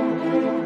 Legionnaires, and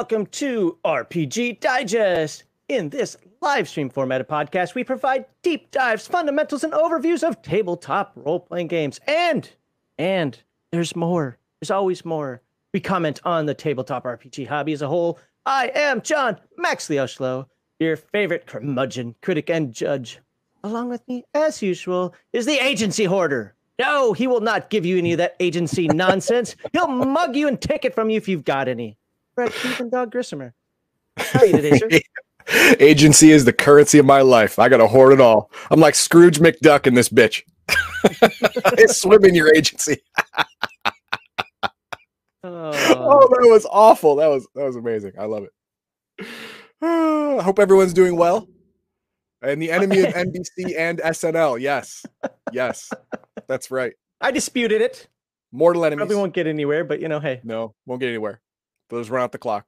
welcome to RPG Digest. In this live stream formatted podcast, we provide deep dives, fundamentals, and overviews of tabletop role playing games. And, and there's more. There's always more. We comment on the tabletop RPG hobby as a whole. I am John Maxley Ushlow, your favorite curmudgeon, critic, and judge. Along with me, as usual, is the agency hoarder, no, he will not give you any of that agency nonsense. He'll mug you and take it from you if you've got any. Brett Heathen Dog Grissomer. How are you today, sir? Agency is the currency of my life. I gotta hoard it all. I'm like Scrooge McDuck in this bitch. I swim in your agency. Oh, Oh, that was awful. That was that was amazing. I love it. I hope everyone's doing well. And the enemy of NBC and SNL. Yes. Yes. That's right. I disputed it. Mortal enemies. Probably won't get anywhere, but you know, hey. No, won't get anywhere. They'll just run out the clock.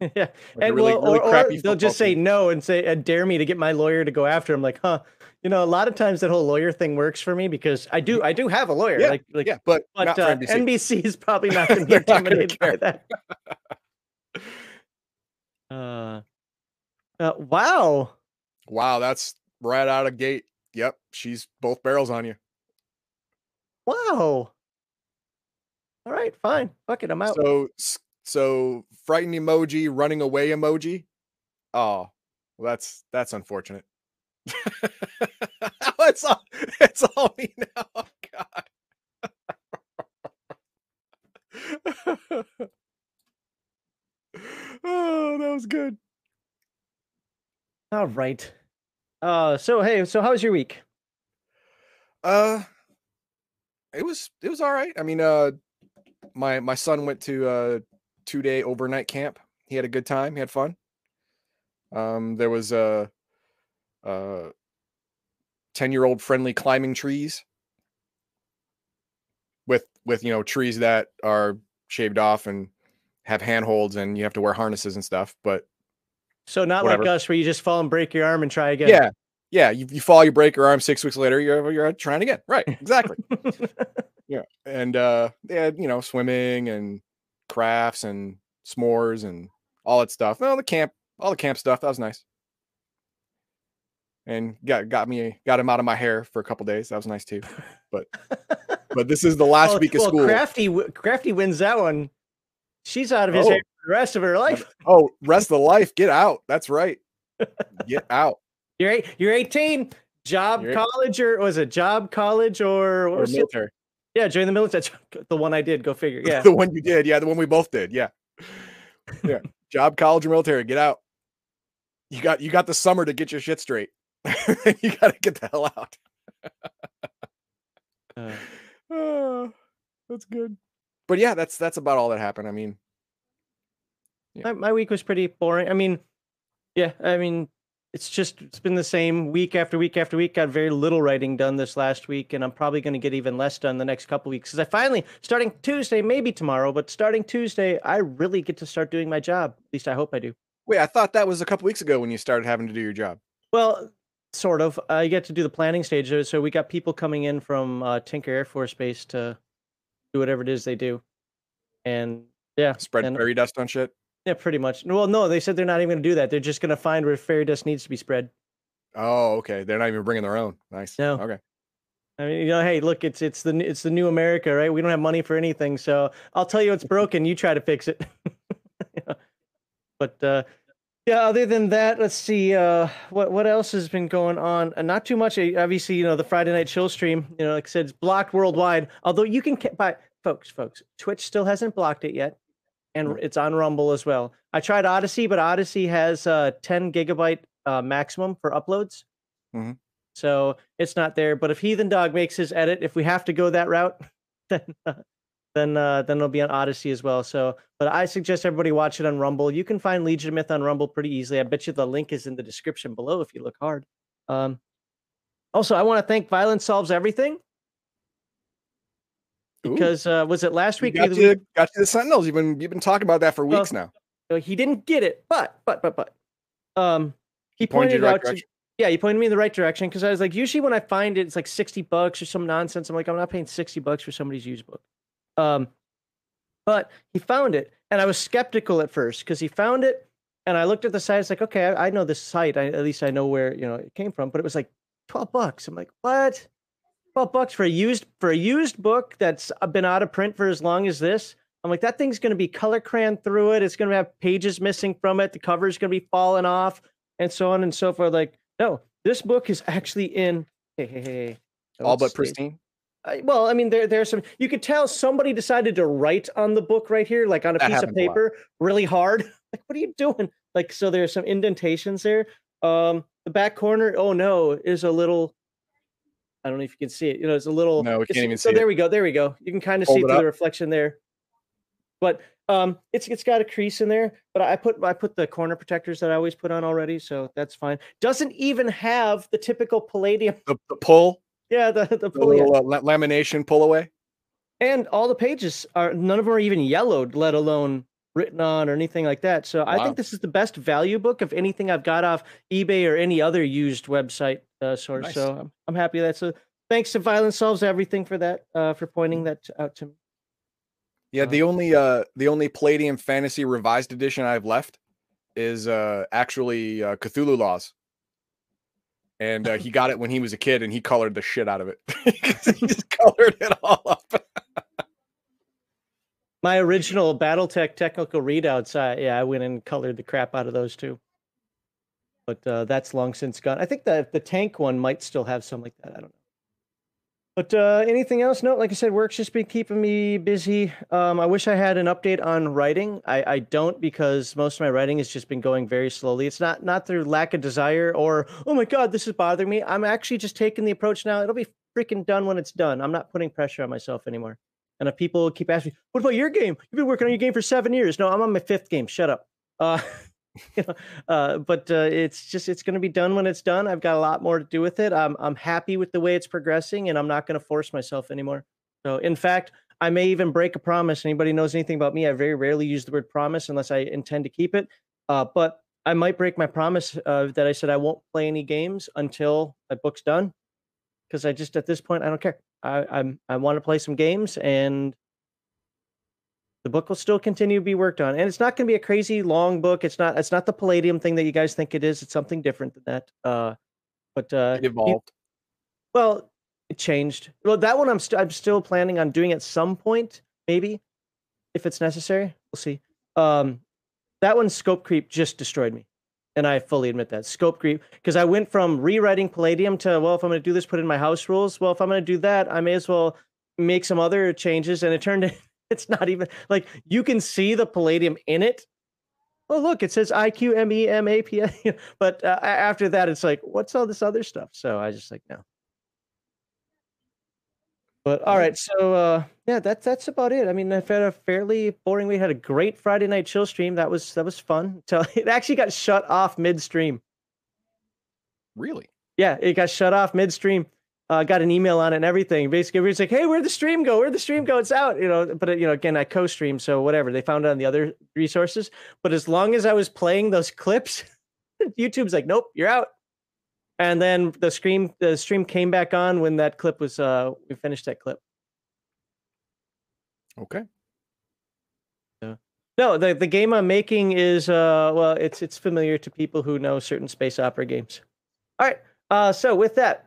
yeah. Like and really- well, really or, or crappy they'll just football say no and say and dare me to get my lawyer to go after him. Like, huh? You know, a lot of times that whole lawyer thing works for me because I do I do have a lawyer. Yeah, like like yeah, but, but uh, NBC. NBC is probably not going to be They're not gonna intimidated by that. Uh, uh, wow. Wow, that's right out of gate. Yep, she's both barrels on you. Wow. All right, fine. Fuck it, I'm out. So so frightened emoji, running away emoji. Oh, well, that's that's unfortunate. it's all it's all me now. Oh, God. oh, that was good. All right. Uh, so hey, so how was your week? Uh it was it was all right. I mean, uh my my son went to a two day overnight camp. He had a good time. He had fun. Um, there was a uh ten year old friendly climbing trees with with you know trees that are shaved off and have handholds and you have to wear harnesses and stuff. But So not like us, where you just fall and break your arm and try again. yeah, yeah, you, you fall, you break your arm. Six weeks later, you're you're trying again. Right, exactly. Yeah. And uh they had, you know, swimming and crafts and s'mores and all that stuff. Well, the camp, all the camp stuff, that was nice. And got got me got him out of my hair for a couple days. That was nice too. But but this is the last well, week of well, school. Crafty, Crafty wins that one. She's out of his Oh. hair for the rest of her life. Oh, rest of the life, get out. That's right. Get out. You're eight, you're 18. Job, You're- college, or was it job, college, or what Or was military. Yeah, join the military. The one I did. Go figure. Yeah. the one you did. Yeah, the one we both did. Yeah. Yeah. Job, college, or military. Get out. You got you got the summer to get your shit straight. you gotta get the hell out. Uh, Oh, that's good. But yeah, that's that's about all that happened. I mean, my, my week was pretty boring. I mean, yeah, I mean, it's just it's been the same week after week after week. Got very little writing done this last week, and I'm probably going to get even less done the next couple weeks because I finally starting Tuesday, maybe tomorrow, but starting Tuesday, I really get to start doing my job. At least I hope I do. wait, I thought that was a couple weeks ago when you started having to do your job. Well, sort of. I get to do the planning stage. uh, So we got people coming in from uh, Tinker Air Force Base to do whatever it is they do, and yeah, Spread and- fairy dust on shit. Yeah, pretty much. Well, no, they said they're not even going to do that. They're just going to find where fairy dust needs to be spread. Oh, okay. They're not even bringing their own. Nice. No. Okay. I mean, you know, hey, look, it's it's the it's the new America, right? We don't have money for anything, so I'll tell you it's broken. You try to fix it. yeah. But uh, yeah, other than that, let's see uh, what what else has been going on. Uh, not too much. Obviously, you know, the Friday night chill stream. You know, like I said, it's blocked worldwide. Although you can buy, folks, folks, Twitch still hasn't blocked it yet, and it's on Rumble as well. I tried Odysee, but Odysee has uh, 10 gigabyte uh, maximum for uploads. Mm-hmm. So it's not there. But if Heathen Dog makes his edit, if we have to go that route, then uh, then uh, then it'll be on Odysee as well. So, but I suggest everybody watch it on Rumble. You can find Legion of Myth on Rumble pretty easily. I bet you the link is in the description below if you look hard. Um, also, I want to thank Violence Solves Everything because uh, was it last week? You got, you, got you the Sentinels. You've been you've been talking about that for weeks well, now. He didn't get it, but but but but um, he, he pointed, pointed out to yeah, you pointed me in the right direction because I was like, usually when I find it, it's like 60 bucks or some nonsense. I'm like, I'm not paying 60 bucks for somebody's used book. Um, but he found it, and I was skeptical at first because he found it, and I looked at the site. It's like, okay, I, I know this site. I, at least I know where you know it came from. But it was like 12 bucks. I'm like, what? 12 bucks for a used for a used book that's been out of print for as long as this. I'm like, that thing's going to be color crayon through it. It's going to have pages missing from it. The cover's going to be falling off, and so on and so forth. Like, no, this book is actually in. Hey, hey, hey. All but pristine. I, well, I mean, there there's some. You could tell somebody decided to write on the book right here, like on a that piece of paper, really hard. like, what are you doing? Like, so there's some indentations there. Um, the back corner. Oh no, is a little. I don't know if you can see it. You know, it's a little. No, we can't even so see. So there we go. There we go. You can kind of see through the reflection there. But um, it's it's got a crease in there, but I put I put the corner protectors that I always put on already, so that's fine. Doesn't even have the typical palladium. The, the pull. Yeah, the the, the little, uh, lamination pull away. And all the pages are none of them are even yellowed, let alone written on or anything like that. So wow. I think this is the best value book of anything I've got off eBay or any other used website uh, source. Nice. So I'm, I'm happy that. So thanks to Violence Solves Everything for that, uh, for pointing that out to me. Yeah, the only uh the only Palladium Fantasy Revised Edition I've left is uh actually uh, Cthulhu Laws. And uh, he got it when he was a kid and he colored the shit out of it. Because he just colored it all up. My original Battletech technical readouts, uh, yeah, I went and colored the crap out of those too. But uh, that's long since gone. I think the the tank one might still have some like that. I don't know. But uh, anything else? No, like I said, work's just been keeping me busy. Um, I wish I had an update on writing. I, I don't because most of my writing has just been going very slowly. It's not not through lack of desire or oh my god, this is bothering me. I'm actually just taking the approach now. It'll be freaking done when it's done. I'm not putting pressure on myself anymore. And if people keep asking, "What about your game? You've been working on your game for seven years." No, I'm on my fifth game. Shut up. Uh, uh, but uh, it's just it's going to be done when it's done. I've got a lot more to do with it. I'm I'm happy with the way it's progressing, and I'm not going to force myself anymore. So, in fact, I may even break a promise. Anybody knows anything about me? I very rarely use the word promise unless I intend to keep it. Uh, but I might break my promise uh, that I said I won't play any games until my book's done, because I just at this point I don't care. I I'm I want to play some games, and the book will still continue to be worked on, and it's not going to be a crazy long book. It's not. It's not the Palladium thing that you guys think it is. It's something different than that. Uh, but uh, it evolved. Well, it changed. Well, that one I'm still I'm still planning on doing at some point, maybe, if it's necessary. We'll see. Um, that one, scope creep, just destroyed me, and I fully admit that scope creep because I went from rewriting Palladium to well, if I'm going to do this, put in my house rules. Well, if I'm going to do that, I may as well make some other changes, and it turned it's not even like you can see the palladium in it. Oh, look, it says I Q M E M A P. But uh, after that, it's like, what's all this other stuff? So I just like, no. But all right, so uh, yeah, that's that's about it. I mean, I've had a fairly boring. We had a great Friday night chill stream. That was that was fun. So it actually got shut off midstream. Really? Yeah, it got shut off midstream uh, got an email on it and everything. Basically, everybody's like, "Hey, where'd the stream go? Where'd the stream go? It's out." You know, but you know, again, I co-stream, so whatever. They found it on the other resources. But as long as I was playing those clips, YouTube's like, "Nope, you're out." And then the stream, the stream came back on when that clip was. Uh, we finished that clip. Okay. no, the the game I'm making is uh, well, it's it's familiar to people who know certain space opera games. All right. Uh, so with that,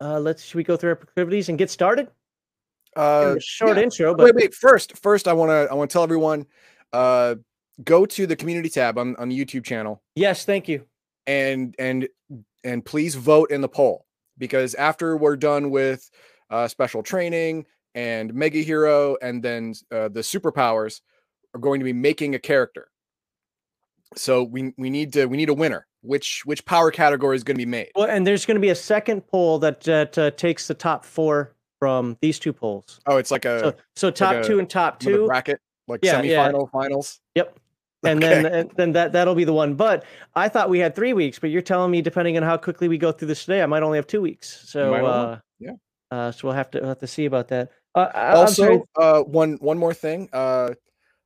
uh, let's should we go through our proclivities and get started? Uh, short yeah. intro, but wait, wait. First, first, I want to I want to tell everyone, uh, go to the community tab on on the YouTube channel yes, thank you. and and and please vote in the poll because after we're done with uh, special training and mega hero and then uh, the superpowers are going to be making a character so we we need to we need a winner which which power category is going to be made Well, and there's going to be a second poll that that uh, takes the top four from these two polls. oh it's like a So, so top a- two and top two. bracket like Yeah, yeah. finals Yep. And then and then that that'll be the one. But I thought we had three weeks, but you're telling me depending on how quickly we go through this today, I might only have two weeks. So uh, yeah. Uh, so we'll have to we'll have to see about that. Uh, I- I'm sorry. also uh one one more thing uh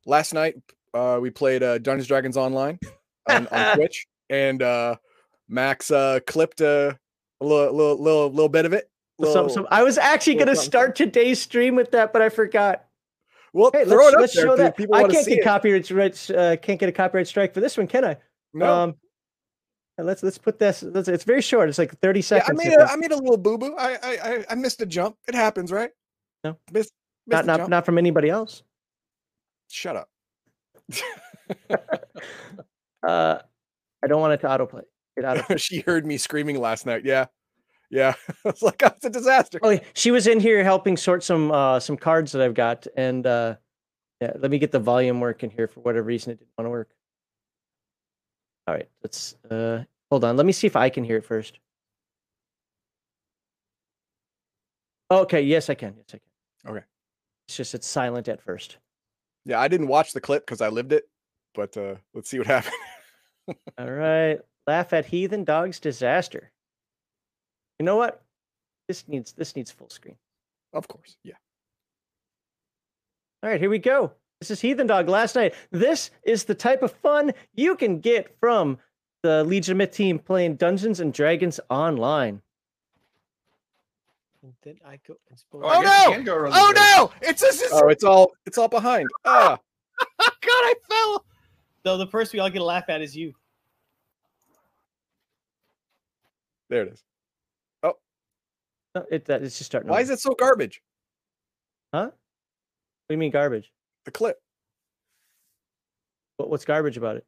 last night uh we played uh dungeons Dragons online on, on twitch and uh max uh clipped a little little little, little bit of it little- some, I was actually going to start today's stream with that, but I forgot. well Hey, throw let's, it up let's there show that. people I can't get it copyright. Uh, can't get a copyright strike for this one, can I? no Um, and let's let's put this. Let's, it's very short. It's like thirty yeah, seconds. I made a. I made a little boo boo I, I I missed a jump it happens right No. missed, missed not not jump. not from anybody else. shut up Uh, I don't want it to autoplay. Out of. she heard me screaming last night yeah yeah I was like oh, it's a disaster Oh, she was in here helping sort some uh some cards that I've got, and uh, yeah, let me get the volume working here for whatever reason it didn't want to work. All right, let's uh hold on. Let me see if I can hear it first. Okay, yes, I can. Yes, I can. Okay. It's just it's silent at first. yeah I didn't watch the clip because I lived it but uh let's see what happened All right. Laugh at heathen dogs disaster. You know what? This needs this needs full screen. of course yeah All right, here we go. This is Heathen Dog last night. This is the type of fun you can get from the legitimate team playing Dungeons and Dragons online. And then I go and spoil. Oh, I Oh, no! can go around Oh no! It's this is oh, it's all it's all behind. Ah, God, I fell. No, the person we all get to laugh at is you. there it is. No, It, that, it's just starting. Why is it so garbage? Huh? What do you mean garbage? The clip. What, what's garbage about it?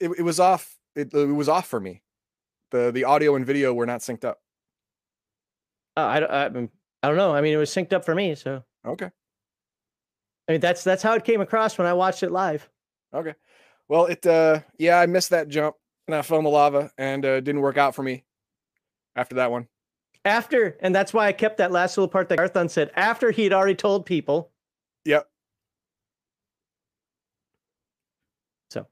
It, it was off. It, it was off for me. The the audio and video were not synced up. Uh, I, don't- I, mean, I don't know. I mean, it was synced up for me, so Okay. I mean that's that's how it came across when I watched it live. Okay. Well, it uh yeah, I missed that jump and I fell in the lava and uh didn't work out for me after that one. After, and that's why I kept that last little part that Garthon said. After he had already told people. Yep. So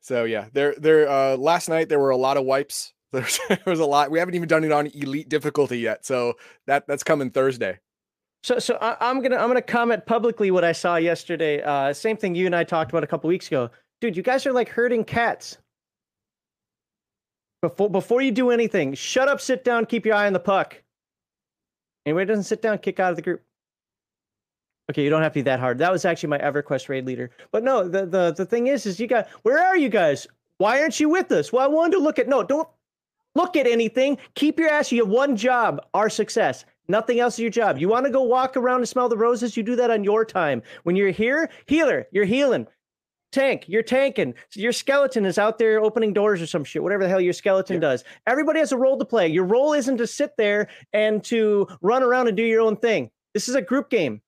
So yeah, there there uh last night there were a lot of wipes. There's, there was a lot. We haven't even done it on elite difficulty yet. So that that's coming Thursday. So, so I, I'm gonna I'm gonna comment publicly what I saw yesterday. Uh, same thing you and I talked about a couple weeks ago, dude. You guys are like herding cats. Before before you do anything, shut up, sit down, keep your eye on the puck. Anybody doesn't sit down, kick out of the group. Okay, you don't have to be that hard. That was actually my EverQuest raid leader. But no, the the the thing is, is you got where are you guys? Why aren't you with us? Well, I wanted to look at no, don't look at anything. Keep your ass. You have one job, our success. Nothing else is your job. You want to go walk around and smell the roses? You do that on your time. When you're here, healer, you're healing. Tank, you're tanking. Your skeleton is out there opening doors or some shit, whatever the hell your skeleton Yeah. does. Everybody has a role to play. Your role isn't to sit there and to run around and do your own thing. This is a group game.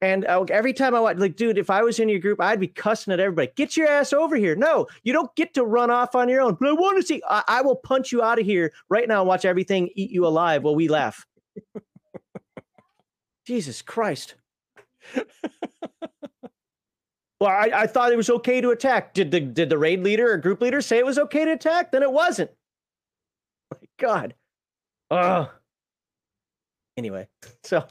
And uh, every time I watch, like, dude, if I was in your group, I'd be cussing at everybody. Get your ass over here. No, you don't get to run off on your own. But I want to see. I, I will punch you out of here right now and watch everything eat you alive while we laugh. Jesus Christ. well, I, I thought it was okay to attack. Did the did the raid leader or group leader say it was okay to attack? Then it wasn't. My God. Oh. Anyway, so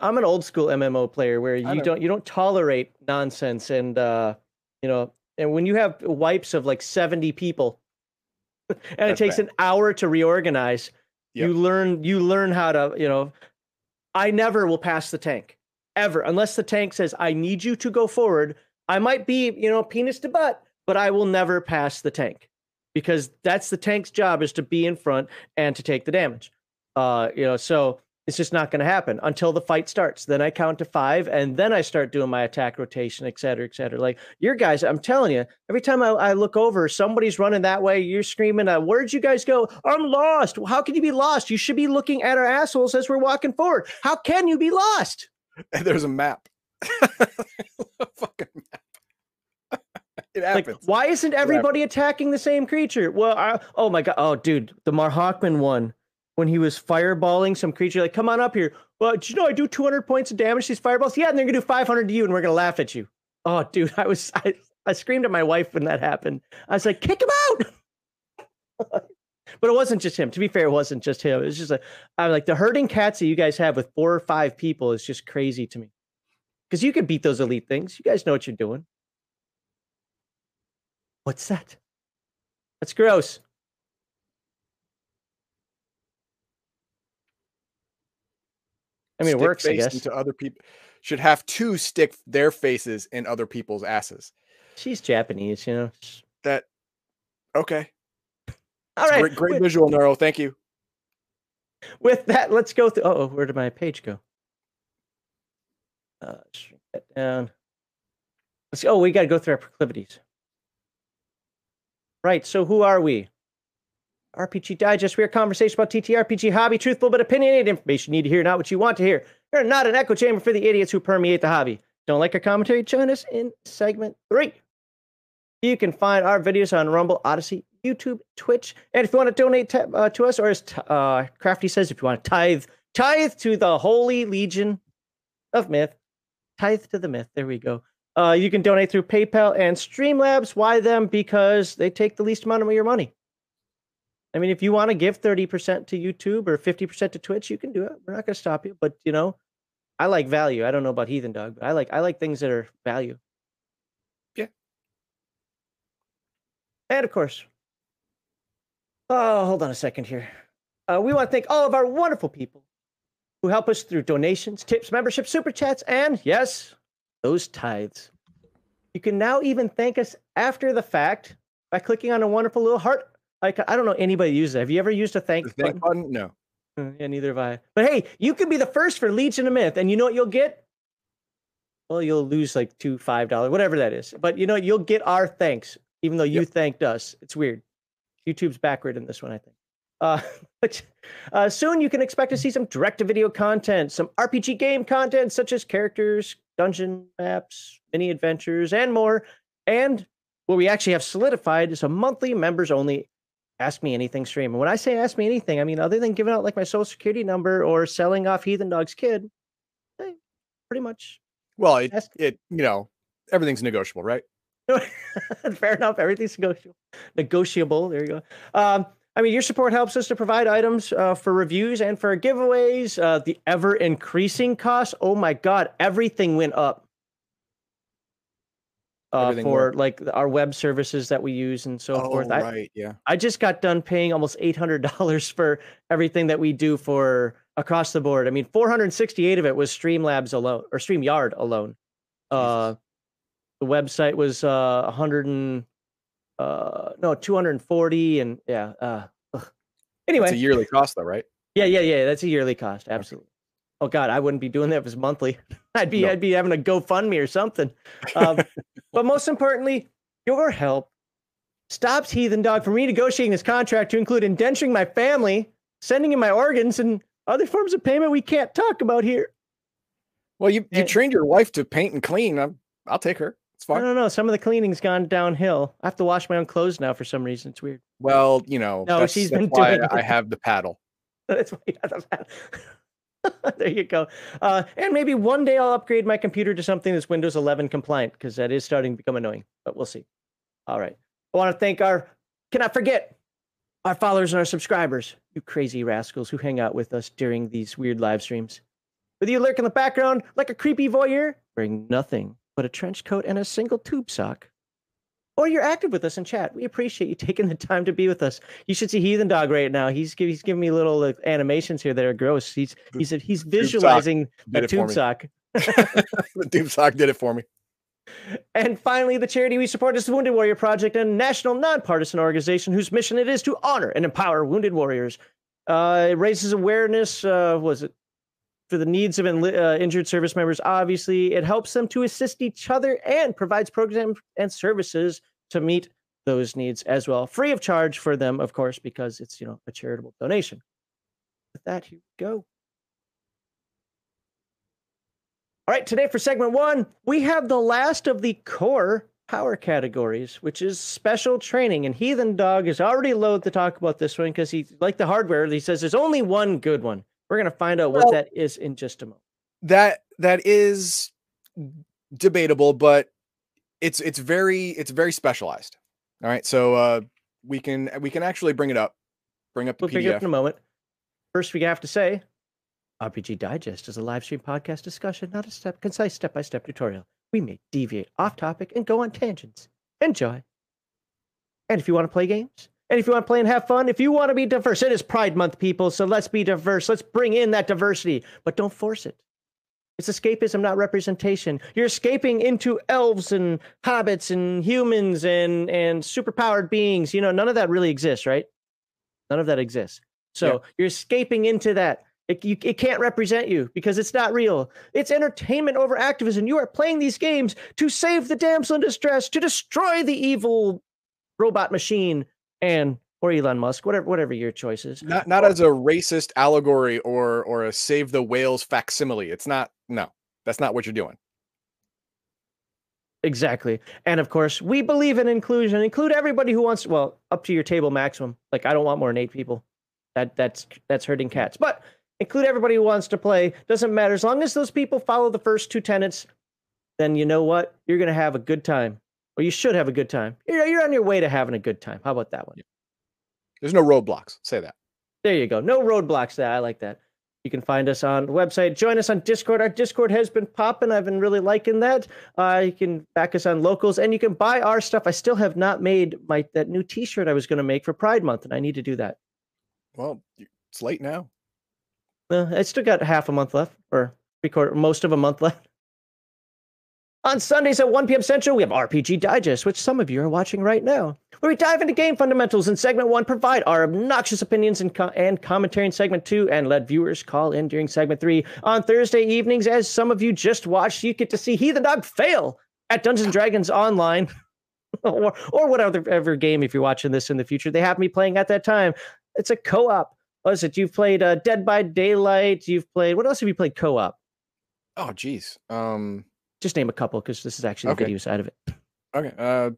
I'm an old school MMO player where you don't you don't tolerate nonsense and uh you know and when you have wipes of like 70 people and it takes bad. an hour to reorganize Yep. you learn you learn how to you know i never will pass the tank ever. Unless the tank says i need you to go forward i might be you know penis to butt but i will never pass the tank because that's the tank's job is to be in front and to take the damage. Uh, you know, so it's just not going to happen until the fight starts. Then I count to five, and then I start doing my attack rotation, et cetera, et cetera. Like your guys, I'm telling you, every time I, I look over, somebody's running that way. You're screaming, uh, "Where'd you guys go? I'm lost." How can you be lost? You should be looking at our assholes as we're walking forward. How can you be lost? And there's a map. a fucking map. it Like, happens. why isn't everybody attacking the same creature? Well, I, oh my god, oh dude, the Marhawkman one when he was fireballing some creature, like, come on up here. Well, did you know I do 200 points of damage these fireballs? Yeah, and they're gonna do 500 to you, and we're gonna laugh at you. Oh, dude, I was I, I screamed at my wife when that happened. I was like, kick him out. but it wasn't just him. To be fair, it wasn't just him. It was just a, I'm like the herding cats that you guys have with four or five people is just crazy to me. Because you can beat those elite things. You guys know what you're doing. What's that? That's gross. I mean, it works, I guess. Into other people should have to stick their faces in other people's asses. She's Japanese, you know. That okay. All right. Great, great with, visual, Neuro. Thank you. with that, let's go through. Oh, where did my page go? Uh, shrink that down. Let's. Oh, we got to go through our proclivities. Right. So, who are we? RPG Digest. We are a conversation about TTRPG hobby, truthful but opinionated information you need to hear, not what you want to hear. We're not an echo chamber for the idiots who permeate the hobby. Don't like our commentary? Join us in segment three. You can find our videos on Rumble, Odysee, YouTube, Twitch, and if you want to donate to, uh, to us, or as t- uh, Crafty says, if you want to tithe, tithe to the Holy Legion of Myth, tithe to the myth. There we go. Uh, you can donate through PayPal and Streamlabs. Why them? Because they take the least amount of your money. I mean, if you want to give 30% to YouTube or 50% to Twitch, you can do it. We're not going to stop you. But, you know, I like value. I don't know about Heathen Dog, but I like I like things that are value. Yeah. And of course, oh, hold on a second here. Uh, we want to thank all of our wonderful people who help us through donations, tips, membership, super chats, and yes, those tithes. You can now even thank us after the fact by clicking on a wonderful little heart. Like I don't know anybody uses it. Have you ever used a thank thank button? button? No. Uh, Yeah, neither have I. But hey, you could be the first for Legion of Myth, and you know what you'll get? Well, you'll lose like two, five dollars, whatever that is. But you know, you'll get our thanks, even though you Yep. thanked us. It's weird. YouTube's backward in this one, I think. Uh, but uh, soon you can expect to see some direct-to-video content, some RPG game content such as characters, dungeon maps, mini adventures, and more. And what we actually have solidified is a monthly members-only Ask Me Anything stream. And when I say Ask Me Anything, I mean other than giving out like my social security number or selling off Heathen Dog's kid, eh, pretty much. Well, it, Ask- it you know everything's negotiable, right? Fair enough. Everything's negotiable. Negotiable. There you go. Um, I mean, your support helps us to provide items uh, for reviews and for giveaways. Uh, the ever increasing costs. Oh my God, everything went up. Uh, for went- like our web services that we use and so oh, forth. I, right. Yeah. I just got done paying almost eight hundred dollars for everything that we do for across the board. I mean, four hundred sixty-eight of it was Streamlabs alone or Streamyard alone. Uh, the website was uh, a hundred and uh, no, two hundred and forty, and yeah. Uh, ugh. anyway, It's a yearly cost, though, right? yeah, yeah, yeah. That's a yearly cost. Absolutely. Oh God, I wouldn't be doing that if it was monthly. I'd be, No. I'd be having a GoFundMe or something. Um, but most importantly, your help stops Heathen Dog from renegotiating his contract to include indenturing my family, sending in my organs, and other forms of payment we can't talk about here. Well, you you Eh. trained your wife to paint and clean. I'm, I'll take her. It's I fine. don't know. Some of the cleaning's gone downhill. I have to wash my own clothes now for some reason. It's weird. Well, you know, No, she's been doing I it. have the paddle. That's why you have the pad. there you go. Uh, and maybe one day I'll upgrade my computer to something that's Windows 11 compliant because that is starting to become annoying. But we'll see. All right. I want to thank our. Cannot forget our followers and our subscribers. You crazy rascals who hang out with us during these weird live streams. Whether you lurk in the background like a creepy voyeur, wearing nothing but a trench coat and a single tube sock, or you're active with us in chat, we appreciate you taking the time to be with us. You should see Heathen Dog right now. He's he's giving me little like, animations here that are gross. He's The he's he's visualizing Did a it for tube sock. the tube sock did it for me. And finally, the charity we support is the Wounded Warrior Project, a national nonpartisan organization whose mission it is to honor and empower wounded warriors. Uh, it raises awareness. Uh, was it for the needs of uh, injured service members? Obviously, it helps them to assist each other and provides programs and services to meet those needs as well, free of charge for them, of course, because it's you know a charitable donation. With that, here we go. All right, today for segment one, we have the last of the core power categories, which is special training. And Heathen Dog is already loath to talk about this one because he, like the hardware, he says there's only one good one. We're going to find out well, what that is in just a moment. That that is debatable, but it's it's very it's very specialized. All right, so uh, we can we can actually bring it up. Bring up the we'll PDF. up in a moment. First, we have to say RPG Digest is a live stream podcast discussion, not a step concise step by step tutorial. We may deviate off topic and go on tangents. Enjoy. And if you want to play games, and if you want to play and have fun, if you want to be diverse, it is Pride Month, people. So let's be diverse. Let's bring in that diversity, but don't force it. It's escapism, not representation. You're escaping into elves and hobbits and humans and and superpowered beings. You know, none of that really exists, right? None of that exists. So yeah. you're escaping into that. It, you, it can't represent you because it's not real. It's entertainment over activism. You are playing these games to save the damsel in distress, to destroy the evil robot machine, and or Elon Musk, whatever whatever your choice is. Not not as a racist allegory or or a save the whales facsimile. It's not. No, that's not what you're doing. Exactly. And of course, we believe in inclusion. Include everybody who wants well, up to your table maximum. Like I don't want more than 8 people. That that's that's hurting cats. But include everybody who wants to play. Doesn't matter. As long as those people follow the first two tenets, then you know what? You're going to have a good time. Or you should have a good time. You're, you're on your way to having a good time. How about that one? There's no roadblocks. Say that. There you go. No roadblocks there. I like that. You can find us on the website. Join us on Discord. Our Discord has been popping. I've been really liking that. Uh, you can back us on locals, and you can buy our stuff. I still have not made my that new T-shirt I was going to make for Pride Month, and I need to do that. Well, it's late now. Well, I still got half a month left, or three quarter, most of a month left. On Sundays at 1 p.m. Central, we have RPG Digest, which some of you are watching right now, where we dive into game fundamentals in segment one, provide our obnoxious opinions and, co- and commentary in segment two, and let viewers call in during segment three. On Thursday evenings, as some of you just watched, you get to see Heathen Dog fail at Dungeons and Dragons Online. or, or whatever game, if you're watching this in the future, they have me playing at that time. It's a co op what is it? You've played uh, Dead by Daylight. You've played what else have you played co-op? Oh, geez. Um, just name a couple because this is actually the video side of it. Okay. Uh,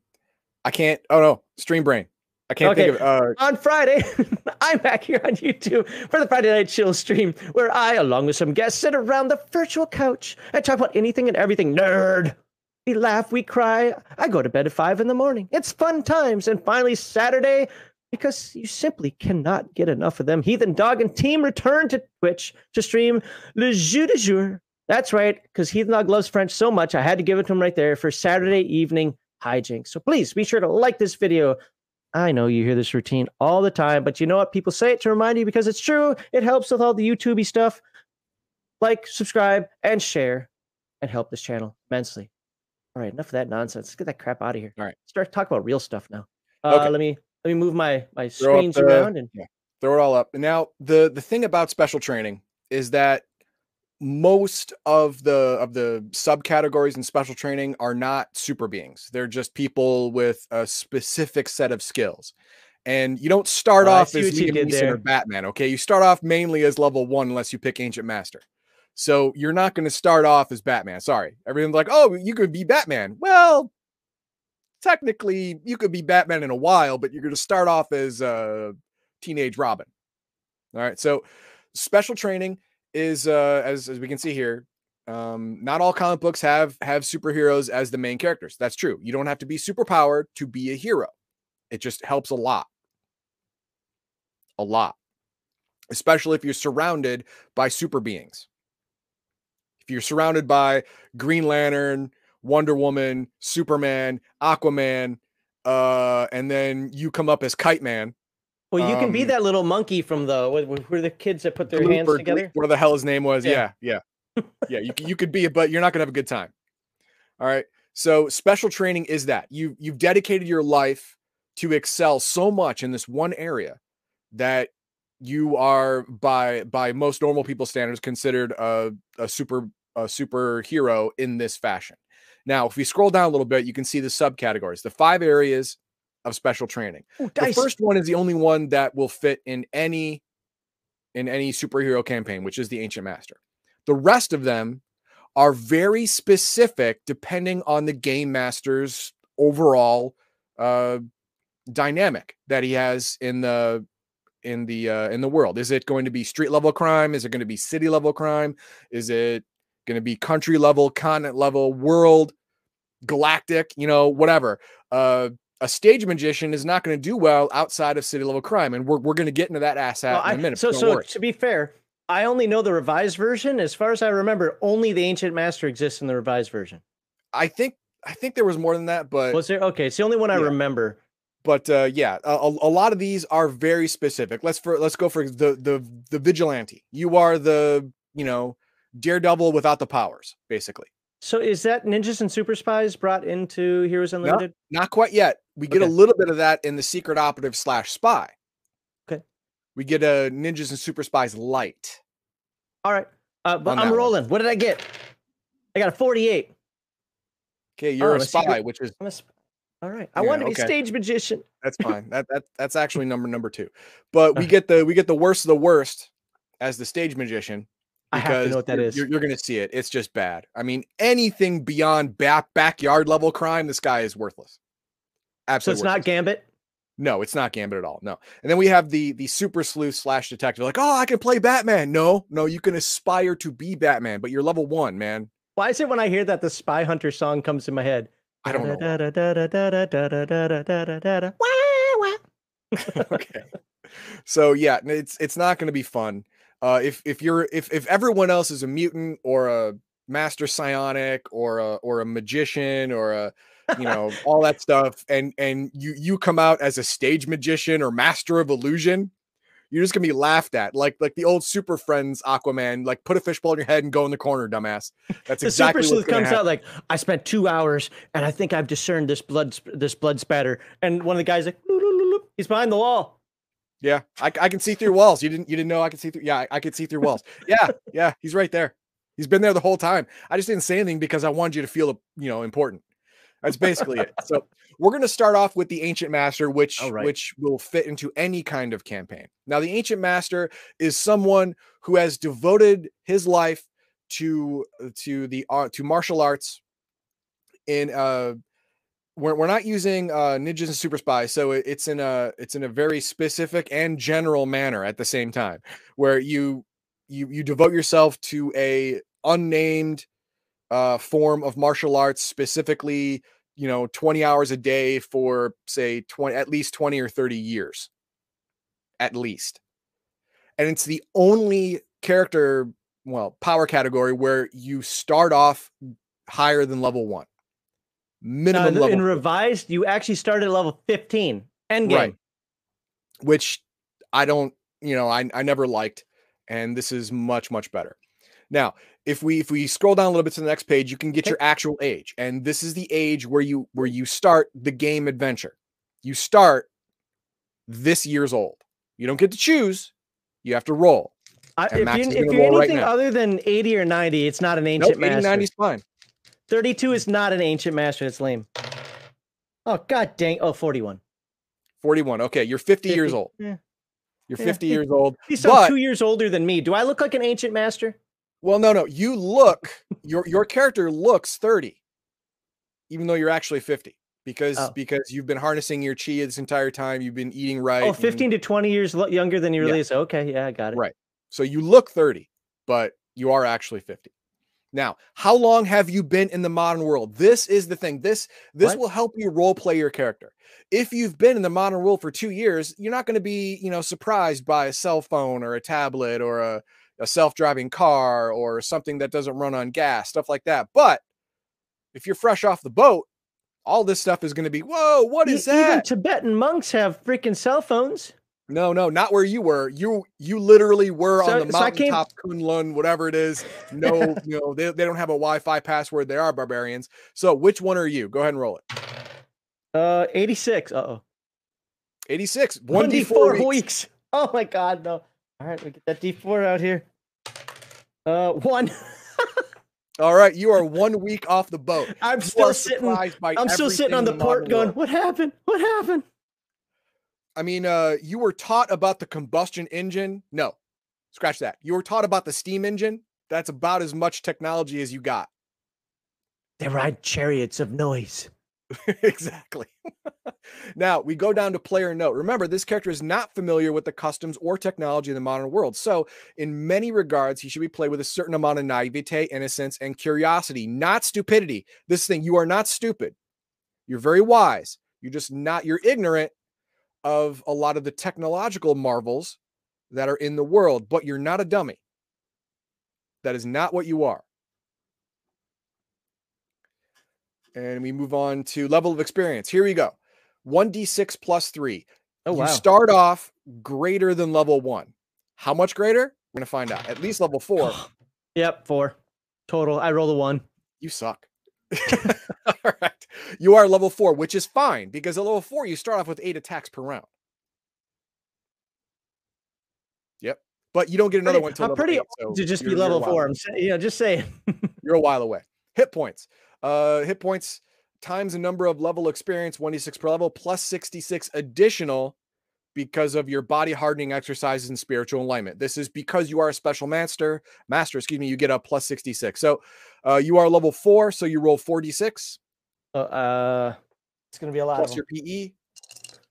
I can't. Oh no, Stream Brain. I can't okay. think of. Uh... On Friday, I'm back here on YouTube for the Friday Night Chill stream, where I, along with some guests, sit around the virtual couch and talk about anything and everything nerd. We laugh, we cry. I go to bed at five in the morning. It's fun times. And finally, Saturday, because you simply cannot get enough of them. Heathen Dog and team return to Twitch to stream Le Jeu de Jour. That's right, because Heathen Dog loves French so much, I had to give it to him right there for Saturday evening hijinks. So please be sure to like this video. I know you hear this routine all the time, but you know what? People say it to remind you because it's true. It helps with all the YouTubey stuff. Like, subscribe, and share, and help this channel immensely. All right, enough of that nonsense. Let's get that crap out of here. All right, start talking about real stuff now. Uh, okay. Let me let me move my my screens the, around and yeah, throw it all up. And now the the thing about special training is that most of the of the subcategories in special training are not super beings. They're just people with a specific set of skills. And you don't start off as Liam Neeson or Batman, okay? You start off mainly as level one unless you pick Ancient Master. So you're not going to start off as Batman. Sorry. Everyone's like, oh, you could be Batman. Well, technically you could be Batman in a while, but you're going to start off as uh, teenage Robin. All right. So special training is uh, as as we can see here. Um, not all comic books have have superheroes as the main characters. That's true. You don't have to be superpowered to be a hero. It just helps a lot. A lot. Especially if you're surrounded by super beings. If you're surrounded by Green Lantern, Wonder Woman, Superman, Aquaman, uh, and then you come up as Kite Man. Well, you um, can be um, that little monkey from the where the kids that put their hands together. What the hell his name was? Yeah, yeah, yeah. yeah you you could be, but you're not gonna have a good time. All right. So special training is that you you've dedicated your life to excel so much in this one area that you are by by most normal people standards considered a, a super a superhero in this fashion. Now, if we scroll down a little bit, you can see the subcategories, the five areas of special training. Ooh, The first one is the only one that will fit in any in any superhero campaign, which is the Ancient Master. The rest of them are very specific depending on the game master's overall uh dynamic that he has in the in the uh in the world. Is it going to be street level crime? Is it going to be city level crime? Is it going to be country level, continent level, world, galactic, you know, whatever. Uh a stage magician is not going to do well outside of city level crime, and we're, we're going to get into that asshat Well, in a minute. so, don't so worry. to be fair, I only know the revised version. As far as I remember, only the Ancient Master exists in the revised version. I think I think there was more than that, but Was there? Okay, it's the only one I remember. but uh, yeah, a, a a lot of these are very specific. Let's for let's go for the the the vigilante. You are the you know daredevil without the powers, basically. So is that Ninjas and Super Spies brought into Heroes Unlimited? Not quite yet. We get a little bit of that in the secret operative slash spy. Okay. We get a ninjas and super spies light. All right, uh, but I'm that one. rolling. What did I get? I got a 48. Okay, you're Oh, a a secret- spy, which is I'm a sp- All right, I Yeah, wanted to be okay. stage magician. that's fine. that that that's actually number number two. But we get the we get the worst of the worst as the stage magician. I have to because know what that you're, is. You're, you're going to see it. It's just bad. I mean, anything beyond back backyard level crime, this guy is worthless. So Absolutely. it's not. Gambit. No, it's not Gambit at all. No. And then we have the the super sleuth slash detective. Like, oh, I can play Batman. No, no, you can aspire to be Batman, but you're level one, man. Why is it when I hear that the Spy Hunter song comes in my head? I don't know. know. okay. So yeah, it's it's not going to be fun. Uh, if if you're if if everyone else is a mutant or a master psionic or a or a magician or a you know all that stuff, and and you you come out as a stage magician or master of illusion, you're just gonna be laughed at, like like the old Super Friends Aquaman, like put a fishbowl in your head and go in the corner, dumbass. That's The exactly super sleuth comes happen. out like, I spent two hours and I think I've discerned this blood this blood spatter. And one of the guys like, "Loop, loop, loop, loop." he's behind the wall. Yeah, I, I can see through walls. You didn't you didn't know I could see through. Yeah, I, I could see through walls. Yeah, yeah, he's right there. He's been there the whole time. I just didn't say anything because I wanted you to feel you know important. That's basically it. So we're gonna start off with the ancient master, which right. which will fit into any kind of campaign. Now, the ancient master is someone who has devoted his life to to the uh, to martial arts in uh we're, we're not using uh ninjas and super spies so it- it's in a it's in a very specific and general manner at the same time where you you you devote yourself to a unnamed uh form of martial arts specifically you know 20 hours a day for say 20 at least 20 or 30 years at least and it's the only character well power category where you start off higher than level 1 Uh, minimum in level revised, you actually started at level 15. End game. Right. which I don't, you know, I, I never liked. And this is much, much better. Now, if we if we scroll down a little bit to the next page, you can get Okay. your actual age. And this is the age where you where you start the game adventure. You start this year's old. You don't get to choose, you have to roll. I, if you're, if you're right anything now. other than 80 or 90, it's not an Nope, ancient 80, master. 90 is fine. 32 is not an ancient master. That's lame. Oh, god dang. Oh, 41. 41. Okay, you're 50, years old. Yeah. You're Yeah. 50 years old. He's But- two years older than me. Do I look like an ancient master? Well, no, no. You look your your character looks 30, even though you're actually 50. Because Oh. because you've been harnessing your chi this entire time. You've been eating right. Oh, and- 15 to 20 years younger than you Yeah. really is. Okay, yeah, I got it. Right. So you look 30, but you are actually 50. Now, how long have you been in the modern world? This is the thing. This this What? will help you role play your character. If you've been in the modern world for 2 years, you're not going to be, you know, surprised by a cell phone or a tablet or a, a self-driving car or something that doesn't run on gas, stuff like that. But if you're fresh off the boat, all this stuff is going to be, "Whoa, What is E- is Even? Tibetan monks have freaking cell phones. No, no, not where you were. You you literally were So- on the so I came- mountaintop, Kunlun, whatever it is. No, you know, they, they don't have a Wi-Fi password. They are barbarians. So which one are you? Go ahead and roll it. Uh, 86. Uh oh. 86. 1d4 1d4 weeks. weeks. Oh my god, no. All right, we get that D4 out here. Uh, one. All right, you are one week off the boat. I'm still sitting. by I'm still sitting on the everything in modern port going, world. what happened? What happened? I mean, uh, you were taught about the combustion engine. No, scratch that. You were taught about the steam engine. That's about as much technology as you got. They ride chariots of noise. exactly. now we go down to player note. Remember, this character is not familiar with the customs or technology in the modern world. So, in many regards, he should be played with a certain amount of naivete, innocence, and curiosity, not stupidity. This thing, you are not stupid. You're very wise. You're just not, you're ignorant of a lot of the technological marvels that are in the world, but you're not a dummy. That is not what you are. And we move on to level of experience. Here we go. 1d6 plus 3. Oh, wow. you start off greater than level 1. How much greater? We're going to find out. At least level 4. Yep, four total. I roll a one. You suck. All right. You are level 4, which is fine because at level 4 you start off with 8 attacks per round. Yep. But you don't get another Pretty- one until I'm pretty eight, so to just be you're- you're a level four. away. I'm saying, you know, just saying. You're a while away. Hit points. Uh, hit points times the number of level experience, 1d6 per level, plus 66 additional because of your body hardening exercises and spiritual alignment. This is because you are a special master, master, excuse me, you get a plus 66. So uh, you are level four, so you roll 4d6 Uh, uh, it's gonna be a lot. plus Of your. PE.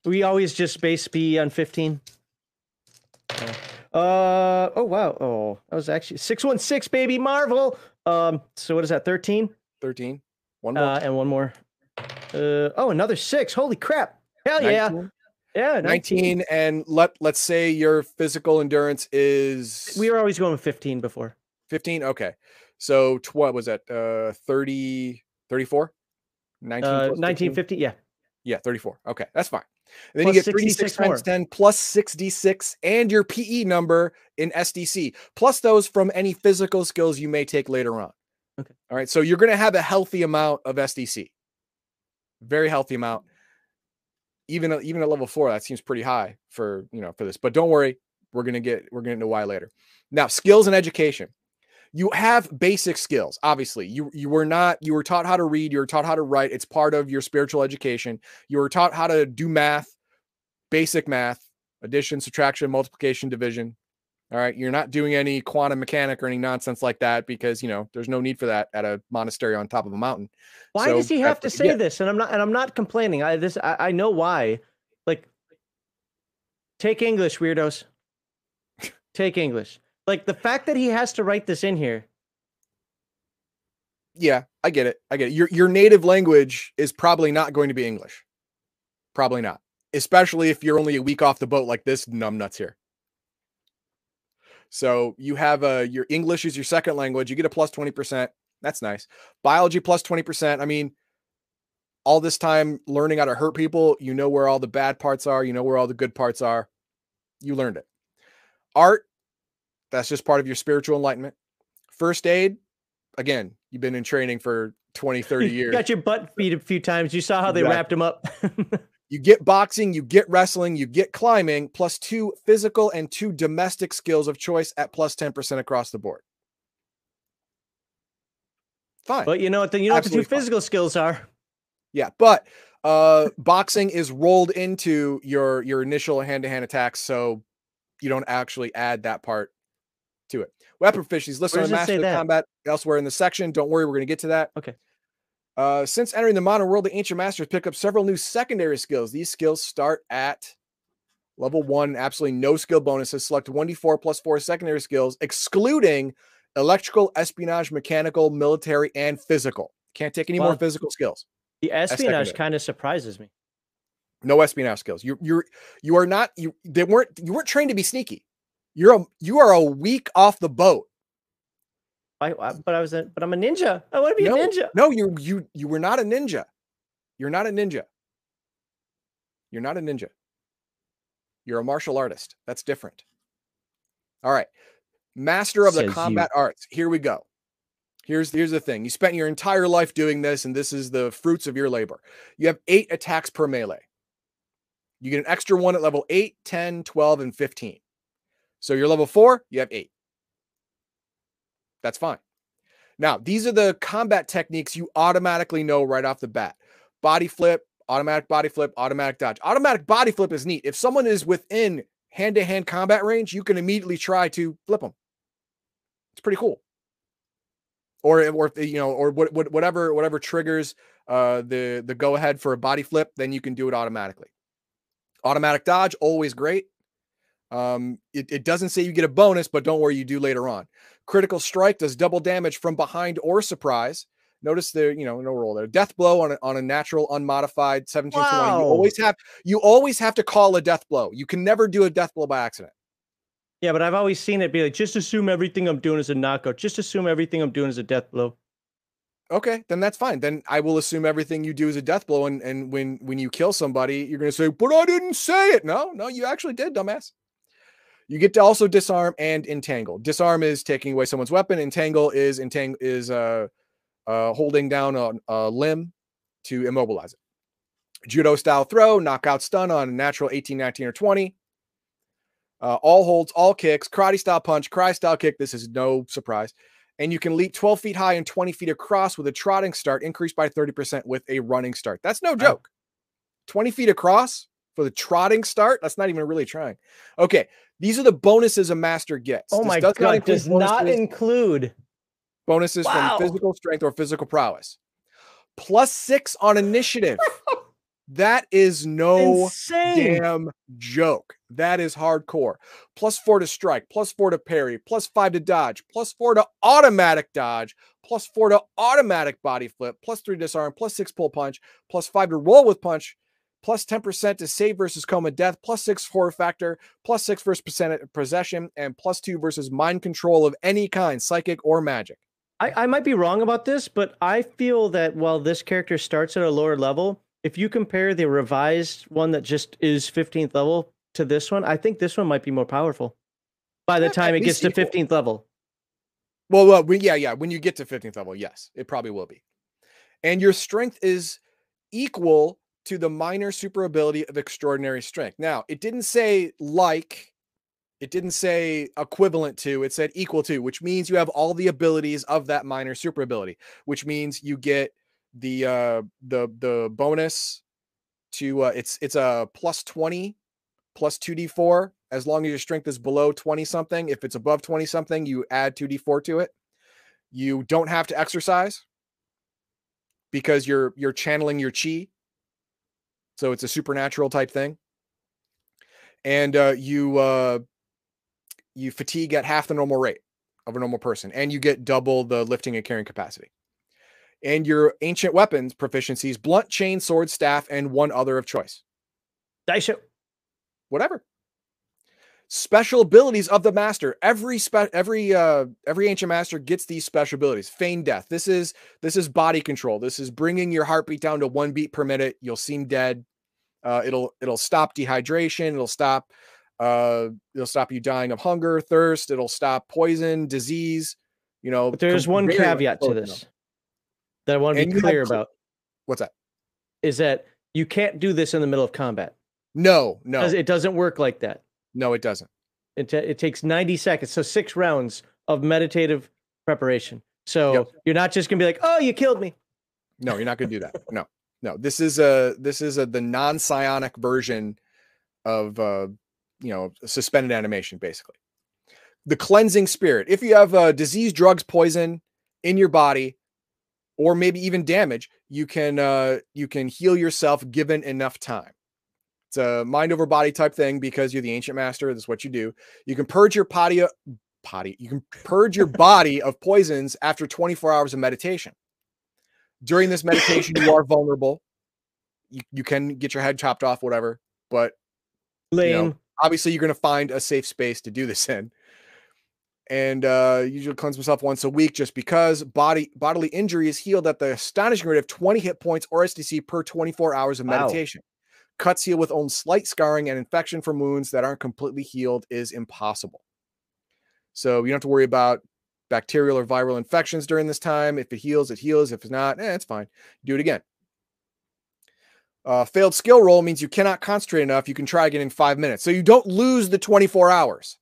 We always just base P on fifteen. Uh oh wow oh that was actually six one six baby Marvel. Um so what is that thirteen? 13. One more. Uh and one more. Uh oh another six. Holy crap! Hell yeah 19. yeah 19 and let let's say your physical endurance is We were always going with fifteen before. 15 okay so tw- what was that uh 30 34 19 Uh, plus 15? nineteen fifty. Yeah. yeah 34 okay that's fine and then Plus you get 3d6 times more. 10 plus 6d6 and your pe number in sdc plus those from any physical skills you may take later on Okay. all right so you're going to have a healthy amount of sdc very healthy amount. Mm-hmm. Even even at level four that seems pretty high for you know for this but don't worry we're going to get we're going to know why later. Now skills and education. You have basic skills obviously. You you were not you were taught how to read you were taught how to write it's part of your spiritual education. You were taught how to do math basic math addition subtraction multiplication division all right you're not doing any quantum mechanic or any nonsense like that because you know there's no need for that at a monastery on top of a mountain Why So does he have to that's what you say get. this? And I'm not and I'm not complaining. I this I, I know why. Like take English, weirdos. take English. Like the fact that he has to write this in here. yeah i get it i get it your your native language is probably not going to be english probably not especially if you're only a week off the boat like this numbnuts here so you have a your english is your second language you get a plus 20% that's nice biology plus 20% i mean all this time learning how to hurt people you know where all the bad parts are you know where all the good parts are you learned it art that's just part of your spiritual enlightenment first aid again you've been in training for 20 30 years. You got your butt beat a few times. You saw how they Exactly. wrapped him up. you get boxing you get wrestling you get climbing plus two physical and two domestic skills of choice at plus 10% across the board fine but you know what the you know what the two Absolutely fine. physical skills are. yeah but uh boxing is rolled into your your initial hand-to-hand attacks so you don't actually add that part to it weapon Where on does master combat elsewhere in the section don't worry we're going to get to that Okay. Uh since entering the modern world the ancient masters pick up several new secondary skills these skills start at level one absolutely no skill bonuses select 1d4 plus 4 secondary skills excluding electrical espionage mechanical military and physical can't take any more physical skills The espionage kind of surprises me. no espionage skills. You're you're you are not you they weren't you weren't trained to be sneaky. You're a you are a week off the boat. I, I but I was a but I'm a ninja. I want to be no, a ninja. No, you you you were not a ninja. You're not a ninja. You're not a ninja. You're a martial artist. That's different. All right. Master of the Says you. combat arts. Here we go. Here's here's the thing. You spent your entire life doing this and this is the fruits of your labor. You have 8 attacks per melee. You get an extra one at level 8, 10, 12 and 15. So you're level four, you have eight. That's fine. Now, these are the combat techniques you automatically know right off the bat body flip, automatic body flip, automatic dodge. Automatic body flip is neat. If someone is within hand to hand combat range, you can immediately try to flip them. It's pretty cool. Or, or you know, or what, whatever, whatever triggers uh, the the go ahead for a body flip, then you can do it automatically. Automatic dodge, always great. Um, it, it doesn't say you get a bonus, but don't worry, you do later on. Critical strike does double damage from behind or surprise. Notice there, you know, no roll there. Death blow on a, on a natural unmodified 17 wow. 20. You always have you always have to call a death blow. You can never do a death blow by accident. Yeah, but I've always seen it be like just assume everything I'm doing is a knockout. Just assume everything I'm doing is a death blow. Okay, then that's fine. Then I will assume everything you do is a death blow, and and when when you kill somebody, you're gonna say, "But I didn't say it." No, no, you actually did, dumbass. You get to also disarm and entangle. Disarm is taking away someone's weapon. Entangle is entang is uh, uh, holding down a, a limb to immobilize it. Judo style throw, knockout stun on a natural 18, 19, or 20. Uh, all holds, all kicks, karate style punch, cry style kick. This is no surprise. And you can leap 12 feet high and 20 feet across with a trotting start, increased by 30% with a running start. That's no joke. 20 feet across for the trotting start. That's not even really trying. Okay. These are the bonuses a master gets. Oh this my god, not does not include bonuses wow. from physical strength or physical prowess. Plus six on initiative. that is no Insane. damn joke. That is hardcore. Plus four to strike, plus four to parry, plus five to dodge, plus four to automatic dodge, plus four to automatic body flip, plus three disarm, plus six pull punch, plus five to roll with punch, plus 10% to save versus coma death, plus six horror factor, plus six versus uh, possession, and plus two versus mind control of any kind, psychic or magic. I, I might be wrong about this, but I feel that while this character starts at a lower level, if you compare the revised one that just is 15th level to this one, I think this one might be more powerful by the yeah, time it gets to 15th level. Well, well, yeah, yeah. When you get to 15th level, yes, it probably will be. And your strength is equal to the minor super ability of extraordinary strength. Now, it didn't say like, it didn't say equivalent to, it said equal to, which means you have all the abilities of that minor super ability, which means you get the uh the the bonus to uh it's it's a plus 20 plus 2d4 as long as your strength is below 20 something. If it's above 20 something, you add 2d4 to it. You don't have to exercise because you're you're channeling your chi so it's a supernatural type thing. And uh, you uh, you fatigue at half the normal rate of a normal person, and you get double the lifting and carrying capacity. And your ancient weapons proficiencies: blunt, chain, sword, staff, and one other of choice. Daisho. Whatever. Special abilities of the master. Every spe- every uh every ancient master gets these special abilities. Feign death. This is this is body control. This is bringing your heartbeat down to one beat per minute. You'll seem dead. Uh, it'll it'll stop dehydration. It'll stop uh, it'll stop you dying of hunger, thirst. It'll stop poison, disease. You know, but there's one caveat to this that I want to be clear about. What's that? Is that you can't do this in the middle of combat. No, no, it doesn't work like that. No, it doesn't. It, t- it takes 90 seconds, so six rounds of meditative preparation. So yep. you're not just gonna be like, "Oh, you killed me." No, you're not gonna do that. No. No, this is a this is a the non-psionic version of uh, you know suspended animation, basically. The cleansing spirit. If you have uh, disease, drugs, poison in your body, or maybe even damage, you can uh, you can heal yourself given enough time. It's a mind over body type thing because you're the ancient master. That's what you do. You can purge your potty, potty. You can purge your body of poisons after 24 hours of meditation during this meditation, you are vulnerable. You, you can get your head chopped off, whatever. But lame. You know, obviously, you're going to find a safe space to do this in. And uh, usually cleanse myself once a week just because body bodily injury is healed at the astonishing rate of 20 hit points or SDC per 24 hours of wow. meditation. Cuts heal with only slight scarring and infection from wounds that aren't completely healed is impossible. So you don't have to worry about bacterial or viral infections during this time. If it heals, it heals. If it's not, eh, it's fine. Do it again. Uh, failed skill roll means you cannot concentrate enough. You can try again in five minutes. So you don't lose the 24 hours.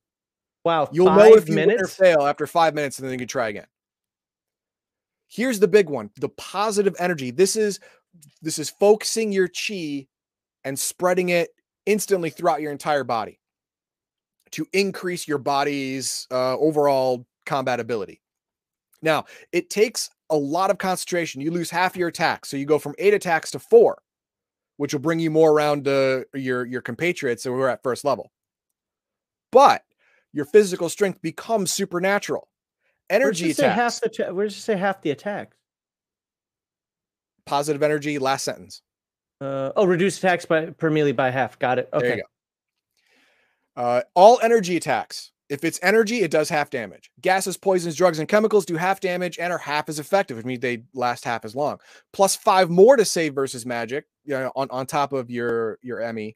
Wow. You'll know if you win or minutes. fail after five minutes, and then you can try again. Here's the big one: the positive energy. This is this is focusing your chi and spreading it instantly throughout your entire body to increase your body's uh, overall combat ability. Now, it takes a lot of concentration. You lose half your attacks, so you go from eight attacks to four, which will bring you more around uh, your your compatriots who are at first level. But your physical strength becomes supernatural. Energy say half attacks, the where where's it say half the attacks? positive energy. Last sentence. Uh, oh, reduce attacks by per melee by half. Got it. Okay. go. Uh, all energy attacks. If it's energy, it does half damage. Gases, poisons, drugs, and chemicals do half damage and are half as effective, which means they last half as long. Plus five more to save versus magic, you know, on, on top of your your ME,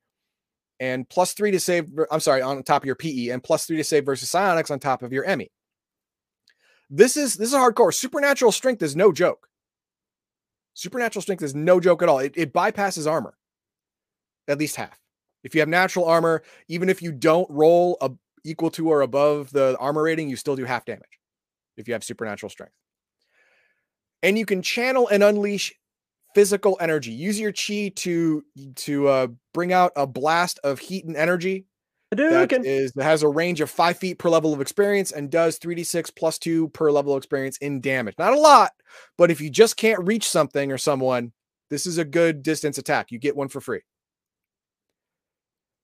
and plus three to save. I'm sorry, on top of your PE, and plus three to save versus psionics on top of your ME. This is this is hardcore. Supernatural strength is no joke. Supernatural strength is no joke at all. It, it bypasses armor, at least half. If you have natural armor, even if you don't roll a, equal to or above the armor rating, you still do half damage if you have supernatural strength. And you can channel and unleash physical energy. Use your chi to to uh, bring out a blast of heat and energy that is that has a range of five feet per level of experience and does 3d6 plus two per level of experience in damage. Not a lot, but if you just can't reach something or someone, this is a good distance attack. You get one for free.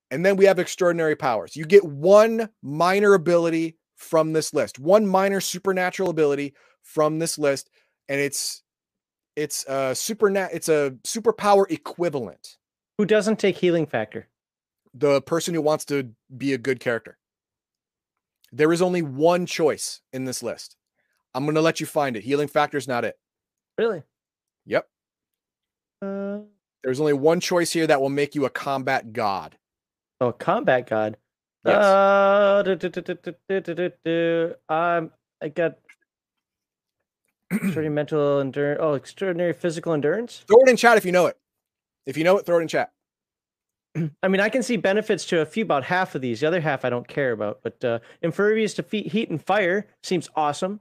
And then we have extraordinary powers. You get one minor ability from this list, one minor supernatural ability from this list, and it's it's a super it's a superpower equivalent. Who doesn't take healing factor? The person who wants to be a good character. There is only one choice in this list. I'm going to let you find it. Healing factor is not it. Really? Yep. Uh, There's only one choice here that will make you a combat god. Oh, combat god. Yes. Uh, do, do, do, um, I got extraordinary mental endurance. Oh, extraordinary physical endurance. Throw it in chat if you know it. If you know it, throw it in chat. I mean, I can see benefits to a few, about half of these. The other half I don't care about. But uh, impervious to feet, heat and fire seems awesome.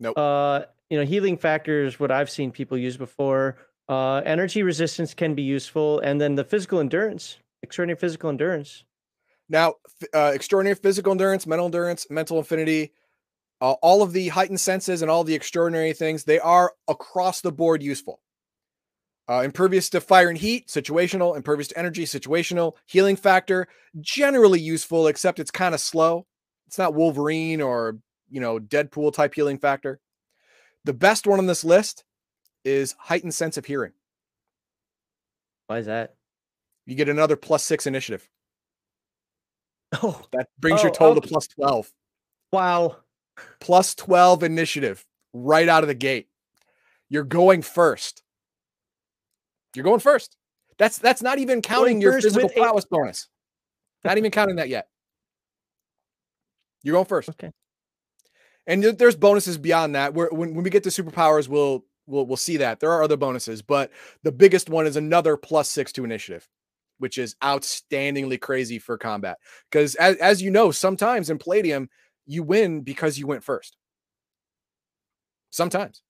Nope. Uh, you know, healing factor is what I've seen people use before. Uh, energy resistance can be useful, and then the physical endurance extraordinary physical endurance. Now, uh, extraordinary physical endurance, mental endurance, mental affinity, uh, all of the heightened senses and all the extraordinary things, they are across the board useful. Uh, impervious to fire and heat, situational. Impervious to energy, situational. Healing factor, generally useful, except it's kind of slow. It's not Wolverine or, you know, Deadpool type healing factor. The best one on this list is heightened sense of hearing. Why is that? You get another plus six initiative. Oh, That brings your Oh, total okay. to plus 12. wow. plus 12 initiative right out of the gate. You're going first. You're going first. That's that's not even counting your physical prowess bonus. Not even counting that yet. You're going first. Okay. And there's bonuses beyond that. Where when, when we get to superpowers, we'll we'll we'll see that. There are other bonuses, but the biggest one is another plus six to initiative, which is outstandingly crazy for combat. Because as, as you know, sometimes in Palladium, you win because you went first. Sometimes.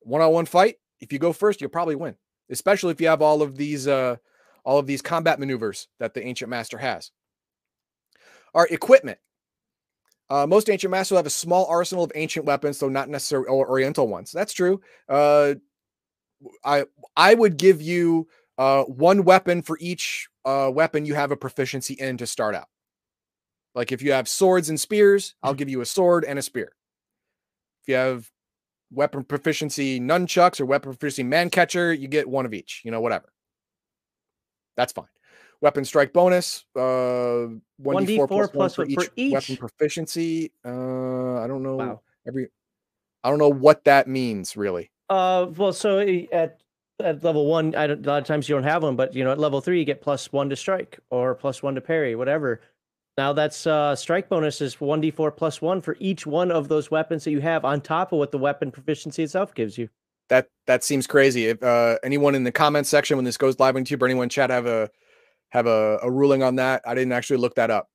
One-on-one fight, if you go first, you'll probably win. Especially if you have all of these uh all of these combat maneuvers that the ancient master has. Right, equipment. Uh, most ancient masters have a small arsenal of ancient weapons, though not necessarily oriental ones. That's true. Uh, I I would give you uh, one weapon for each uh, weapon you have a proficiency in to start out. Like if you have swords and spears, I'll give you a sword and a spear. If you have weapon proficiency nunchucks or weapon proficiency man catcher, you get one of each. You know, whatever. That's fine. Weapon strike bonus, uh, 1d4 plus, 1d4 plus one for each, each. weapon proficiency. Uh, I don't know Wow. every. I don't know what that means really. Uh, well, so at at level one, I don't, a lot of times you don't have one, but you know, at level three, you get plus one to strike or plus one to parry, whatever. Now that's uh, strike bonus is one d four plus one for each one of those weapons that you have on top of what the weapon proficiency itself gives you. That that seems crazy. If uh, anyone in the comments section when this goes live on YouTube or anyone in chat have a have a, a ruling on that, I didn't actually look that up.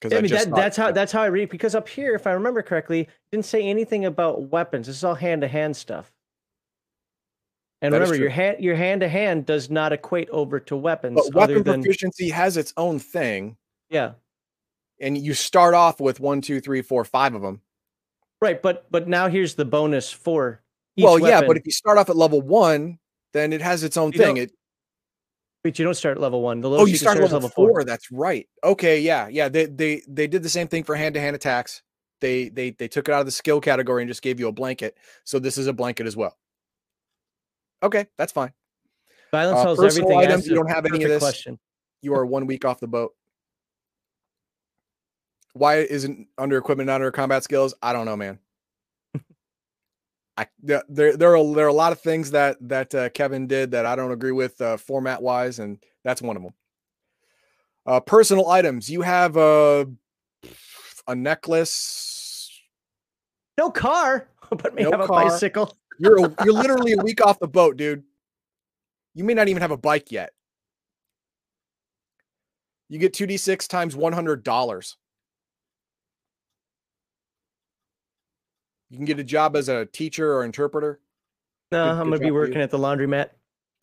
Because I mean that, that's how that's how I read because up here, if I remember correctly, didn't say anything about weapons. This is all hand to hand stuff. And That remember, your hand your hand to hand does not equate over to weapons. but other weapon than proficiency has its own thing, yeah, and you start off with one, two, three, four, five of them. right. But but now here's the bonus for each well, yeah, but if you start off at level one, then it has its own You thing. It, But you don't start at level one. The oh, lowest you start at is level four. That's right. Okay, yeah, yeah. They they they did the same thing for hand to hand attacks. They they they took it out of the skill category and just gave you a blanket. So this is a blanket as well. Okay, that's fine. Violence Uh, everything. items, you don't have any of this. Question. You are one week off the boat. Why isn't under equipment not under combat skills? I don't know, man. I there there are there are a lot of things that that uh, Kevin did that I don't agree with uh, format wise, and that's one of them. Uh, personal items. You have a a necklace. No car, but may No have a car. bicycle. You're a, you're literally a week off the boat, dude. You may not even have a bike yet. You get 2d6 times $100. You can get a job as a teacher or interpreter. No, Good- I'm gonna be job for you. working at the laundromat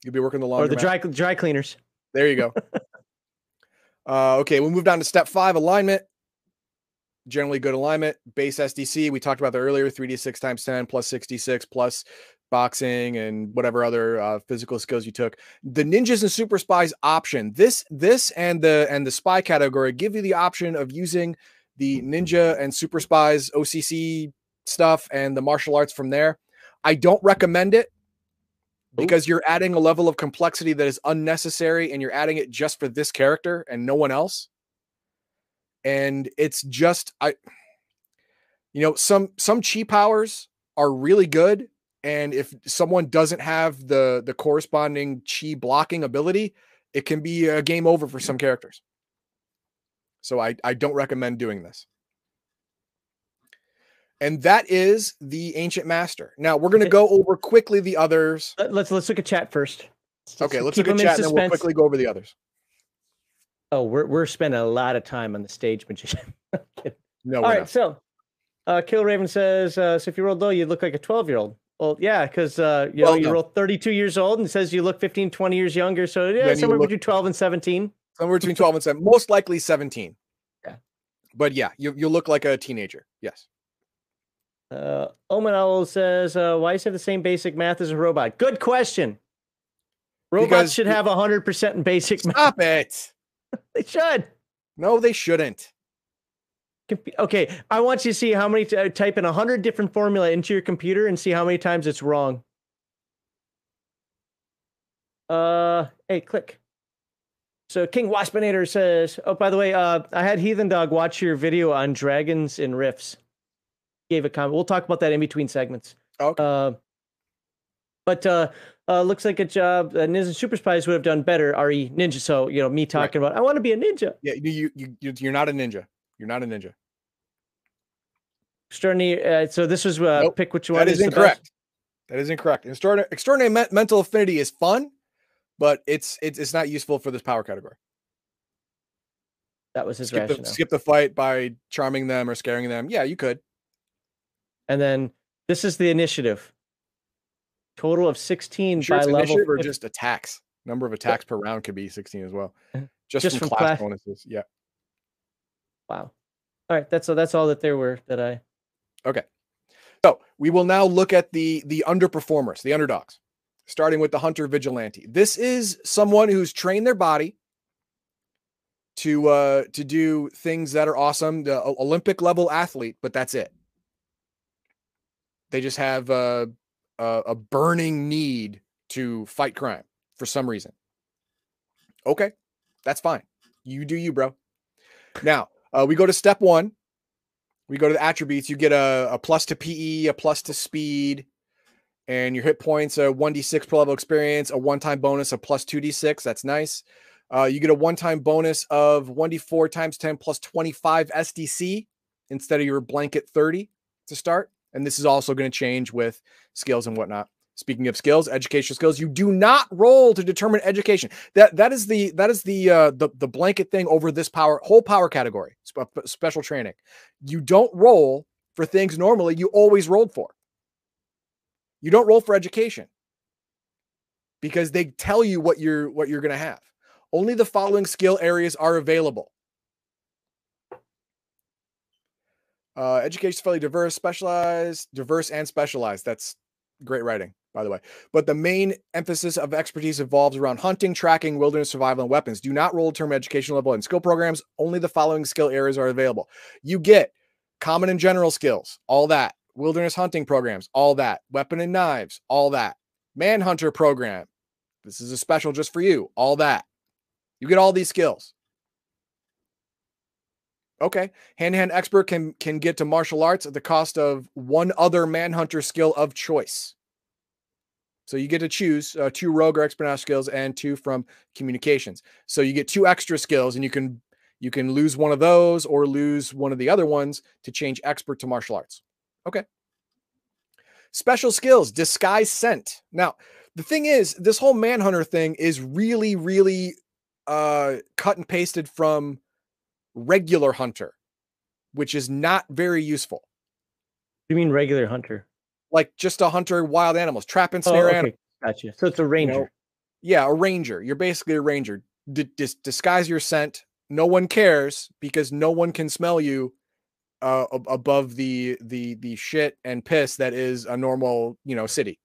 You'll be working the or the dry dry cleaners. There you go. uh, okay, we move down to step five alignment. Generally good alignment. Base SDC. We talked about that earlier 3d6 times 10 plus 66 plus boxing and whatever other uh, physical skills you took. The ninjas and super spies option. This this and the and the spy category give you the option of using the ninja and super spies OCC stuff and the martial arts from there. I don't recommend it because you're adding a level of complexity that is unnecessary and you're adding it just for this character and no one else and it's just i you know some some chi powers are really good and if someone doesn't have the the corresponding chi blocking ability it can be a game over for some characters. So i i don't recommend doing this. And that is the ancient master. Now we're going to go over quickly the others. Let- Let's let's look at chat first. Okay, let's look at chat and then we'll quickly go over the others. Oh, we're we're spending a lot of time on the stage magician. No, All right, not. so uh, Kill Raven says, uh, so if you rolled low, you look like a 12 year old. Well, yeah, because uh, you know you no. roll 32 years old and says you look 15, 20 years younger. So yeah, Then somewhere look- between 12 and 17. Somewhere between 12 and 7, most likely 17. Yeah. But yeah, you, you look like a teenager. Yes. Uh, Omen Owl says, uh, why does he have the same basic math as a robot? Good question. Robots Because should have 100% in basic math. Stop it. They should. No, they shouldn't. Okay, I want you to see how many uh, type in a hundred different formula into your computer and see how many times it's wrong. Uh, hey, click. So King Waspinator says, "Oh, by the way, uh, I had Heathen Dog watch your video on dragons and rifts. Gave a comment. We'll talk about that in between segments. Okay. Uh, but uh, uh, looks like a job. Uh, Ninja and Super Spies would have done better. Re Ninja. So you know, me talking about I want to be a ninja. Yeah, you, you, you, you- you're not a ninja. You're not a ninja. Extraordinary. Uh, so this was uh, Nope, pick which one That is the incorrect. That is incorrect. Extraordinary, extraordinary me- mental affinity is fun, but it's, it's it's not useful for this power category. That was his Skip the, skip the fight by charming them or scaring them. Yeah, you could. And then this is the initiative. Total of 16 sure by level. initiative or just attacks? Number of attacks per round could be 16 as well. Uh, Just, just from, from class, class. bonuses. Yeah. Wow. All right, that's so that's all that there were that I Okay. So we will now look at the the underperformers, the underdogs, starting with the hunter vigilante. This is someone who's trained their body to uh to do things that are awesome, the Olympic level athlete, but that's it. They just have uh, a a burning need to fight crime for some reason. Okay, that's fine. You do you, bro. Now uh, we go to step one. We go to the attributes. You get a, a plus to PE, a plus to speed, and your hit points, a 1d6 per level experience, a one time bonus of plus 2d6. That's nice. Uh, you get a one time bonus of 1d4 times 10 plus 25 SDC instead of your blanket 30 to start. And this is also going to change with skills and whatnot. Speaking of skills, educational skills, you do not roll to determine education. That that is the that is the uh, the the blanket thing over this power whole power category, special training. You don't roll for things normally you always rolled for. You don't roll for education because they tell you what you're what you're going to have. Only the following skill areas are available. Uh, education is fairly diverse, specialized, diverse and specialized. That's great writing by the way. But the main emphasis of expertise evolves around hunting, tracking, wilderness survival, and weapons. Do not roll term education level and skill programs. Only the following skill areas are available. You get common and general skills, all that. Wilderness hunting programs, all that. Weapon and knives, all that. Manhunter program. This is a special just for you, all that. You get all these skills. Okay. Hand-to-hand expert can can get to martial arts at the cost of one other manhunter skill of choice. So you get to choose uh, two rogue or expert skills and two from communications. So you get two extra skills, and you can you can lose one of those or lose one of the other ones to change expert to martial arts. Okay. Special skills, disguise scent. Now, the thing is, this whole manhunter thing is really, really uh, cut and pasted from regular hunter, which is not very useful. You mean regular hunter? like just a hunter wild animals, trap and snare oh, okay. animals. Gotcha. So it's a ranger. You know, yeah, a ranger. You're basically a ranger. D- dis- disguise your scent. No one cares because no one can smell you uh, above the the the shit and piss that is a normal you know city.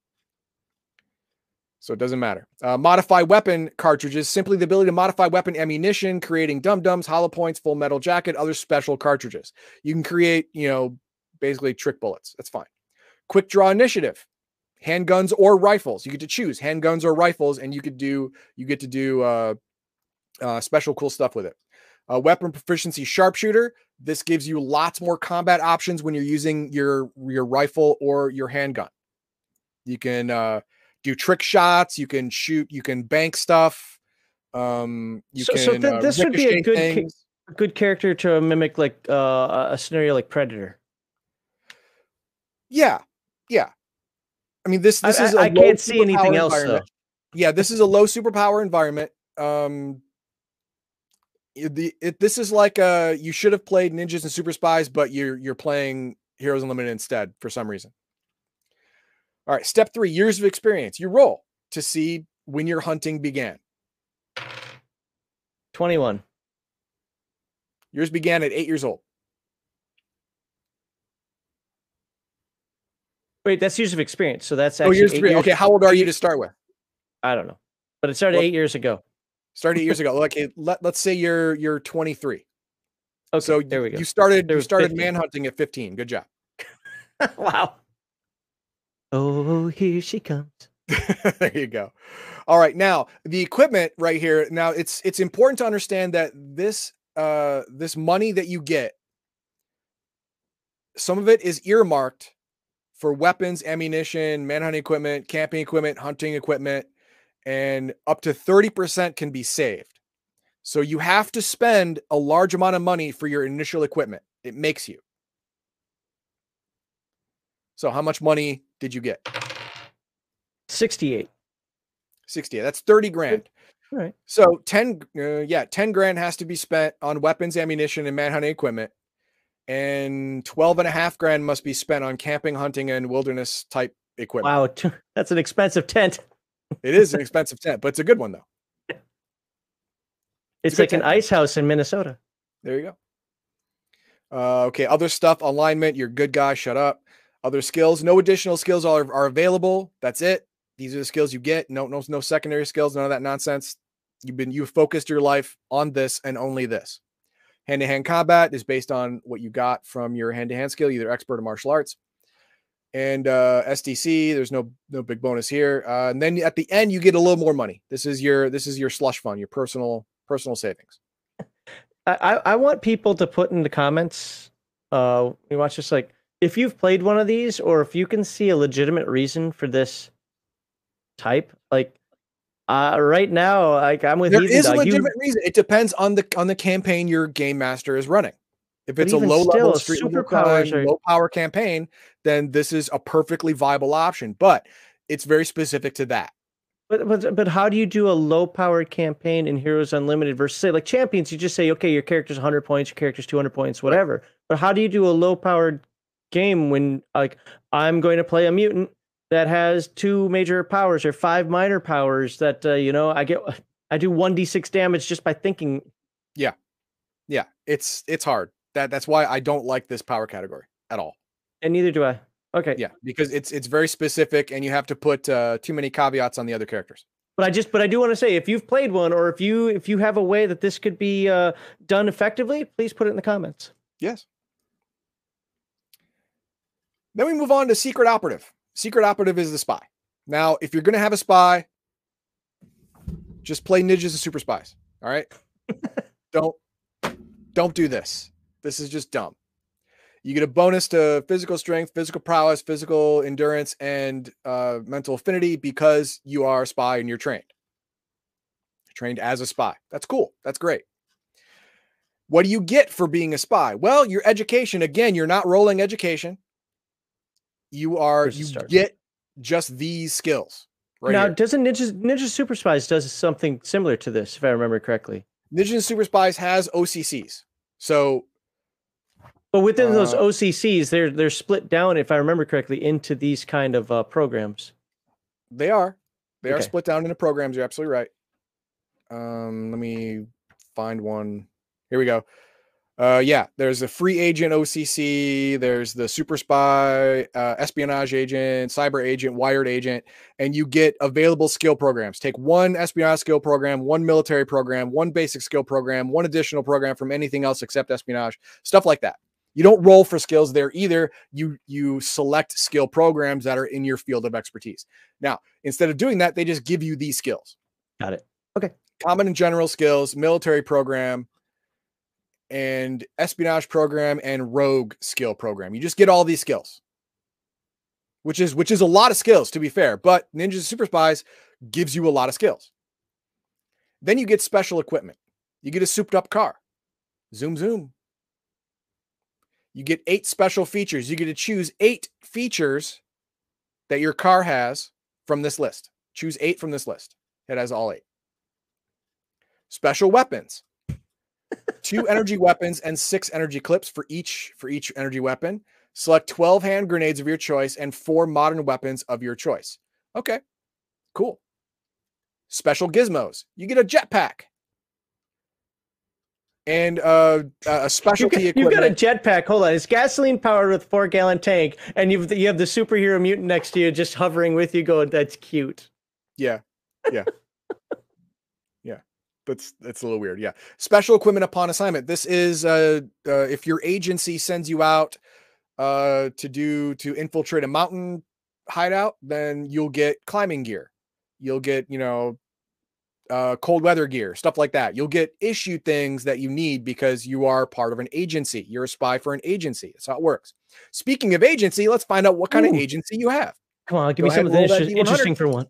So it doesn't matter. Uh, modify weapon cartridges, simply the ability to modify weapon ammunition, creating dum dums, hollow points, full metal jacket, other special cartridges. You can create, you know, basically trick bullets. That's fine. Quick draw initiative, handguns or rifles. You get to choose handguns or rifles, and you could do you get to do uh, uh, special cool stuff with it. Uh, weapon proficiency sharpshooter. This gives you lots more combat options when you're using your your rifle or your handgun. You can uh, do trick shots. You can shoot. You can bank stuff. Um, you so, can. So th- uh, this would be a good ca- good character to mimic like uh, a scenario like Predator. Yeah, yeah. I mean, this this I, is I, a I low can't see anything else though. Yeah, this is a low superpower environment. Um, the it, this is like uh you should have played ninjas and super spies, but you're you're playing Heroes Unlimited instead for some reason. All right, step three: years of experience. You roll to see when your hunting began. Twenty-one. Yours began at eight years old. Wait, that's years of experience. So that's Oh, actually years eight three. years- Okay, how old are you to start with? I don't know, but it started Well- eight years ago. Started eight years ago. Okay, let let's say you're you're 23. Okay, So there we go. you started you started 15. manhunting at 15. Good job. wow. Oh, here she comes. there you go. All right, now the equipment right here. Now it's it's important to understand that this uh this money that you get, some of it is earmarked for weapons, ammunition, manhunting equipment, camping equipment, hunting equipment, and up to 30% can be saved. So you have to spend a large amount of money for your initial equipment. It makes you. So how much money did you get? Sixty-eight. 60. That's 30 grand. All right. So 10 uh, yeah, 10 grand has to be spent on weapons, ammunition and manhunting equipment. And 12 and a half grand must be spent on camping, hunting and wilderness type equipment. Wow, t- that's an expensive tent. It is an expensive tent, but it's a good one though. It's good like an ice house in Minnesota. There you go. Uh, okay, other stuff, alignment, you're good guy, shut up. Other skills, no additional skills are, are available. That's it. These are the skills you get. No, no, no secondary skills, none of that nonsense. You've been you've focused your life on this and only this. Hand-to-hand combat is based on what you got from your hand-to-hand skill, either expert or martial arts. And uh SDC, there's no no big bonus here. Uh, and then at the end, you get a little more money. This is your this is your slush fund, your personal personal savings. I, I, want people to put in the comments. Uh, you watch this like if you've played one of these, or if you can see a legitimate reason for this type. Like, uh, right now, like I'm with There Heathen is a Dog. You- legitimate reason. It depends on the on the campaign your game master is running. If it's a low level still, street superpowers are- low power campaign, then this is a perfectly viable option. But it's very specific to that. But but but how do you do a low powered campaign in Heroes Unlimited versus say like Champions? You just say okay, your character's 100 points, your character's 200 points, whatever. But how do you do a low powered game when like I'm going to play a mutant that has two major powers or five minor powers that uh, you know I get I do 1d6 damage just by thinking. Yeah. Yeah, it's it's hard. That that's why I don't like this power category at all. And neither do I. Okay. Yeah, because it's it's very specific and you have to put uh, too many caveats on the other characters. But I just but I do want to say if you've played one or if you if you have a way that this could be uh, done effectively, please put it in the comments. Yes. Then we move on to secret operative. Secret operative is the spy. Now, if you're going to have a spy, just play ninjas and super spies. All right. don't don't do this. This is just dumb. You get a bonus to physical strength, physical prowess, physical endurance, and uh, mental affinity because you are a spy and you're trained. You're trained as a spy. That's cool. That's great. What do you get for being a spy? Well, your education. Again, you're not rolling education. You are you get just these skills. Right now, here. doesn't Ninja Ninja Super Spies does something similar to this, if I remember correctly? Ninja Super Spies has OCCs. So but within uh, those OCCs, they're they're split down, if I remember correctly, into these kind of uh, programs. They are. They okay. are split down into programs. You're absolutely right. Um, let me find one. Here we go. Uh, yeah, there's a free agent OCC, there's the super spy, uh, espionage agent, cyber agent, wired agent, and you get available skill programs. Take one espionage skill program, one military program, one basic skill program, one additional program from anything else except espionage, stuff like that. You don't roll for skills there either. You you select skill programs that are in your field of expertise. Now, instead of doing that, they just give you these skills. Got it. Okay. Common and general skills, military program, and espionage program and rogue skill program. You just get all these skills. Which is which is a lot of skills to be fair, but Ninja Super Spies gives you a lot of skills. Then you get special equipment. You get a souped up car. Zoom zoom. You get eight special features. You get to choose eight features that your car has from this list. Choose eight from this list. It has all eight. Special weapons two energy weapons and six energy clips for each for each energy weapon. Select 12 hand grenades of your choice and four modern weapons of your choice. Okay, cool. Special gizmos. You get a jetpack and uh, a specialty you got, equipment. You got a jetpack. Hold on, it's gasoline powered with four gallon tank, and you've you have the superhero mutant next to you, just hovering with you, going, "That's cute." Yeah, yeah that's that's a little weird. Yeah. Special equipment upon assignment. This is uh, uh if your agency sends you out uh to do to infiltrate a mountain hideout, then you'll get climbing gear. You'll get, you know, uh, cold weather gear, stuff like that. You'll get issue things that you need because you are part of an agency. You're a spy for an agency. That's how it works. Speaking of agency, let's find out what kind Ooh. of agency you have. Come on, give Go me some of this interesting for one.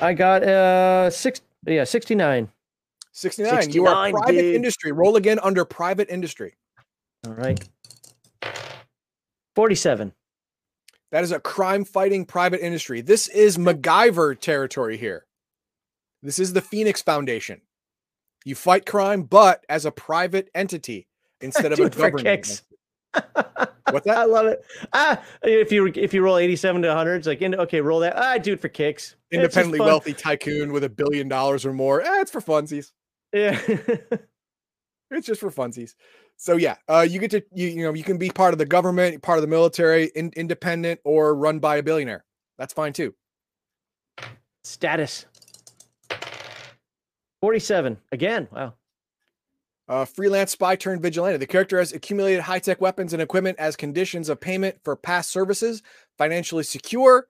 I got uh six yeah, 69. 69. 69 you are private dude. industry. Roll again under private industry. All right. 47. That is a crime fighting private industry. This is MacGyver territory here. This is the Phoenix Foundation. You fight crime, but as a private entity instead of a government. What's that? I love it. Ah, if you if you roll 87 to 100, it's like okay, roll that. Ah, do it for kicks. Independently wealthy tycoon with a billion dollars or more. Eh, it's for funsies. Yeah. it's just for funsies. So yeah, uh, you get to you you know you can be part of the government, part of the military, in, independent, or run by a billionaire. That's fine too. Status. 47 again. Wow. Uh, freelance spy turned vigilante. The character has accumulated high tech weapons and equipment as conditions of payment for past services. Financially secure.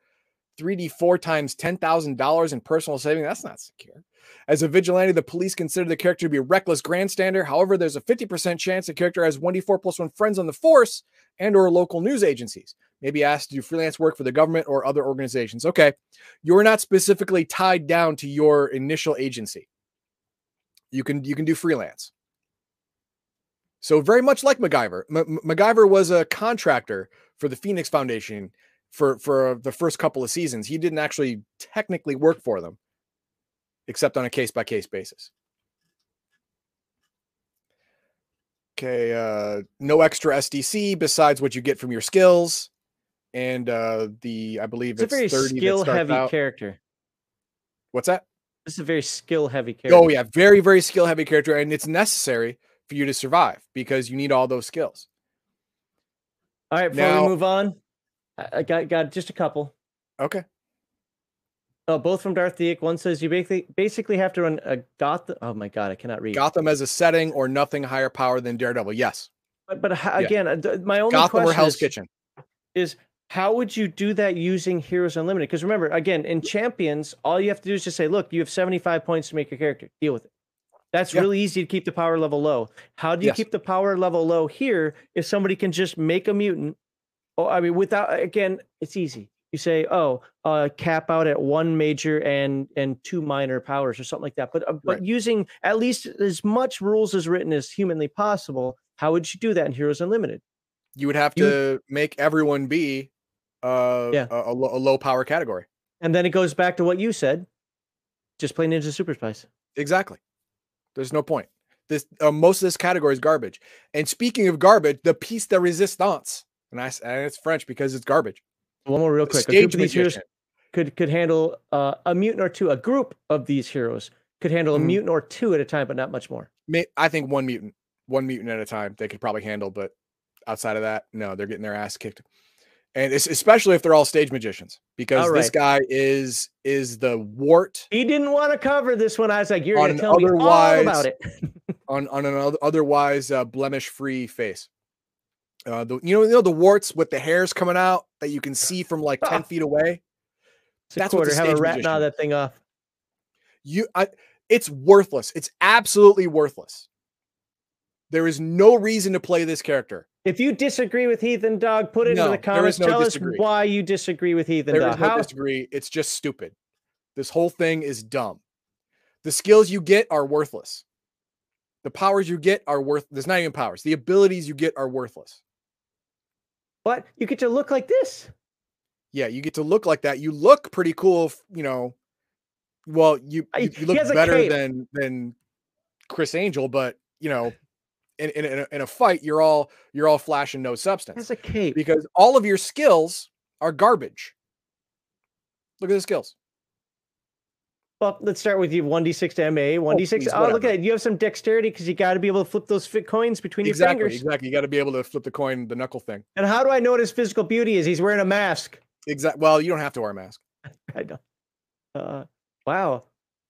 3D four times $10,000 in personal saving. That's not secure. As a vigilante, the police consider the character to be a reckless grandstander. However, there's a 50% chance the character has 1d4 plus one friends on the force and or local news agencies. Maybe asked to do freelance work for the government or other organizations. Okay. You're not specifically tied down to your initial agency. You can you can do freelance. So very much like MacGyver. M- MacGyver was a contractor for the Phoenix Foundation for for the first couple of seasons. He didn't actually technically work for them, except on a case by case basis. Okay, uh, no extra SDC besides what you get from your skills, and uh, the I believe It's a very 30 skill heavy out- character. What's that? This is a very skill heavy character. Oh yeah, very very skill heavy character, and it's necessary for you to survive because you need all those skills. All right, before Now- we move on, I got got just a couple. Okay. Oh, both from Darth Deek. One says you basically basically have to run a Gotham. Oh my god, I cannot read. Gotham as a setting or nothing higher power than Daredevil. Yes. But, but Yeah. again, uh, my only Gotham or question Hell's is, Kitchen. is how would you do that using Heroes Unlimited? Because remember, again, in Champions, all you have to do is just say, "Look, you have 75 points to make your character. Deal with it." That's Yeah. really easy to keep the power level low. How do you Yes. keep the power level low here if somebody can just make a mutant? Oh, I mean, without again, it's easy. You say, "Oh, uh, cap out at one major and and two minor powers or something like that." But uh, but using at least as much rules as written as humanly possible, how would you do that in Heroes Unlimited? You would have You- to make everyone be uh, Yeah. a, a low power category. And then it goes back to what you said. Just play Ninja Super Spies. Exactly. There's no point. This uh, most of this category is garbage. And speaking of garbage, the piece de resistance, and I, and it's French because it's garbage. One more real quick. A group of these heroes could could handle uh, a mutant or two. A group of these heroes could handle a Mhm. mutant or two at a time, but not much more. I think one mutant, one mutant at a time, they could probably handle. But outside of that, no, they're getting their ass kicked. And it's, especially if they're all stage magicians, because All this guy is is the wart He didn't want to cover this one. I was like, "You're gonna tell me all about it." on on an otherwise uh, blemish free face. Uh, the you know you know the warts with the hairs coming out that you can see from like ten feet away. It's That's what quarter. the Have a rat gnaw that thing off. You, I, it's worthless. It's absolutely worthless. There is no reason to play this character. If you disagree with Heathen Dog, put it No, into the comments. no Tell disagree. us why you disagree with Heathen There Dog. is no How? disagree. It's just stupid. This whole thing is dumb. The skills you get are worthless. The powers you get are worth. There's not even powers. The abilities you get are worthless. What? You get to look like this. yeah, you get to look like that. You look pretty cool, f- you know. Well, you you, you look better cape. than than Criss Angel, but you know, in in, in, a, in a fight, you're all you're all flash and no substance. That's a cape. because all of your skills are garbage. Look at the skills. Well, let's start with you. One d six to MA. One d six. please, Oh, look at it. You have some dexterity because you got to be able to flip those fit coins between your fingers. exactly. You got to be able to flip the coin, the knuckle thing. And how do I know what his physical beauty is? He's wearing a mask. Exactly. Well, you don't have to wear a mask. I know. Uh, wow.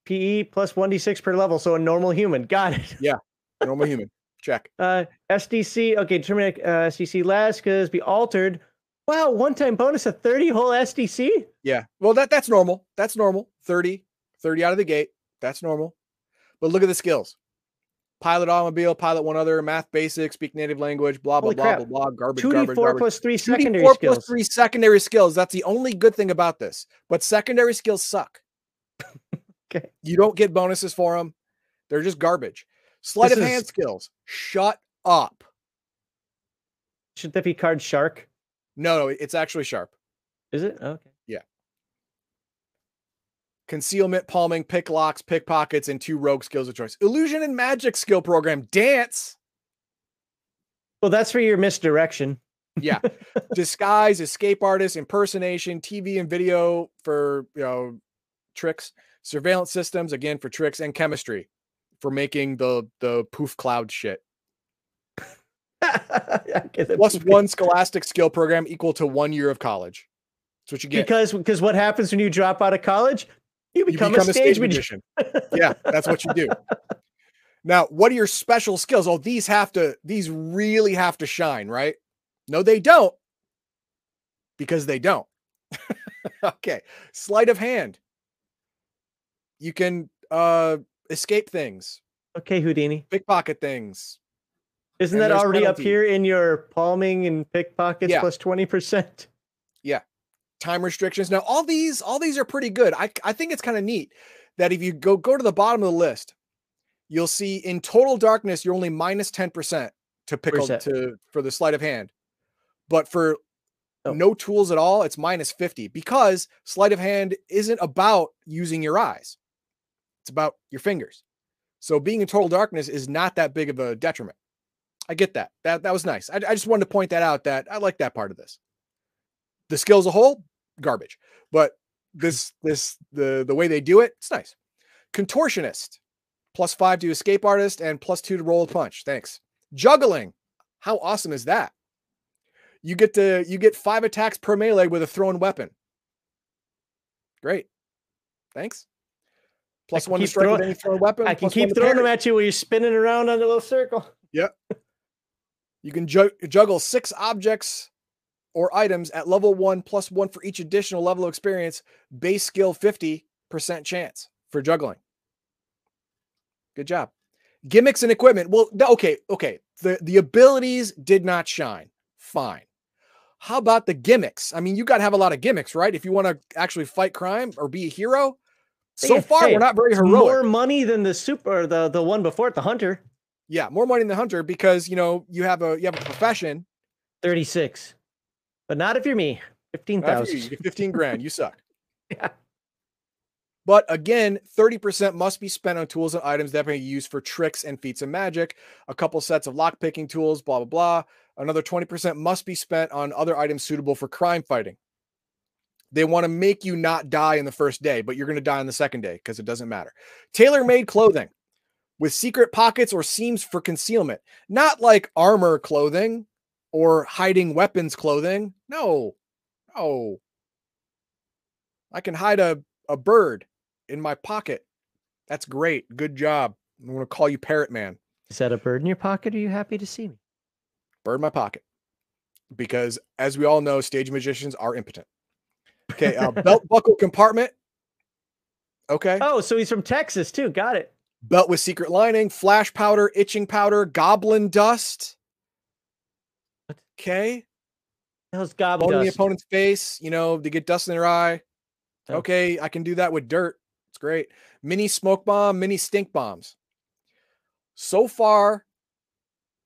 PE plus one d six per level, so a normal human. Got it. Yeah. Normal human. Check. Uh, SDC. Okay, determine uh, SDC last because be altered. Wow, one time bonus of thirty whole SDC. Yeah. Well, that that's normal. That's normal. 30, 30 out of the gate. That's normal. But look at the skills. Pilot automobile, pilot one other, math basics, speak native language, blah blah Holy blah crap. blah blah. Garbage, Two d garbage, four garbage. plus three 2d4 plus skills. three secondary skills. That's the only good thing about this. But secondary skills suck. Okay. You don't get bonuses for them. They're just garbage. Sleight This of hand skills. Shut up. Should that be card shark? No, no, it's actually sharp. Is it? Oh, okay. Yeah. Concealment, palming, pick locks, pickpockets, and two rogue skills of choice. Illusion and magic skill program, dance. Well, that's for your misdirection. Yeah. Disguise, escape artist, impersonation, TV and video for you know tricks, surveillance systems, again for tricks, and chemistry for making the the poof cloud shit. I get it. Plus one scholastic skill program equal to one year of college. That's what you get. because because what happens when you drop out of college? You you become, a stage, magician. yeah, that's what you do. Now, what are your special skills? Oh, these have to, these really have to shine, right? No, they don't. Because they don't. okay. Sleight of hand. You can uh escape things, Okay, Houdini. pickpocket things. Isn't And that already up here in your palming and pickpockets Yeah. plus twenty percent? Yeah. Time restrictions. Now, all these, all these are pretty good. I, I think it's kind of neat that if you go go to the bottom of the list, you'll see in total darkness you're only minus minus ten percent to pickle to for the sleight of hand, but for Oh. no tools at all, it's minus 50 because sleight of hand isn't about using your eyes. It's about your fingers. So being in total darkness is not that big of a detriment. I get that. That that was nice. I, I just wanted to point that out that I like that part of this. The skill as a whole, garbage. But this this the the way they do it, it's nice. Contortionist, plus five to escape artist and plus two to roll a punch. Thanks. Juggling. How awesome is that? You get to you get five attacks per melee with a thrown weapon. Great. Thanks. Plus one to strike with throwing- any thrown weapon. I can keep throwing them at you while you're spinning around on the little circle. Yep. you can ju- juggle six objects or items at level one plus one for each additional level of experience. Base skill 50% chance for juggling. Good job. Gimmicks and equipment. Well, okay, okay. The, the abilities did not shine. Fine. How about the gimmicks? I mean, you got to have a lot of gimmicks, right? If you want to actually fight crime or be a hero. So Yeah, far, hey, we're not very heroic. More money than the super, the the one before it, the hunter. yeah, more money than the hunter because you know you have a you have a profession. Thirty six, but not if you're me. Fifteen you, you thousand. get 15 grand. You suck. Yeah. But again, 30% must be spent on tools and items that may be used for tricks and feats of magic, a couple sets of lock picking tools, blah, blah, blah. Another 20% must be spent on other items suitable for crime fighting. They want to make you not die in the first day, but you're going to die on the second day because it doesn't matter. Tailor made clothing with secret pockets or seams for concealment, not like armor clothing or hiding weapons clothing. No, no. I can hide a, a bird in my pocket. That's great. Good job. I'm going to call you Parrot Man. Is that a bird in your pocket? Are you happy to see me? Bird in my pocket. Because as we all know, stage magicians are impotent. Okay. Uh, belt buckle compartment. Okay. Oh, so he's from Texas too. Got it. Belt with secret lining, flash powder, itching powder, goblin dust. What? Okay. That was goblin Blowing the opponent's face, you know, to get dust in their eye. Oh. Okay, I can do that with dirt. It's great. Mini smoke bomb, mini stink bombs. So far,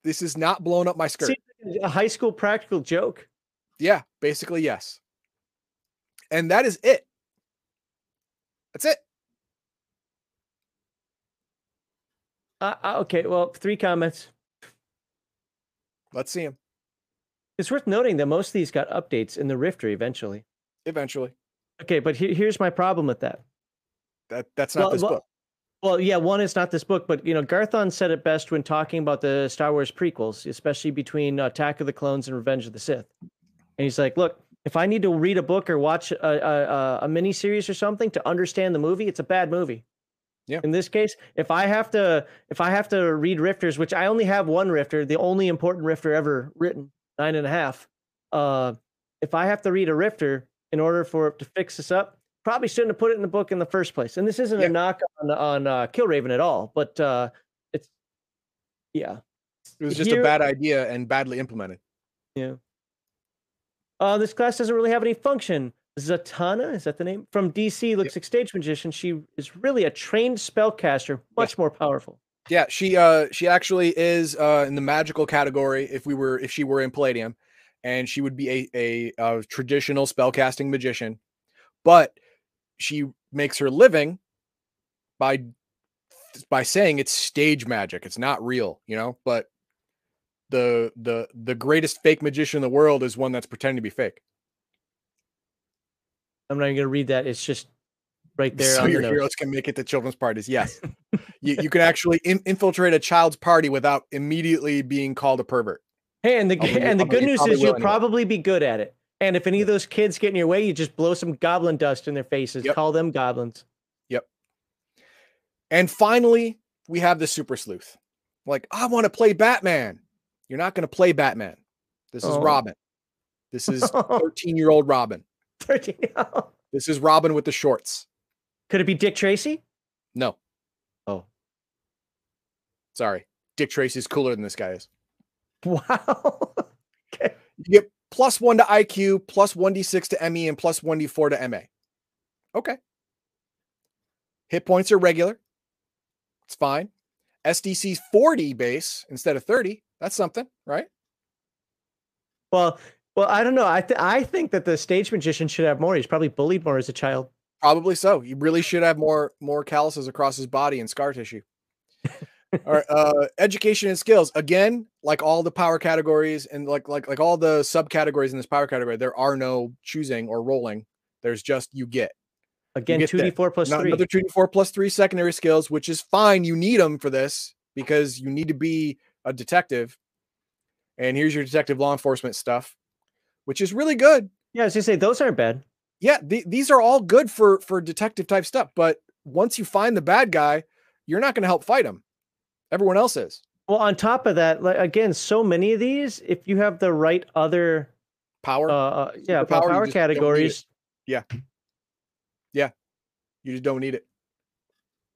this is not blown up my skirt. Like a high school practical joke. Yeah, basically, yes. And that is it. That's it. Uh, uh, okay, well, three comments. Let's see him It's worth noting that most of these got updates in the Rifter eventually. eventually. Okay, but here, here's my problem with that. That that's not Well, this well, book. Well, yeah, one is not this book, but you know, Garthon said it best when talking about the Star Wars prequels, especially between Attack of the Clones and Revenge of the Sith. And he's like, "Look, if I need to read a book or watch a, a, a, mini series or something to understand the movie, it's a bad movie." Yeah. In this case, if I have to, if I have to read Rifters, which I only have one Rifter, the only important Rifter ever written, nine and a half. Uh, if I have to read a Rifter in order for it to fix this up, probably shouldn't have put it in the book in the first place. And this isn't Yeah. a knock on on uh, Killraven at all, but uh, it's yeah, It was just here- a bad idea and badly implemented. yeah. Uh, this class doesn't really have any function. Zatanna, is that the name? From DC, looks like stage magician. She is really a trained spellcaster, much more powerful. Yeah, she uh she actually is uh in the magical category if we were if she were in Palladium and she would be a a, uh traditional spellcasting magician. But she makes her living by by saying it's stage magic. It's not real, you know? But the the the greatest fake magician in the world is one that's pretending to be fake. I'm not even gonna read that. It's just right there so on the your notes. heroes can make it to children's parties. Yes. you, you can actually in- infiltrate a child's party without immediately being called a pervert. Hey, and the I'll g- be- and the good news is you'll to. probably be good at it. And if any of those kids get in your way, you just blow some goblin dust in their faces. Yep. Call them goblins. Yep. And finally, we have the super sleuth. Like, I want to play Batman. You're not going to play Batman. This is Oh. Robin. This is 13 year old Robin. 13. This is Robin with the shorts. Could it be Dick Tracy? No, Oh, sorry. Dick Tracy's cooler than this guy is. wow. okay. You get plus one to IQ, plus 1d6 to ME, and plus 1d4 to MA. Okay. Hit points are regular. It's fine. SDC's 40 base instead of 30. That's something, right? Well, Well, I don't know. I th- I think that the stage magician should have more. He's probably bullied more as a child. Probably so. He really should have more more calluses across his body and scar tissue. all right, uh, education and skills. Again, like all the power categories and like like like all the subcategories in this power category, there are no choosing or rolling. There's just you get. Again, get two d four plus three. another 2d4 plus three secondary skills, which is fine. You need them for this because you need to be a detective. And here's your detective law enforcement stuff, which is really good. Yeah, I was gonna say those aren't bad. Yeah, the, these are all good for for detective type stuff. But once you find the bad guy, you're not going to help fight him. Everyone else is. Well, on top of that, like again, so many of these, if you have the right other, Power, uh, uh yeah, power, you power just don't need it. categories. you just don't need it.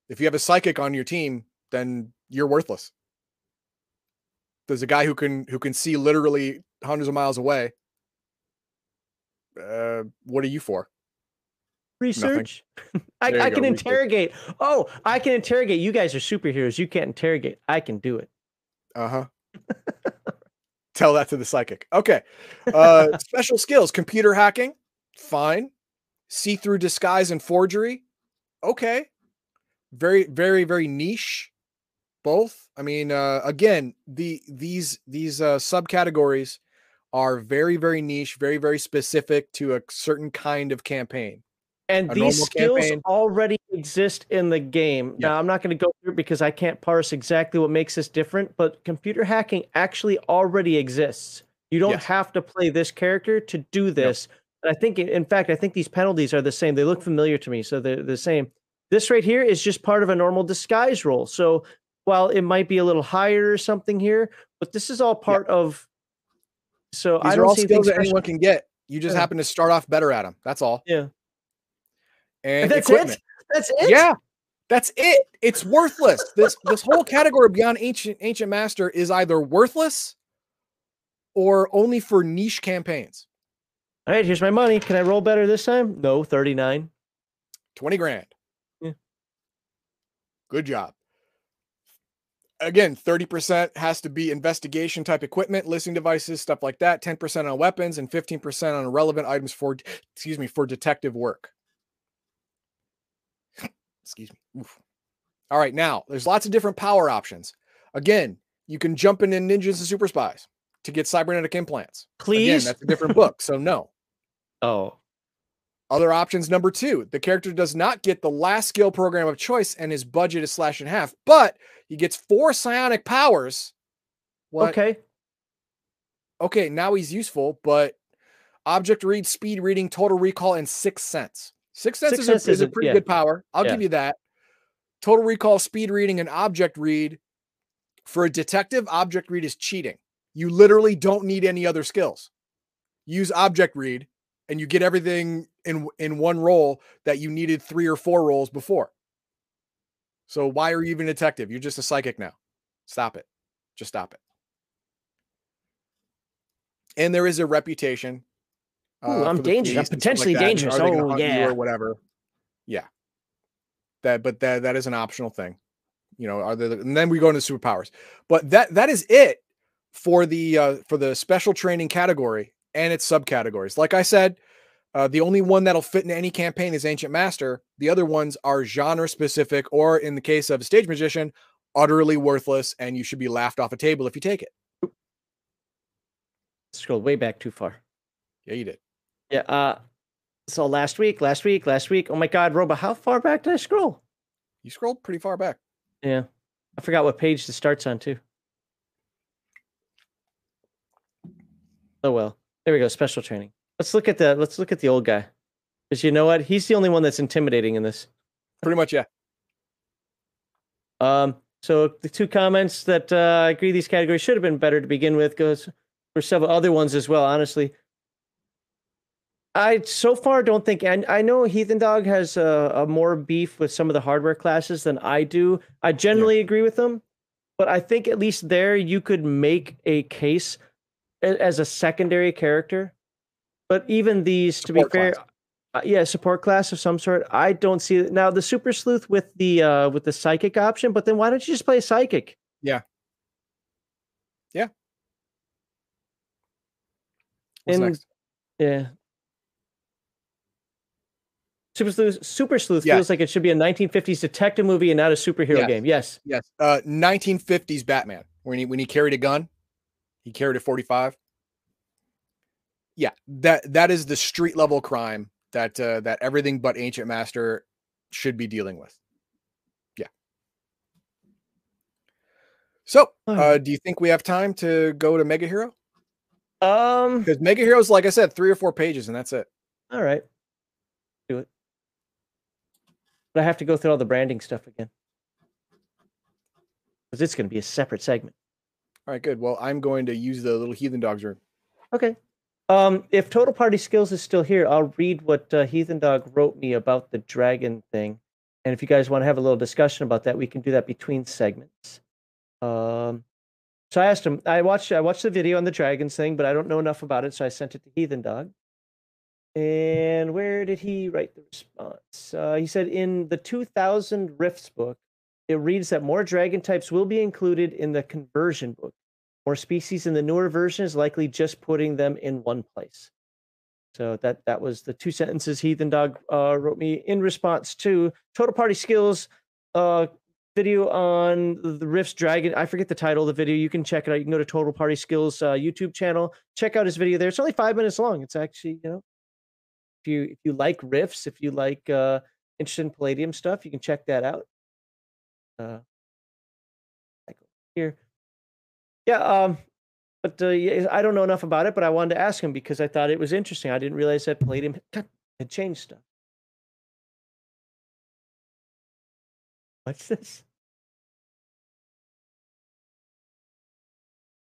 If you have a psychic on your team, then you're worthless. There's a guy who can who can see literally hundreds of miles away. Uh, what are you for? Research. I, I go, can research. interrogate. Oh, I can interrogate. You guys are superheroes. You can't interrogate. I can do it. Uh huh. Tell that to the psychic. Okay. Uh, special skills: computer hacking, fine. See-through disguise and forgery, okay. Very, very, very niche. Both. I mean, uh, again, the these these uh, subcategories are very, very niche, very, very specific to a certain kind of campaign. And A these skills campaign. already exist in the game. Yeah. Now, I'm not going to go through it because I can't parse exactly what makes this different, but computer hacking actually already exists. You don't Yes. have to play this character to do this. And I think, in fact, I think these penalties are the same. They look familiar to me, so they're the same. This right here is just part of a normal disguise roll. So while it might be a little higher or something here, but this is all part of. So These I don't see skills that anyone can get. You just Yeah. happen to start off better at them. That's all. Yeah. And That's equipment. it. That's it. Yeah, that's it. It's worthless. This this whole category beyond ancient ancient master is either worthless or only for niche campaigns. All right, here's my money. Can I roll better this time? No, 39. 20 grand. Yeah. Good job. Again, 30% has to be investigation type equipment, listening devices, stuff like that, 10% on weapons and 15% on relevant items for excuse me, for detective work. excuse me. Oof. All right, now there's lots of different power options. Again, you can jump into ninjas and super spies to get cybernetic implants. Again, Please. that's a different book, so no. oh, Other options number two, the character does not get the last skill program of choice and his budget is slashed in half, but he gets four psionic powers. What? okay. Okay, now he's useful, but object read, speed reading, total recall, and sixth sense. Sixth sense Sixth is, a, sense is a pretty yeah. good power. I'll Yeah. give you that. Total recall, speed reading, and object read. For a detective, object read is cheating. You literally don't need any other skills. Use object read, and you get everything in in one roll that you needed three or four rolls before. So why are you even a detective? You're just a psychic now. Stop it. Just stop it. And there is a reputation. uh, Ooh, I'm dangerous. I'm police and stuff potentially and dangerous. are they gonna Oh, yeah. or whatever. Yeah. That, but that that is an optional thing. You know, are there, and then we go into superpowers. But that that is it for the uh, for the special training category and its subcategories. Like I said, uh, the only one that'll fit into any campaign is Ancient Master. The other ones are genre specific, or in the case of a Stage Magician, utterly worthless, and you should be laughed off a table if you take it. Scrolled way back too far. Yeah, you did. Yeah. Uh, so last week, last week, last week. Oh my God, Roba, how far back did I scroll? You scrolled pretty far back. Yeah. I forgot what page this starts on too. Oh well. There we go. Special training. Let's look at the let's look at the old guy. Because you know what? He's the only one that's intimidating in this. Pretty much, yeah. Um, so the two comments that uh, I agree these categories should have been better to begin with goes for several other ones as well. Honestly, I so far don't think, and I know Heathen Dog has a, a more beef with some of the hardware classes than I do. I generally agree with them, but I think at least there you could make a case as a secondary character. But even these, to be fair, uh, yeah, support class of some sort. I don't see it now. The super sleuth with the uh with the psychic option, but then why don't you just play a psychic? Yeah. Yeah. What's In- next? Yeah. Super Sleuth, Super Sleuth feels like it should be a 1950s detective movie and not a superhero Yes. game. Yes. Yes. Uh 1950s Batman. When he when he carried a gun, he carried a 45. Yeah, that that is the street level crime that uh that everything but Ancient Master should be dealing with. Yeah. So, uh do you think we have time to go to Mega Hero? Um. Because Mega Heroes, like I said, three or four pages, and that's it. All right. Do it. But I have to go through all the branding stuff again. Because it's going to be a separate segment. All right, good. Well, I'm going to use the little heathen dogs room. Okay. Um, if Total Party Skills is still here, I'll read what uh, Heathen Dog wrote me about the dragon thing. And if you guys want to have a little discussion about that, we can do that between segments. Um, so I asked him. I watched. I watched the video on the dragons thing, but I don't know enough about it, so I sent it to Heathen Dog. And where did he write the response? Uh, he said in the 2000 Rifts book, it reads that more dragon types will be included in the conversion book. More species in the newer version is likely just putting them in one place. So that that was the two sentences Heathen Dog uh, wrote me in response to Total Party Skills uh, video on the Rifts Dragon. I forget the title of the video. You can check it out. You can go to Total Party Skills uh, YouTube channel. Check out his video there. It's only five minutes long. It's actually you know, if you if you like Rifts, if you like uh, interested in Palladium stuff, you can check that out. Uh, here. Yeah, um, but uh, I don't know enough about it, but I wanted to ask him because I thought it was interesting. I didn't realize that Palladium had- had changed stuff. What's this?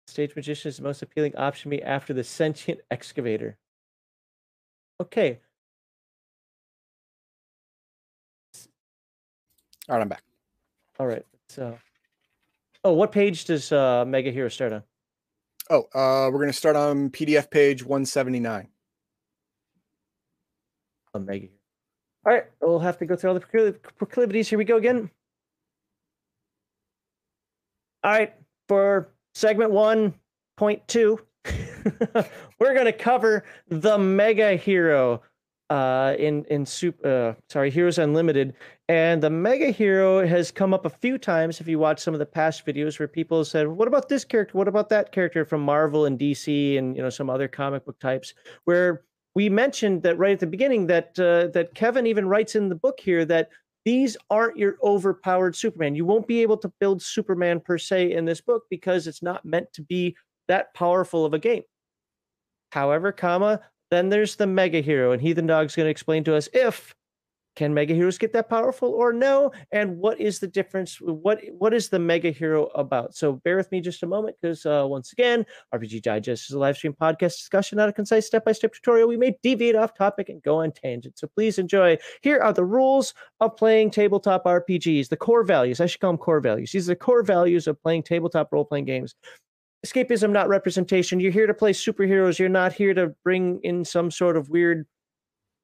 Stage magician is the most appealing option to me after the sentient excavator. Okay, All right, I'm back. all right. So, oh, what page does uh, Mega Hero start on? Oh, uh, we're gonna start on PDF page 179. Oh, Mega Hero. All right, we'll have to go through all the procliv- proclivities. Here we go again. All right, for segment 1.2, we're going to cover the Mega Hero uh, in in super. Uh, sorry, Heroes Unlimited, and the Mega Hero has come up a few times. If you watch some of the past videos, where people said, "What about this character? What about that character from Marvel and DC and you know some other comic book types?" Where we mentioned that right at the beginning that uh, that Kevin even writes in the book here that these aren't your overpowered Superman. You won't be able to build Superman per se in this book because it's not meant to be that powerful of a game. However, comma, then there's the Mega Hero, and Heathen Dog's going to explain to us if can Mega Heroes get that powerful or no, and what is the difference? What what is the Mega Hero about? So bear with me just a moment, because uh, once again, RPG Digest is a live stream podcast discussion, not a concise step by step tutorial. We may deviate off topic and go on tangent, so please enjoy. Here are the rules of playing tabletop RPGs, the core values. I should call them core values. These are the core values of playing tabletop role playing games escapism, not representation. You're here to play superheroes. You're not here to bring in some sort of weird.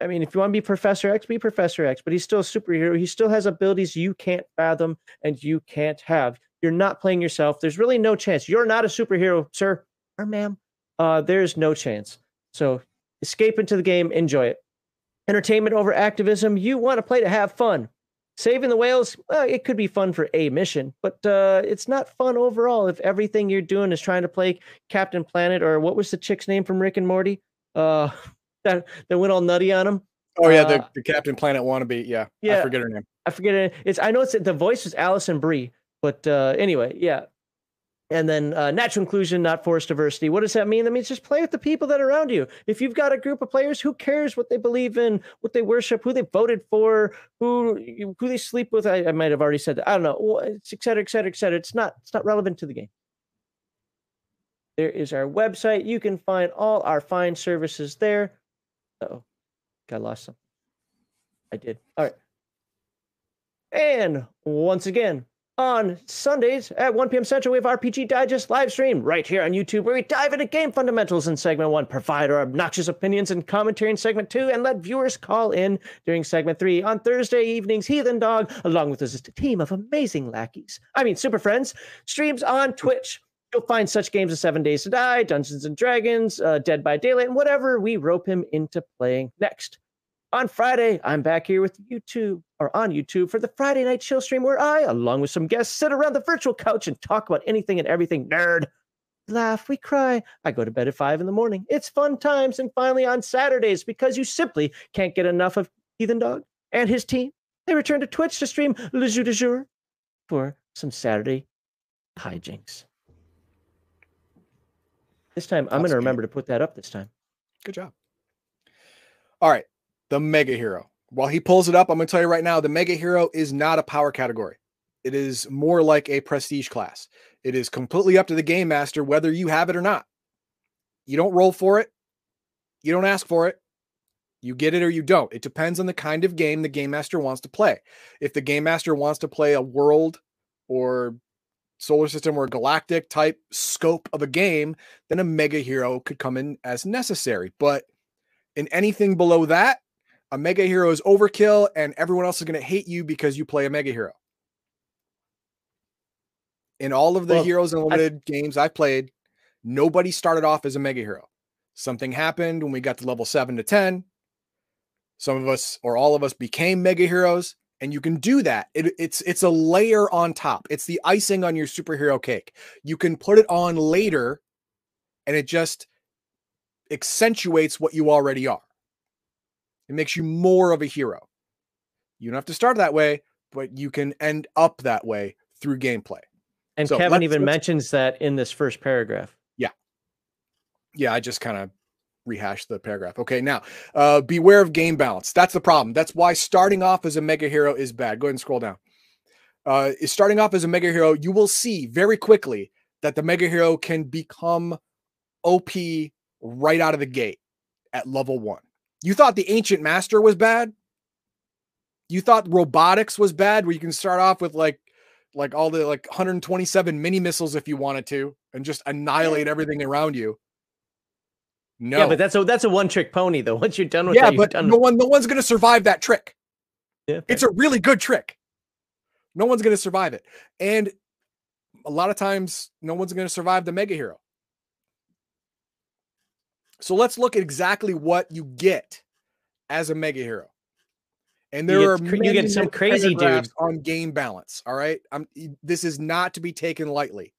I mean, if you want to be Professor X, be Professor X, but he's still a superhero. He still has abilities you can't fathom and you can't have. You're not playing yourself. There's really no chance. You're not a superhero, sir or ma'am. Uh, there's no chance. So escape into the game, enjoy it. Entertainment over activism. You want to play to have fun. Saving the whales, well, it could be fun for a mission, but uh, it's not fun overall if everything you're doing is trying to play Captain Planet or what was the chick's name from Rick and Morty? Uh, that that went all nutty on him. Oh yeah, the, Uh, the Captain Planet wannabe. Yeah, yeah. I forget her name. I forget it. It's I know it's the voice is Alison Brie, but uh, anyway, yeah. And then uh, natural inclusion, not forced diversity. What does that mean? That means just play with the people that are around you. If you've got a group of players, who cares what they believe in, what they worship, who they voted for, who who they sleep with? I, I might have already said that. I don't know. It's et cetera, et cetera, et cetera. It's not it's not relevant to the game. There is our website. You can find all our fine services there. Oh, I lost some. I did. All right. And once again, on Sundays at 1 p.m. Central, we have RPG Digest live stream right here on YouTube, where we dive into game fundamentals in segment one, provide our obnoxious opinions and commentary in segment two, and let viewers call in during segment three. On Thursday evenings, Heathen Dog, along with us, is a team of amazing lackeys, I mean, super friends, streams on Twitch. You'll find such games as Seven Days to Die, Dungeons and Dragons, uh, Dead by Daylight, and whatever we rope him into playing next. On Friday, I'm back here with YouTube or on YouTube for the Friday night chill stream where I, along with some guests, sit around the virtual couch and talk about anything and everything nerd. We laugh, we cry. I go to bed at five in the morning. It's fun times. And finally, on Saturdays, because you simply can't get enough of Heathen Dog and his team, they return to Twitch to stream Le Jeu de Jour for some Saturday hijinks. This time, I'm going to remember to put that up this time. Good job. All right. The Mega Hero. While he pulls it up, I'm going to tell you right now the Mega Hero is not a power category. It is more like a prestige class. It is completely up to the game master whether you have it or not. You don't roll for it, you don't ask for it. You get it or you don't. It depends on the kind of game the game master wants to play. If the game master wants to play a world or solar system or galactic type scope of a game, then a mega hero could come in as necessary. But in anything below that, a mega hero is overkill and everyone else is going to hate you because you play a mega hero. In all of the well, Heroes Unlimited I, games I've played, nobody started off as a mega hero. Something happened when we got to level 7 to 10. Some of us or all of us became mega heroes and you can do that. It, it's it's a layer on top. It's the icing on your superhero cake. You can put it on later, and it just accentuates what you already are. It makes you more of a hero. You don't have to start that way, but you can end up that way through gameplay. And so Kevin even mentions that in this first paragraph. Yeah. Yeah, I just kind of rehash the paragraph. Okay, now uh, beware of game balance. That's the problem. That's why starting off as a mega hero is bad. Go ahead and scroll down. Uh, is starting off as a mega hero, you will see very quickly that the mega hero can become OP right out of the gate at level one. You thought the ancient master was bad. You thought robotics was bad, where you can start off with like like all the like 127 mini missiles if you wanted to and just annihilate everything around you. No. Yeah, but that's a that's a one trick pony though. Once you're done with yeah, that, but done no one no one's gonna survive that trick. Yeah, it's a really good trick. No one's gonna survive it, and a lot of times no one's gonna survive the mega hero. So let's look at exactly what you get as a mega hero. And there you are get, you get some crazy dudes on game balance. All right, I'm. This is not to be taken lightly.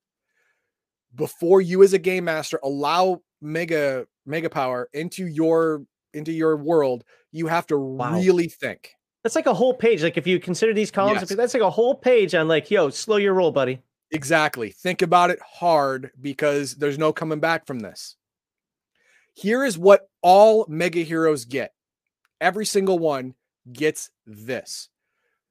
Before you, as a game master, allow mega mega power into your into your world, you have to wow. really think. That's like a whole page. Like if you consider these columns, yes. that's like a whole page on like, yo, slow your roll, buddy. Exactly. Think about it hard because there's no coming back from this. Here is what all mega heroes get. Every single one gets this.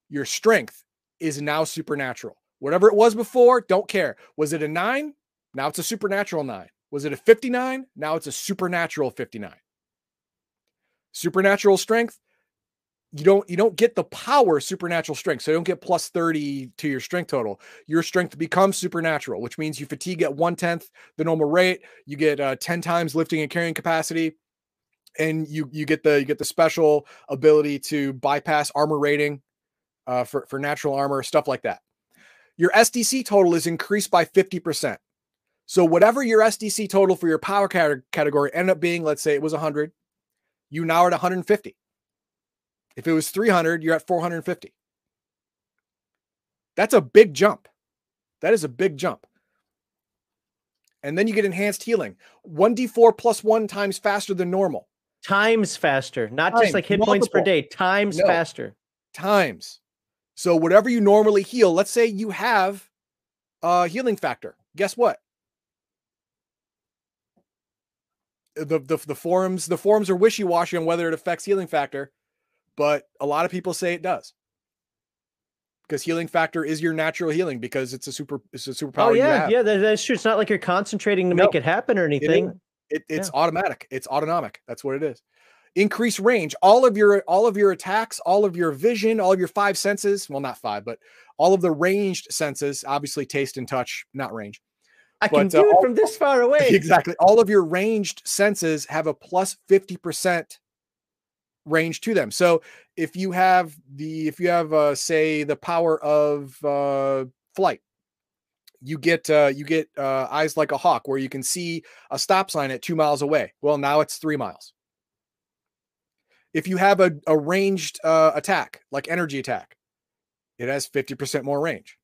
Your strength is now supernatural. Whatever it was before, don't care. Was it a nine? Now it's a supernatural nine. Was it a 59? Now it's a supernatural 59. Supernatural strength, you don't you don't get the power supernatural strength. So you don't get plus 30 to your strength total. Your strength becomes supernatural, which means you fatigue at one tenth the normal rate. You get uh, 10 times lifting and carrying capacity. And you you get the you get the special ability to bypass armor rating uh, for, for natural armor, stuff like that. Your SDC total is increased by 50%. So whatever your SDC total for your power category ended up being, let's say it was 100, you now are at 150. If it was 300, you're at 450. That's a big jump. That is a big jump. And then you get enhanced healing. 1d4 plus 1 times faster than normal. Times faster, not just like hit multiple. points per day, times no, faster. Times. So whatever you normally heal, let's say you have a healing factor. Guess what? the, the the forums the forums are wishy-washy on whether it affects healing factor, but a lot of people say it does. Because healing factor is your natural healing because it's a super it's a superpower. Oh yeah, yeah, that, that's true. It's not like you're concentrating to make it happen or anything. It, it it's yeah. automatic. It's autonomic. That's what it is. Increase range. All of your all of your attacks, all of your vision, all of your five senses. Well, not five, but all of the ranged senses. Obviously, taste and touch, not range I but, can do uh, it all, from this far away. Exactly. All of your ranged senses have a plus 50% range to them. So if you have the if you have uh say the power of uh flight, You get uh, you get uh, eyes like a hawk, where you can see a stop sign at two miles away. Well, now it's three miles. If you have a, a ranged uh, attack, like energy attack, it has 50% more range.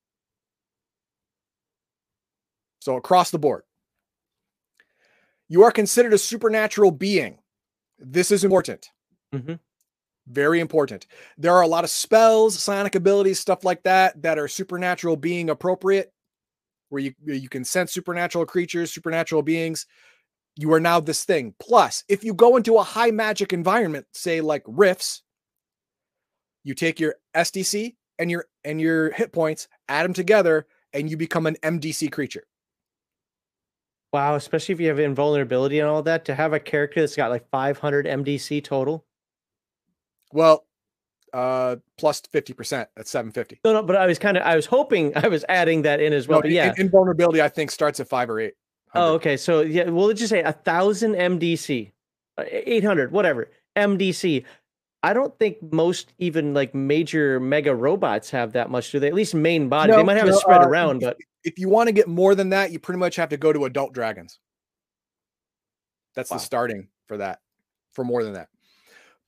So across the board. You are considered a supernatural being. This is important. Mm-hmm. Very important. There are a lot of spells, psionic abilities, stuff like that, that are supernatural being appropriate, where you, you can sense supernatural creatures, supernatural beings. You are now this thing. Plus, if you go into a high magic environment, say like rifts, you take your SDC and your and your hit points, add them together, and you become an MDC creature. Wow, especially if you have invulnerability and all that, to have a character that's got like 500 MDC total. Well, uh, plus 50%. That's 750. No, no, but I was kind of, I was hoping I was adding that in as well. No, but yeah, invulnerability, I think, starts at five or eight. Oh, okay. So yeah, well, let's just say a thousand MDC, uh, eight hundred, whatever MDC. I don't think most even like major mega robots have that much, do they? At least main body. they might have no, it spread uh, around, but if you want to get more than that, you pretty much have to go to adult dragons. That's Wow. the starting for that, for more than that.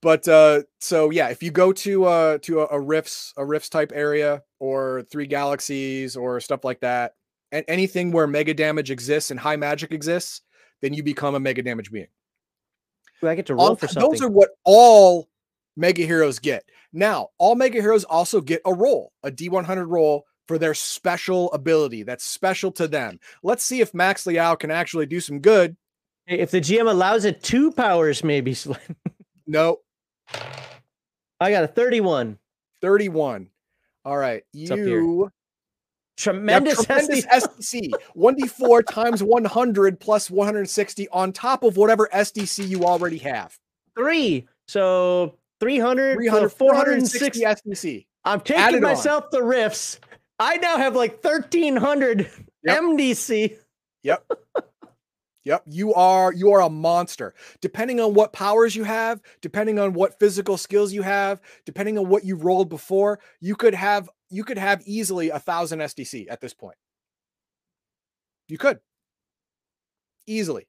But uh, so yeah, if you go to uh to a, a rifts a rifts type area or three galaxies or stuff like that, and anything where mega damage exists and high magic exists, then you become a mega damage being. do I get to roll All- for something. those are what all mega heroes get. Now, all mega heroes also get a roll, a D100 roll for their special ability that's special to them. Let's see if Max Liao can actually do some good. If the GM allows it, two powers maybe. No, I got a thirty-one. 31. All right. You Tremendous, tremendous SDC. 1d4 times 100 plus 160 on top of whatever SDC you already have. three. So 300, 300, 460. 460 SDC. I'm taking it on. myself the Rifts. I now have like 1300 Yep. MDC. Yep. Yep, you are you are a monster. Depending on what powers you have, depending on what physical skills you have, depending on what you rolled before, you could have you could have easily a thousand SDC at this point. You could easily.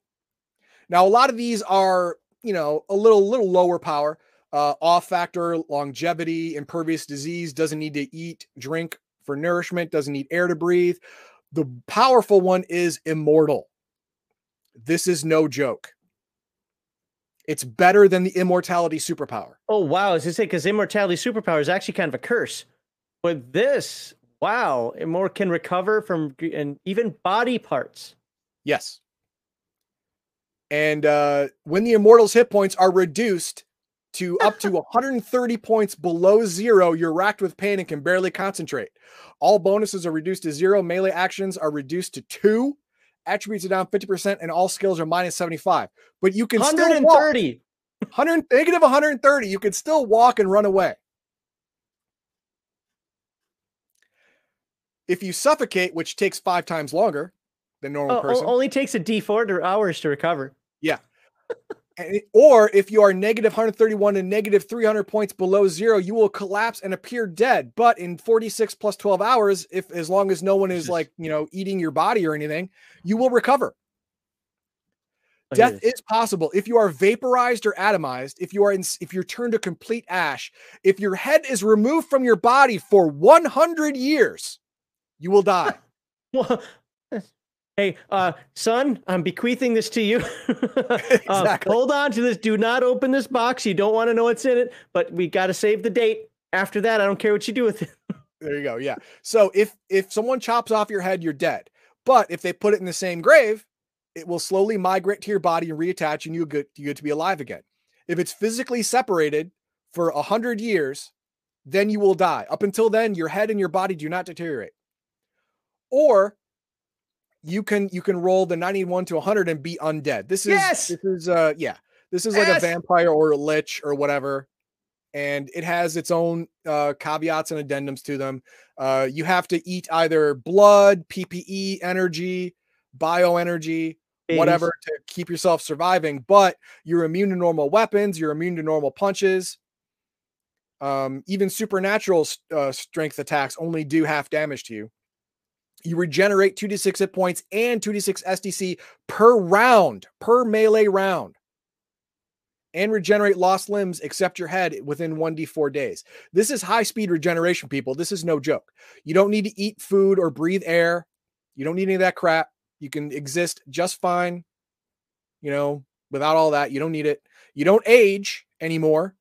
Now, a lot of these are you know a little little lower power, uh, off factor, longevity, impervious disease, doesn't need to eat, drink for nourishment, doesn't need air to breathe. The powerful one is immortal. This is no joke. It's better than the immortality superpower. Oh wow, as I say, because immortality superpower is actually kind of a curse. But this, wow, it more can recover from and even body parts. Yes. And uh, when the immortal's hit points are reduced to up to 130 points below zero, you're racked with pain and can barely concentrate. All bonuses are reduced to zero. Melee actions are reduced to two. Attributes are down 50%, and all skills are minus 75. But you can still walk. 130. 100 negative 130 you could still walk and run away if you suffocate which takes five times longer than normal Oh, person only takes a D4 to hours to recover. it- or if you are negative 131 and negative 300 points below zero you will collapse and appear dead. But in 46 plus 12 hours if as long as no one is like you know eating your body or anything you will recover. Oh, Death is possible. If you are vaporized or atomized, if you are in, if you're turned to complete ash, if your head is removed from your body for 100 years, you will die. Well, hey, uh, son, I'm bequeathing this to you. Uh, Exactly. hold on to this. Do not open this box. You don't want to know what's in it, but we got to save the date. After that, I don't care what you do with it. there you go. Yeah. So if if someone chops off your head, you're dead. But if they put it in the same grave, it will slowly migrate to your body and reattach, and you get you get to be alive again. If it's physically separated for a hundred years, then you will die. Up until then, your head and your body do not deteriorate. Or you can you can roll the 91 to 100 and be undead. This is Yes! this is uh yeah. This is like Yes! a vampire or a lich or whatever. And it has its own uh, caveats and addendums to them. Uh, you have to eat either blood, PPE, energy, bioenergy, whatever to keep yourself surviving, but you're immune to normal weapons, you're immune to normal punches. Um, even supernatural uh, strength attacks only do half damage to you. You regenerate 2d6 hit points and 2d6 SDC per round, per melee round. And regenerate lost limbs except your head within 1d4 days. This is high speed regeneration, people. This is no joke. You don't need to eat food or breathe air. You don't need any of that crap. You can exist just fine, you know, without all that. You don't need it. You don't age anymore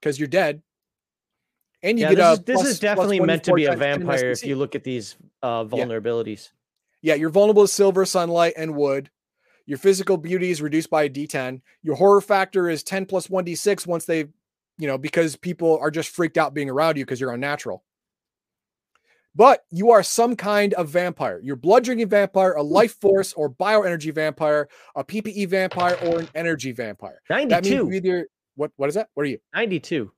because you're dead. And you yeah, get this, a is, this plus- is definitely meant to be a vampire if you look at these uh, vulnerabilities. Yeah, you're vulnerable to silver, sunlight, and wood. Your physical beauty is reduced by a D10. Your horror factor is 10 plus 1d6 once they, you know, because people are just freaked out being around you because you're unnatural. But you are some kind of vampire. You're blood drinking vampire, a life force or bioenergy vampire, a PPE vampire, or an energy vampire. That means 92. either what what is that? What are you? 92.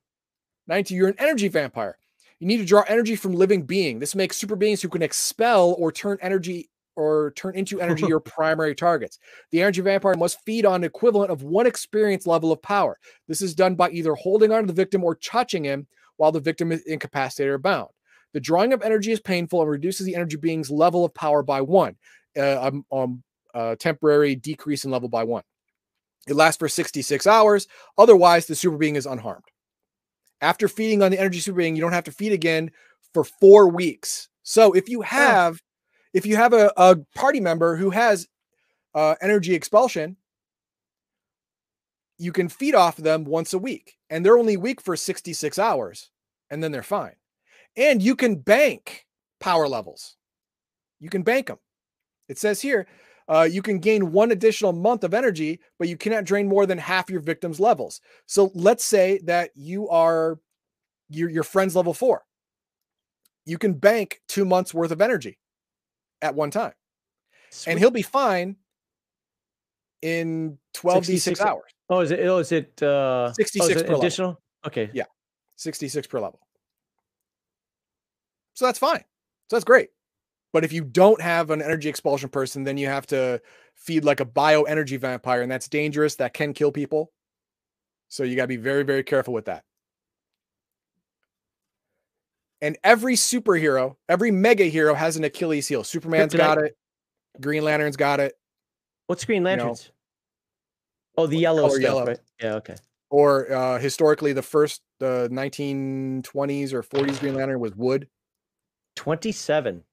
90, you're an energy vampire. You need to draw energy from living being. This makes super beings who can expel or turn energy or turn into energy your primary targets. The energy vampire must feed on an equivalent of one experience level of power. This is done by either holding on to the victim or touching him while the victim is incapacitated or bound. The drawing of energy is painful and reduces the energy being's level of power by one, uh, um, um, uh, temporary decrease in level by one. It lasts for 66 hours. Otherwise, the super being is unharmed. After feeding on the energy super being, you don't have to feed again for four weeks. So if you have, if you have a, a party member who has uh, energy expulsion, you can feed off them once a week, and they're only weak for 66 hours, and then they're fine. And you can bank power levels. You can bank them. It says here, uh, you can gain one additional month of energy, but you cannot drain more than half your victim's levels. So let's say that you are your your friend's level four. You can bank two months worth of energy at one time, Sweet. and he'll be fine in 12 d6 hours, Oh, is it? Oh, is it? Uh, oh, is 66 it per level. additional? Okay. Yeah. 66 per level. So that's fine. So that's great. But if you don't have an energy expulsion person, then you have to feed like a bioenergy vampire, and that's dangerous. That can kill people. So you got to be very, very careful with that. And every superhero, every mega hero has an Achilles heel. Superman's got it. Green Lantern's got it. What's Green know, Lanterns? oh, the yellow stuff, yellow. right? Yeah. Okay. Or uh, historically, the first the 1920s or 40s Green Lantern was wood. Twenty-seven.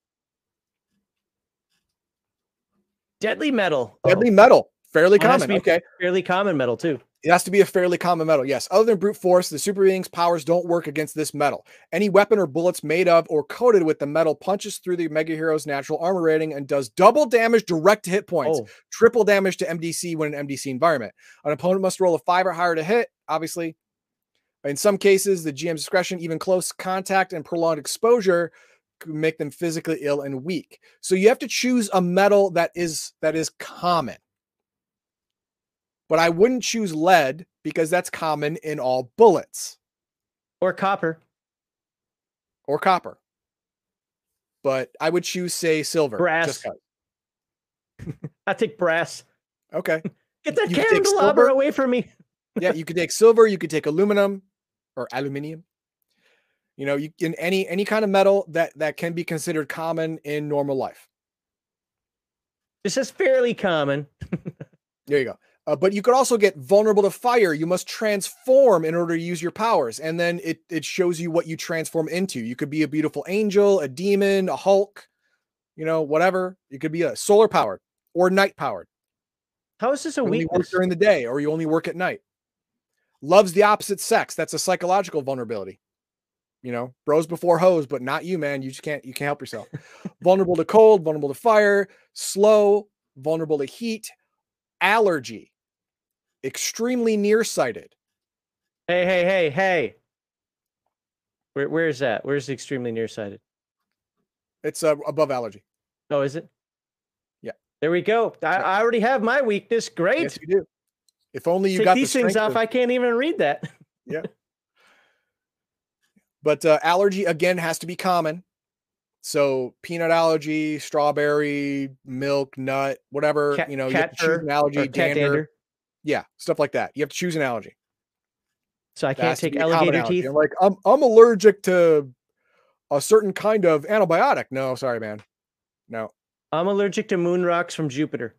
Deadly metal. Oh, Deadly metal, fairly Oh, common. be- Okay. fairly common metal too. It has to be a fairly common metal. Yes. Other than brute force, the super being's powers don't work against this metal. Any weapon or bullets made of or coated with the metal punches through the mega hero's natural armor rating and does double damage direct to hit points, Oh, triple damage to MDC when an MDC environment. An opponent must roll a five or higher to hit, obviously. In some cases, the GM's discretion, even close contact and prolonged exposure make them physically ill and weak. So you have to choose a metal that is that is common. But I wouldn't choose lead because that's common in all bullets or copper. or copper. But I would choose, say, silver. Brass. I take brass. Okay. Get that candelabra away from me. yeah, you could take silver, you could take aluminum or aluminium. You know, you can any any kind of metal that that can be considered common in normal life. This is fairly common. There you go. Uh, but you could also get vulnerable to fire. You must transform in order to use your powers, and then it it shows you what you transform into. You could be a beautiful angel, a demon, a Hulk, you know, whatever. You could be a solar powered or night powered. How is this a You only work weakness? during the day, or you only work at night. Loves the opposite sex. That's a psychological vulnerability. You know, bros before hoes, but not you, man. You just can't. You can't help yourself. vulnerable to cold, vulnerable to fire, slow, vulnerable to heat, allergy, extremely nearsighted. Hey, hey, hey, hey. Where, where is that? Where's the extremely nearsighted? It's uh, above allergy. Oh, is it? Yeah. There we go. I. I already have my weakness. Great. Yes, you do. If only you Take got these the things off. of- I can't even read that. But uh, allergy again has to be common. So peanut allergy, strawberry, milk, nut, whatever Cat- you know, you have to choose an allergy, dander, dander. yeah, stuff like that. You have to choose an allergy. So I can't take be a alligator allergy. teeth. I'm like, I'm I'm allergic to a certain kind of antibiotic. No, sorry, man. no. I'm allergic to moon rocks from Jupiter.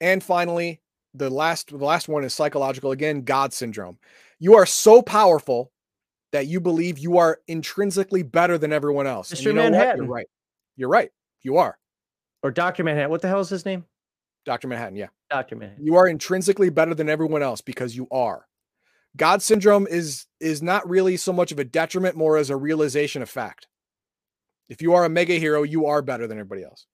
And finally, the last the last one is psychological again, God syndrome. You are so powerful that you believe you are intrinsically better than everyone else. Mr. you know what? Manhattan. You're right. You're right. You are. Or Dr. Manhattan. What the hell is his name? Dr. Manhattan, yeah. Dr. Manhattan. You are intrinsically better than everyone else because you are. God syndrome is is not really so much of a detriment, more as a realization of fact. If you are a mega hero, you are better than everybody else.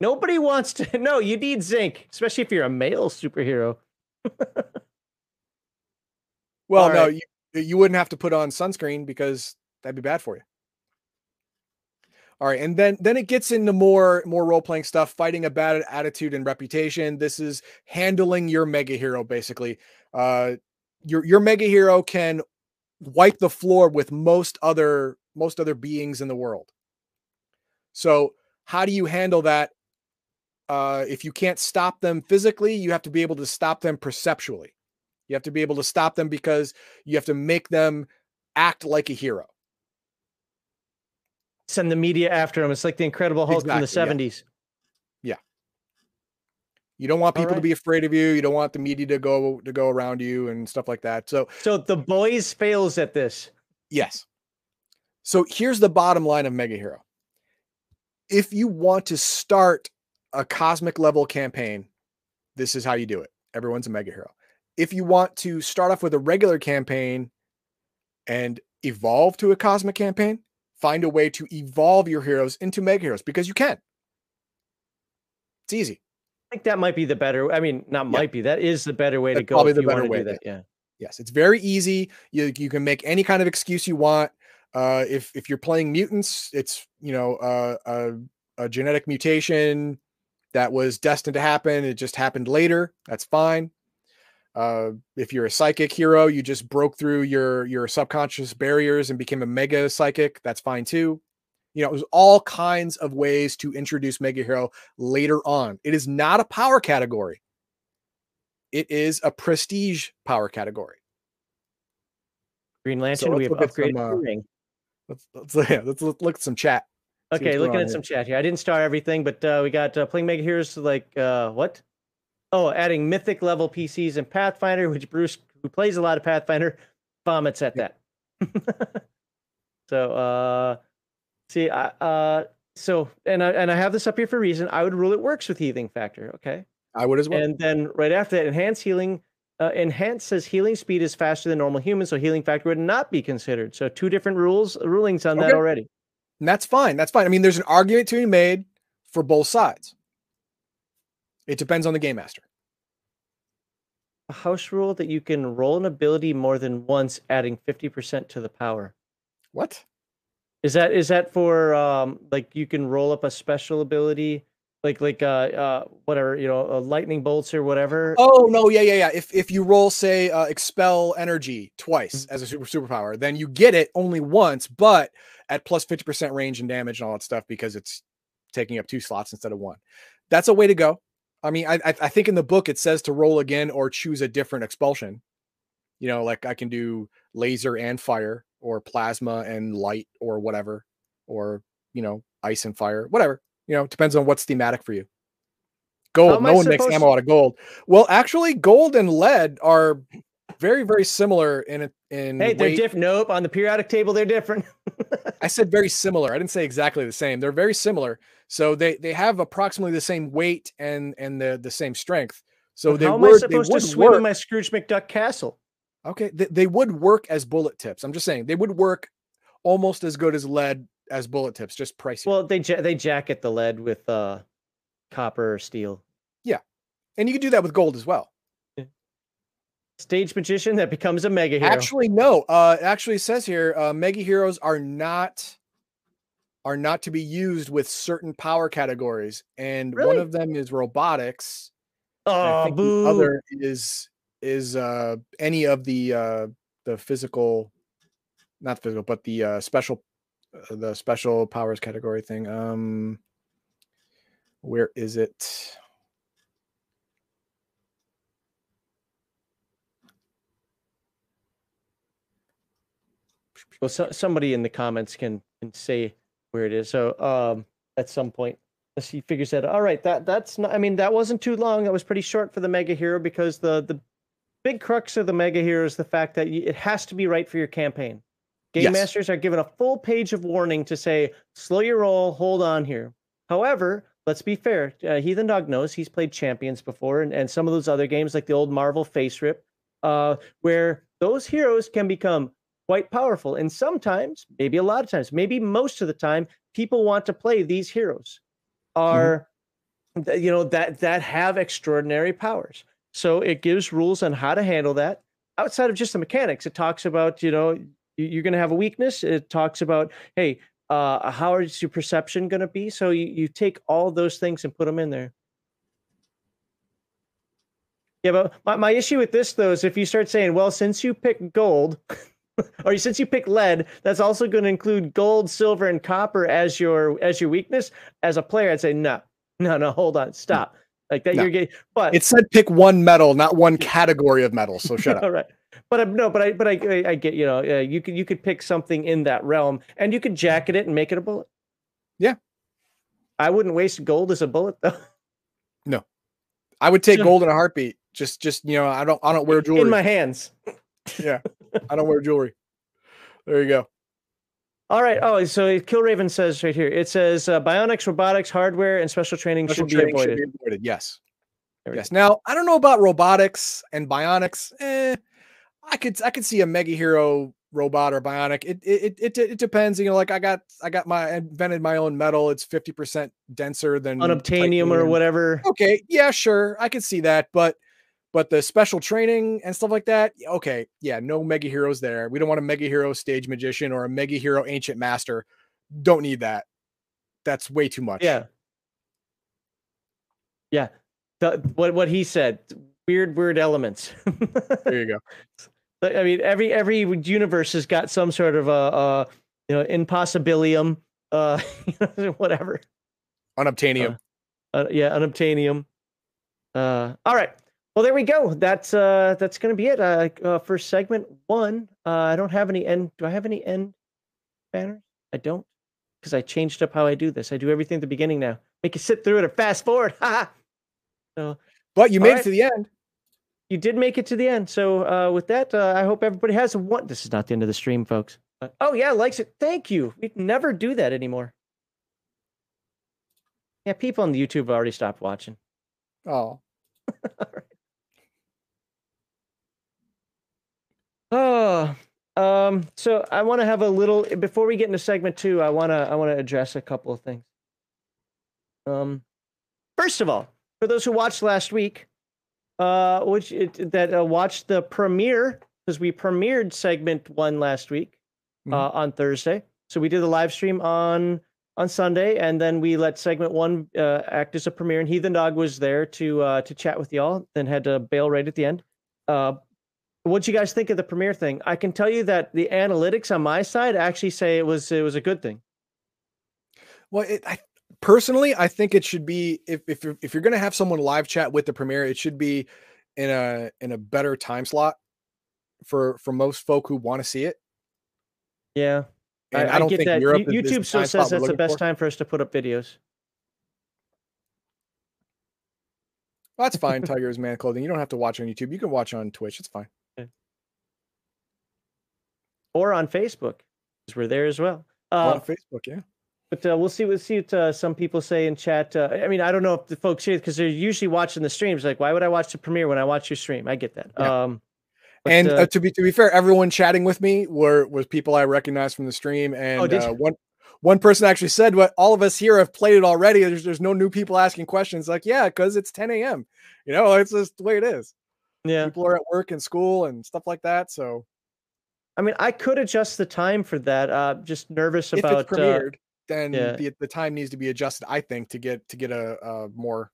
Nobody wants to. No, you need zinc, especially if you're a male superhero. Well, All no, right. you, you wouldn't have to put on sunscreen because that'd be bad for you. All right, and then then it gets into more more role playing stuff, fighting a bad attitude and reputation. This is handling your mega hero basically. Uh, your your mega hero can wipe the floor with most other most other beings in the world. So how do you handle that? Uh, if you can't stop them physically, you have to be able to stop them perceptually. You have to be able to stop them because you have to make them act like a hero. Send the media after him. It's like the Incredible Hulk Exactly, from the 70s. yeah. 70s. You don't want people to be afraid of you. You don't want the media to go to go around you and stuff like that. So So the boys fails at this. Yes. So here's the bottom line of Mega Hero. If you want to start a cosmic level campaign, this is how you do it. Everyone's a Mega Hero. If you want to start off with a regular campaign and evolve to a cosmic campaign, find a way to evolve your heroes into Mega Heroes because you can. It's easy. I think that might be the better. I mean, not Yeah. might be. That is the better way to go. probably the better way, that. Yeah. Yes, it's very easy. You you can make any kind of excuse you want. Uh, if if you're playing mutants, it's you know uh, a a genetic mutation that was destined to happen. It just happened later. That's fine. Uh, if you're a psychic hero, you just broke through your your subconscious barriers and became a mega psychic. That's fine too. You know, there's all kinds of ways to introduce mega hero later on. It is not a power category. It is a prestige power category. Green Lantern, we let's have at some, uh, ring. Let's let's, yeah, let's look look at some chat. Okay, looking at here. some chat here. I didn't start everything, but uh, we got uh, playing Mega Heroes like uh, what? Oh, adding mythic level PCs and Pathfinder, which Bruce, who plays a lot of Pathfinder, vomits at that. so, uh, see, I, uh, so and I and I have this up here for a reason. I would rule it works with healing factor. Okay, I would as well. and then right after that, enhance healing. Uh, enhance says healing speed is faster than normal humans, so healing factor would not be considered. So two different rules rulings on that already. And that's fine. That's fine. I mean, there's an argument to be made for both sides. It depends on the game master. a house rule that you can roll an ability more than once, adding fifty percent to the power. What? Is that is that for um like you can roll up a special ability like like uh uh whatever you know uh, lightning bolts or whatever? Oh no, yeah, yeah, yeah. If if you roll, say, uh, expel energy Mm-hmm. twice as a super superpower, then you get it only once, but at plus fifty percent range and damage and all that stuff because it's taking up two slots instead of one. That's a way to go. I mean, I I think in the book it says to roll again or choose a different expulsion. You know, like I can do laser and fire, or plasma and light, or whatever, or you know, ice and fire, whatever. You know, depends on what's thematic for you. Gold. No one makes ammo out of gold. Well, actually, gold and lead are very, very similar in a- in Hey, they're different. Nope, on the periodic table they're different. I said very similar. I didn't say exactly the same. They're very similar. So they they have approximately the same weight and and the the same strength. So But they how am I supposed to would swim work. in my Scrooge McDuck castle? Okay, they, they would work as bullet tips. I'm just saying they would work almost as good as lead as bullet tips, just pricey. Well, they ja- they jacket the lead with uh copper or steel. Yeah, and you can do that with gold as well. Stage magician that becomes a mega hero. Actually, no. Uh, it actually says here, uh, mega heroes are not are not to be used with certain power categories, and one of them is robotics. oh, think the boo! other is is uh, any of the uh, the physical, not physical, but the uh, special uh, the special powers category thing. Um, where is it? Well, so, somebody in the comments can can say where it is. So, um, at some point. As he figures out, all right, that that's not. I mean, that wasn't too long. That was pretty short for the mega hero because the the big crux of the mega hero is the fact that it has to be right for your campaign. Game Yes. masters are given a full page of warning to say, slow your roll, hold on here. However, let's be fair. Uh, Heathen Dog knows he's played Champions before and, and some of those other games like the old Marvel FASERIP, uh, where those heroes can become quite powerful. And sometimes, maybe a lot of times, maybe most of the time, people want to play these heroes are, th- you know, that that have extraordinary powers. So it gives rules on how to handle that outside of just the mechanics. It talks about, you know, you- you're going to have a weakness. It talks about, hey, uh, how is your perception going to be? So you, you take all those things and put them in there. Yeah, but my, my issue with this though is if you start saying, well, since you pick gold, or since you pick lead, that's also going to include gold, silver, and copper as your as your weakness. As a player, I'd say no, no, no, hold on, stop. Like that, No. you're getting. But It said pick one metal, not one category of metal. So shut up. all right. But I, no, but I, but I, I, I get you know, uh, you could you could pick something in that realm, and you could jacket it and make it a bullet. Yeah. I wouldn't waste gold as a bullet though. No. I would take gold in a heartbeat. Just, just you know, I don't, I don't wear jewelry. in my hands. I don't wear jewelry. There you go. All right. Oh, so Killraven says right here. It says uh, bionics, robotics, hardware, and special training Special should be training avoided. should be avoided. Yes. There Yes. Now I don't know about robotics and bionics. Eh, I could I could see a mega hero robot or bionic. It it it, it depends. You know, like I got I got my invented my own metal. It's fifty percent denser than Unobtainium or whatever. Okay, yeah, sure, I could see that, but but the special training and stuff like that, okay, yeah, no mega heroes there. We don't want a mega hero stage magician or a mega hero ancient master. Don't need that. That's way too much. Yeah. Yeah. The, what what he said. Weird, weird elements. There you go. I mean, every every universe has got some sort of a, uh you know impossibilium, uh, whatever. Unobtainium. Uh, yeah, unobtainium. Uh, all right. Well, there we go. That's uh, that's gonna be it. Uh, uh, for segment one, uh, I don't have any end. Do I have any end banners? I don't, because I changed up how I do this. I do everything at the beginning now. Make you sit through it or fast forward. Ha! so but you made right. it to the end. you did make it to the end. So uh, with that, uh, I hope everybody has a one. This is not the end of the stream, folks. Uh, oh yeah, likes it. Thank you. We never do that anymore. Yeah, people on the YouTube have already stopped watching. Oh, Oh, um, so I want to have a little before we get into segment two. I want to I want to address a couple of things. Um, first of all, for those who watched last week, uh, which it, that uh, watched the premiere because we premiered segment one last week uh, on Thursday. So we did the live stream on on Sunday, and then we let segment one uh, act as a premiere. And Heathen Dog was there to uh, to chat with y'all. Then had to bail right at the end. Uh, What'd you guys think of the premiere thing? I can tell you that the analytics on my side actually say it was it was a good thing. well, it, I personally I think it should be if if you're, if you're gonna have someone live chat with the premiere, it should be in a in a better time slot for for most folk who want to see it. Yeah, And I, don't get think that. Europe You- is- is YouTube still says that's the best for. time for us to put up videos. Well, that's fine. Tiger's man clothing. You don't have to watch on YouTube. You can watch on Twitch. It's fine. Or on Facebook, because we're there as well. Uh, on Facebook, yeah. but uh, we'll see. We'll see what uh, some people say in chat. Uh, I mean, I don't know if the folks here because they're usually watching the streams. Like, why would I watch the premiere when I watch your stream? I get that. Yeah. Um, but, and uh, uh, to be to be fair, everyone chatting with me were was people I recognized from the stream, and Oh, uh, one one person actually said, "What all of us here have played it already. There's there's no new people asking questions." Like, yeah, because it's 10 a.m. You know, it's just the way it is. yeah, People are at work and school and stuff like that. So I mean, I could adjust the time for that. Uh, just nervous if about. it's uh, premiered, then yeah. the the time needs to be adjusted. I think to get to get a, a more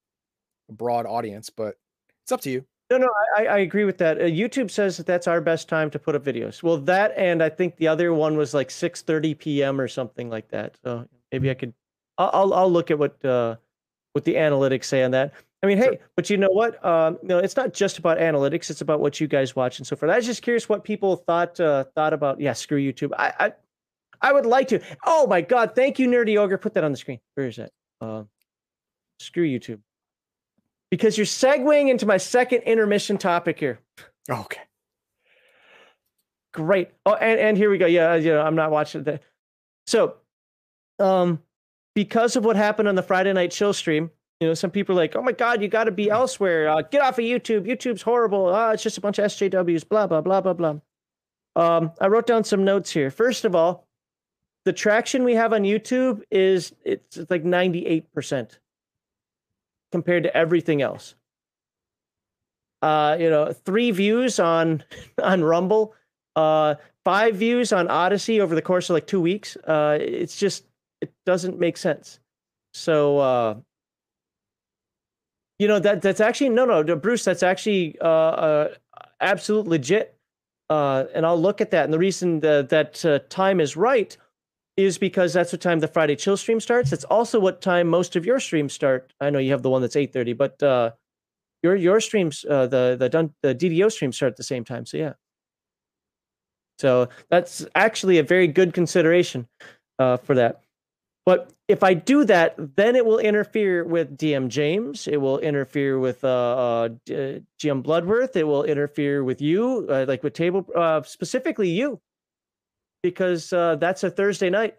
broad audience, but it's up to you. No, no, I, I agree with that. Uh, YouTube says that that's our best time to put up videos. Well, that and I think the other one was like 6:30 p.m. or something like that. So maybe I could. I'll I'll, I'll look at what uh, what the analytics say on that. I mean, Sure. hey, but you know what? Um, you know, it's not just about analytics; it's about what you guys watch and so forth. I was just curious what people thought uh, thought about. Yeah, screw YouTube. I, I I would like to. Oh my god, thank you, Nerdy Ogre. Put that on the screen. Where is that? Uh, screw YouTube. Because you're segueing into my second intermission topic here. Okay. Great. Oh, and, and here we go. Yeah, you know, I'm not watching that. So, um, because of what happened on the Friday night chill stream, you know, some people are like, "Oh my God, you got to be elsewhere. Uh, get off of YouTube. YouTube's horrible. Ah, it's just a bunch of SJWs. Blah blah blah blah blah." Um, I wrote down some notes here. First of all, the traction we have on YouTube is it's like 98% compared to everything else. Uh, you know, three views on on Rumble, uh, five views on Odysee over the course of like two weeks. Uh, it's just it doesn't make sense. So uh, you know that that's actually no no Bruce that's actually uh, uh absolute legit. Uh, and I'll look at that. And the reason that, that uh, time is right is because that's what time the Friday chill stream starts. It's also what time most of your streams start. I know you have the one that's eight thirty, but uh, your your streams, uh, the the dun- the DDO streams start at the same time. So yeah. So that's actually a very good consideration uh, for that. But if I do that, then it will interfere with DM James. It will interfere with uh, uh, GM Bloodworth. It will interfere with you, uh, like with table, uh, specifically you, because uh, that's a Thursday night.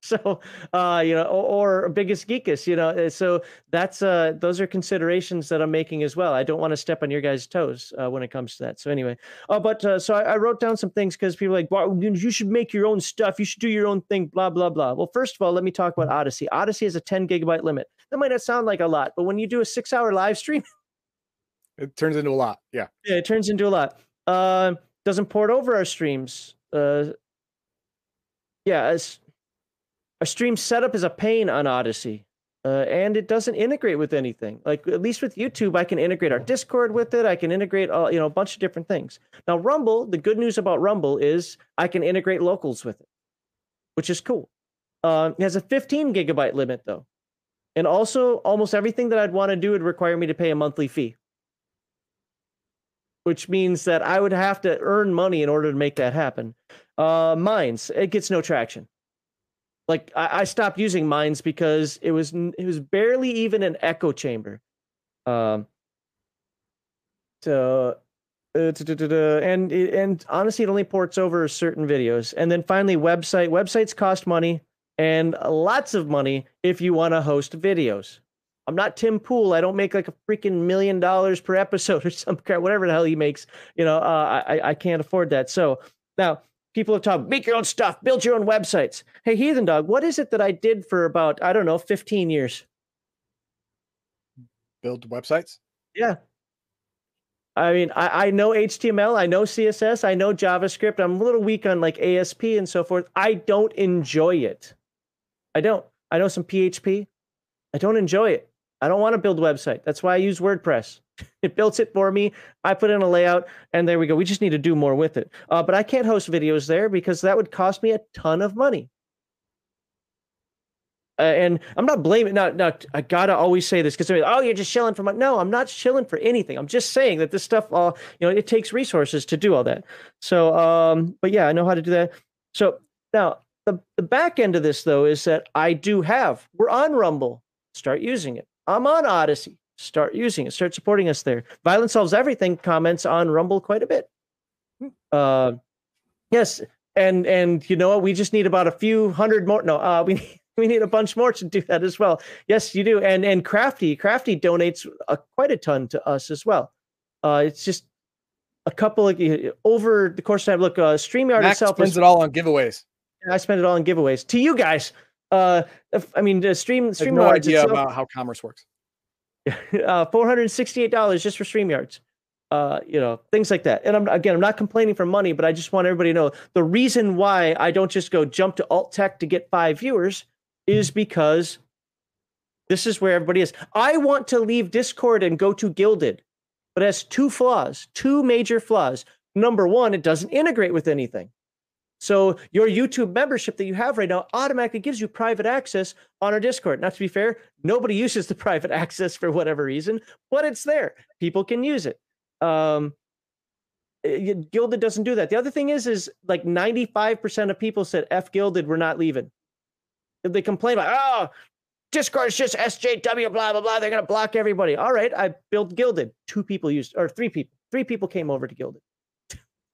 so uh you know or, or biggest geekus you know uh, so that's uh those are considerations that i'm making as well. I don't want to step on your guys toes uh, when it comes to that. So anyway uh, but uh, so I, I, wrote down some things because people are like well you should make your own stuff. You should do your own thing blah blah blah. Well first of all let me talk about Odysee. Odysee has a 10 gigabyte limit. That might not sound like a lot but when you do a six hour live stream it turns into a lot yeah. Yeah it turns into a lot. Uh doesn't port over our streams uh yeah a stream setup is a pain on Odysee. Uh, and it doesn't integrate with anything. Like at least with YouTube, I can integrate our Discord with it. I can integrate all, you know a bunch of different things. Now Rumble, the good news about Rumble is I can integrate locals with it, which is cool. Uh, it has a 15 gigabyte limit though, and also almost everything that I'd want to do would require me to pay a monthly fee, which means that I would have to earn money in order to make that happen. Uh, Minds, it gets no traction like I, I, stopped using Minds because it was it was barely even an echo chamber. Um. So, uh, and and honestly, it only ports over certain videos. And then finally, website websites cost money and lots of money if you want to host videos. I'm not Tim Pool. I don't make like a freaking million dollars per episode or some crap, whatever the hell he makes. You know, uh, I I can't afford that. So now people have talked make your own stuff build your own websites. Hey heathen dog what is it that i did for about i don't know 15 years? Build websites? Yeah. I mean I, I know html i know css i know javascript i'm a little weak on like asp and so forth. I don't enjoy it. I don't. I know some php i don't enjoy it. I don't want to build a website. That's why i use wordpress it built it for me. I put in a layout, and there we go. We just need to do more with it. Uh, but I can't host videos there because that would cost me a ton of money. Uh, and I'm not blaming. Not, not. I gotta always say this because oh, you're just shilling for money. No, I'm not shilling for anything. I'm just saying that this stuff, all you know, it takes resources to do all that. So, um, but yeah, I know how to do that. So now the the back end of this though is that I do have. We're on Rumble. Start using it. I'm on Odysee start using it, start supporting us there. Violence Solves Everything comments on Rumble quite a bit. Hmm. Uh, yes, and and you know what? We just need about a few hundred more. No, uh, we need, we need a bunch more to do that as well. Yes, you do. And and Crafty Crafty donates a, quite a ton to us as well. Uh, it's just a couple of over the course of time. Look, uh, Streamyard Max itself spends is, it all on giveaways. I spend it all on giveaways to you guys. Uh, I mean, the stream stream. No idea itself, about how commerce works. uh, $468 just for StreamYards. Uh, you know, things like that. And I'm again, I'm not complaining for money, but I just want everybody to know the reason why I don't just go jump to alt tech to get five viewers is because this is where everybody is. I want to leave Discord and go to Guilded, but it has two flaws, two major flaws. Number one, it doesn't integrate with anything. So your YouTube membership that you have right now automatically gives you private access on our Discord. Not to be fair, nobody uses the private access for whatever reason, but it's there. People can use it. Um, uh, Guilded doesn't do that. The other thing is, is like 95% of people said F Guilded, we're not leaving. They complain about, oh, Discord is just SJW, blah, blah, blah. They're going to block everybody. All right. I built Guilded. Two people used, or three people, three people came over to Guilded.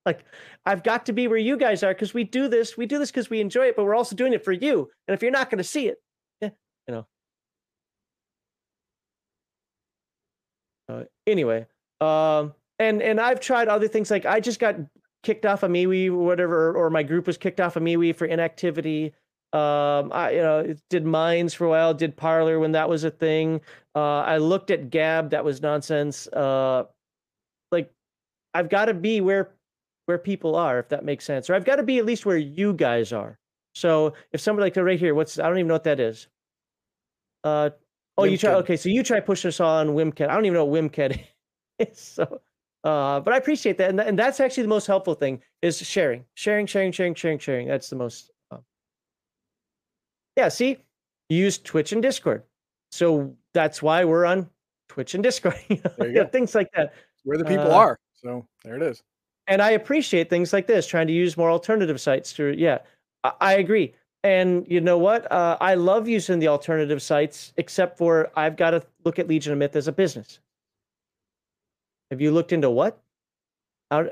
Like, I've got to be where you guys are because we do this. We do this because we enjoy it, but we're also doing it for you. And if you're not going to see it, yeah, you know. Uh, anyway, um, and and I've tried other things like I just got kicked off of MeWe or whatever, or my group was kicked off of MeWe for inactivity. Um, I you know did Minds for a while, did Parler when that was a thing. Uh, I looked at Gab, that was nonsense. Uh, like I've got to be where where people are, if that makes sense, or I've got to be at least where you guys are. So if somebody like right here, what's I don't even know what that is. Uh, oh, WimKin. you try okay, so you try pushing us on WimKin. I don't even know what WimKin is. So uh, but I appreciate that, and, and that's actually the most helpful thing is sharing, sharing, sharing, sharing, sharing, sharing. That's the most. Um... Yeah, see, you use Twitch and Discord, so that's why we're on Twitch and Discord. you know, things like that. Where the people uh, are. So there it is. And I appreciate things like this, trying to use more alternative sites to. Yeah, I, I agree. And you know what? Uh, I love using the alternative sites, except for I've got to look at Legion of Myth as a business. Have you looked into what? How,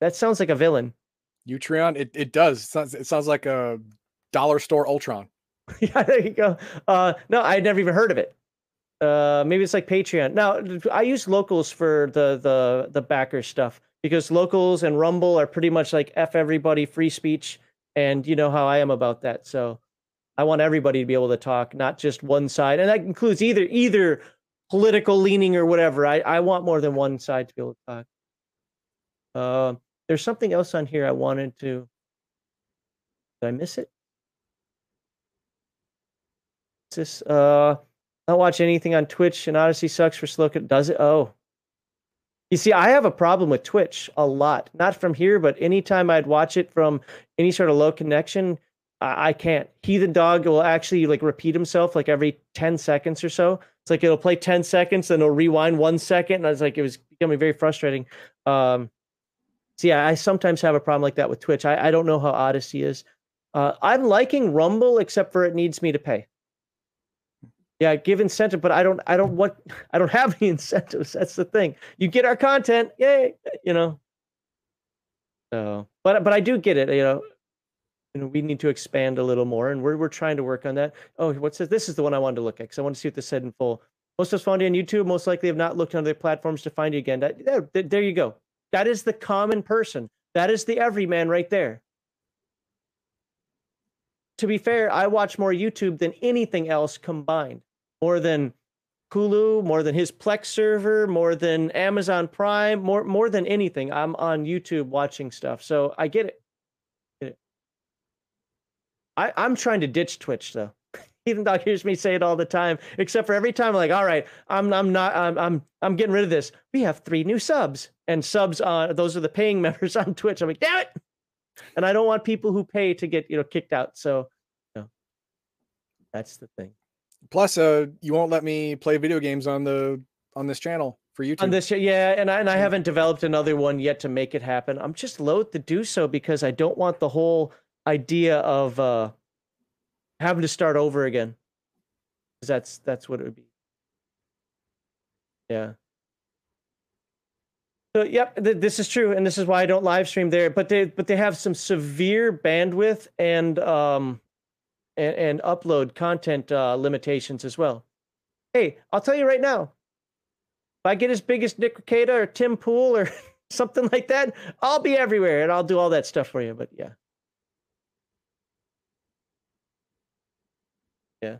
that sounds like a villain. Utreon. It it does. It sounds, it sounds like a dollar store Ultron. yeah, there you go. Uh, no, I'd never even heard of it. Uh, maybe it's like Patreon. Now, I use locals for the the the backer stuff because locals and Rumble are pretty much like f everybody, free speech, and you know how I am about that. So, I want everybody to be able to talk, not just one side, and that includes either either political leaning or whatever. I, I want more than one side to be able to talk. Uh, there's something else on here I wanted to. Did I miss it? Is this uh not watch anything on Twitch and Odysee sucks for slow. Does it? Oh. You see, I have a problem with Twitch a lot. Not from here, but anytime I'd watch it from any sort of low connection, I, I can't. Heathen Dog will actually like repeat himself like every 10 seconds or so. It's like it'll play 10 seconds, then it'll rewind one second. And I was like, it was becoming very frustrating. Um, yeah, I sometimes have a problem like that with Twitch. I, I don't know how Odysee is. Uh, I'm liking Rumble, except for it needs me to pay. Yeah, give incentive, but I don't. I don't want. I don't have any incentives. That's the thing. You get our content, yay! You know. So, but but I do get it. You know, you know, we need to expand a little more, and we're we're trying to work on that. Oh, what's this? This is the one I wanted to look at because I want to see what this said in full. Most of us found you on YouTube. Most likely have not looked on other platforms to find you again. That, there, there you go. That is the common person. That is the everyman right there. To be fair, I watch more YouTube than anything else combined. More than Hulu, more than his Plex server, more than Amazon Prime, more more than anything. I'm on YouTube watching stuff. So I get it. I, I'm trying to ditch Twitch though. Heathen Dog hears me say it all the time, except for every time I'm like, all right, I'm I'm not I'm I'm I'm getting rid of this. We have three new subs. And subs on those are the paying members on Twitch. I'm like, damn it. And I don't want people who pay to get, you know, kicked out. So you know, that's the thing. Plus, uh, you won't let me play video games on the on this channel for YouTube. On this, yeah, and I, and I haven't developed another one yet to make it happen. I'm just loath to do so because I don't want the whole idea of uh, having to start over again. Because that's that's what it would be. Yeah. So yep, th- this is true, and this is why I don't live stream there. But they but they have some severe bandwidth and um and, and upload content uh, limitations as well. Hey, I'll tell you right now. If I get as big as Nick Rekieta or Tim Pool or something like that, I'll be everywhere and I'll do all that stuff for you. But yeah. Yeah.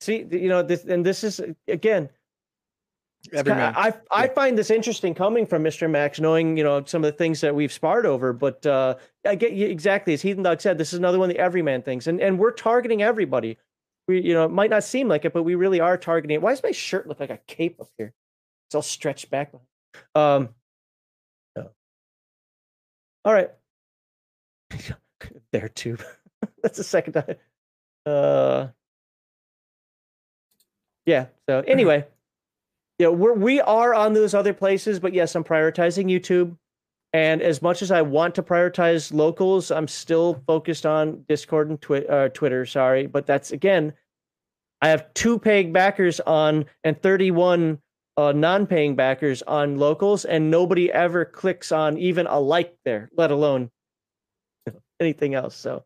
See, you know, this and this is again. I I yeah. find this interesting coming from Mr. Max, knowing you know some of the things that we've sparred over. But uh, I get exactly as Heathen Dog said. This is another one of the everyman things, and and we're targeting everybody. We you know it might not seem like it, but we really are targeting. it. Why does my shirt look like a cape up here? It's all stretched back. Um. So. All right. there too. That's the second time. Uh yeah. So anyway, yeah, we're we are on those other places, but yes, I'm prioritizing YouTube. And as much as I want to prioritize locals, I'm still focused on Discord and twi- uh, Twitter. Sorry, but that's again, I have two paying backers on and 31 uh, non-paying backers on locals, and nobody ever clicks on even a like there, let alone anything else. So,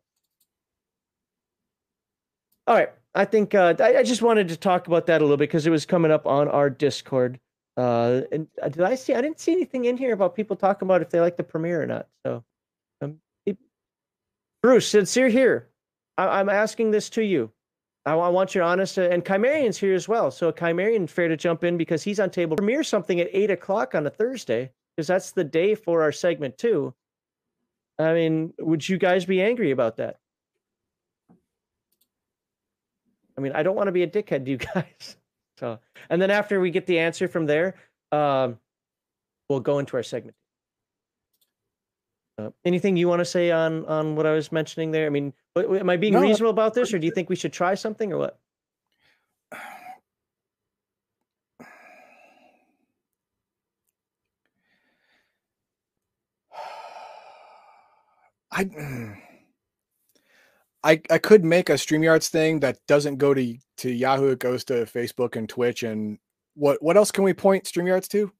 all right, I think uh, I, I just wanted to talk about that a little bit because it was coming up on our Discord. Uh, and uh, did I see? I didn't see anything in here about people talking about if they like the premiere or not. So, um, it, Bruce, since you're here, I, I'm asking this to you. I, I want your honest, uh, and Chimerian's here as well. So Chimerian, fair to jump in because he's on table premiere something at eight o'clock on a Thursday because that's the day for our segment too. I mean, would you guys be angry about that? I mean, I don't want to be a dickhead to you guys. So, and then after we get the answer from there, um, we'll go into our segment. Uh, anything you want to say on on what I was mentioning there? I mean, am I being No, reasonable about this, or do you think we should try something, or what? I I I could make a StreamYards thing that doesn't go to to Yahoo, it goes to Facebook and Twitch and what what else can we point StreamYards to?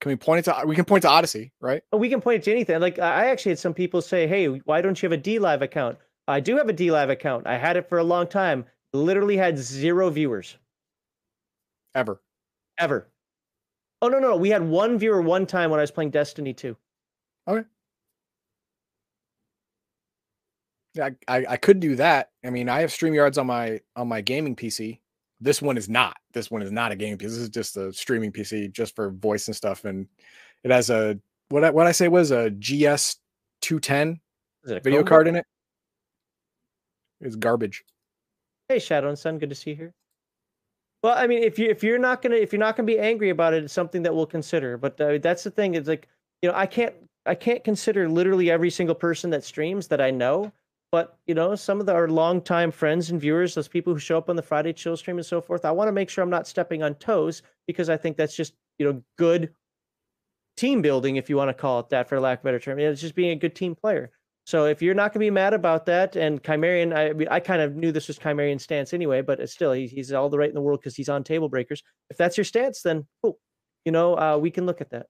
Can we point it to we can point to Odysee, right? Oh, we can point it to anything. Like I I actually had some people say, "Hey, why don't you have a D Live account?" I do have a D Live account. I had it for a long time. Literally had zero viewers Ever. ever. Oh no, no, no. we had one viewer one time when I was playing Destiny 2. Yeah, I, I I could do that. I mean, I have StreamYards on my on my gaming PC. This one is not. This one is not a gaming PC. This is just a streaming PC just for voice and stuff. And it has a what I, what I say was a GS two ten Is it a video card in it. It's garbage. Hey, Shadow and Sun, good to see you here. Well, I mean, if you if you're not gonna if you're not gonna be angry about it, it's something that we'll consider. But uh, that's the thing. It's like you know, I can't I can't consider literally every single person that streams that I know. But you know, some of the, our longtime friends and viewers, those people who show up on the Friday chill stream and so forth, I want to make sure I'm not stepping on toes because I think that's just you know good team building, if you want to call it that, for lack of a better term. It's just being a good team player. So if you're not going to be mad about that, and Chimerian, I mean, I kind of knew this was Chimerian's stance anyway, but still, he, he's all the right in the world because he's on table breakers. If that's your stance, then cool. You know, uh, we can look at that.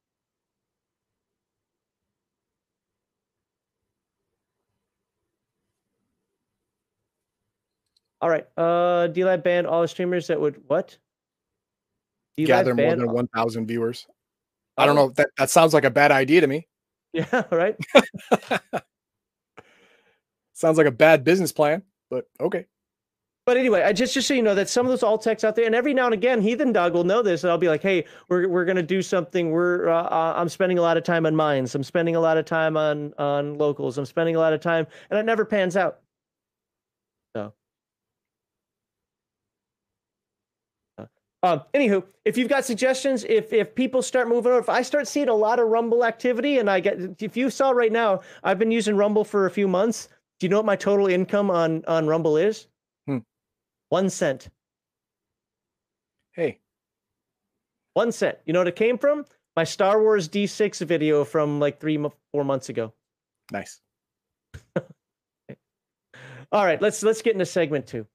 All right. Uh, DLive banned all the streamers that would what? DLive Gather more than all- one thousand viewers. I don't Oh. know. That that sounds like a bad idea to me. Yeah, right. sounds like a bad business plan, but okay. But anyway, I just just so you know that some of those alt texts out there, and every now and again, Heathen Dog will know this, and I'll be like, "Hey, we're we're gonna do something. We're uh, uh, I'm spending a lot of time on Minds. I'm spending a lot of time on on locals. I'm spending a lot of time, and it never pans out. So, uh, um, anywho, if you've got suggestions, if if people start moving over, if I start seeing a lot of Rumble activity, and I get, if you saw right now, I've been using Rumble for a few months. Do you know what my total income on on Rumble is? Hmm. One cent. Hey, One cent. You know what it came from? My Star Wars D6 video from like three, four months ago. nice. All right, let's let's get into segment two,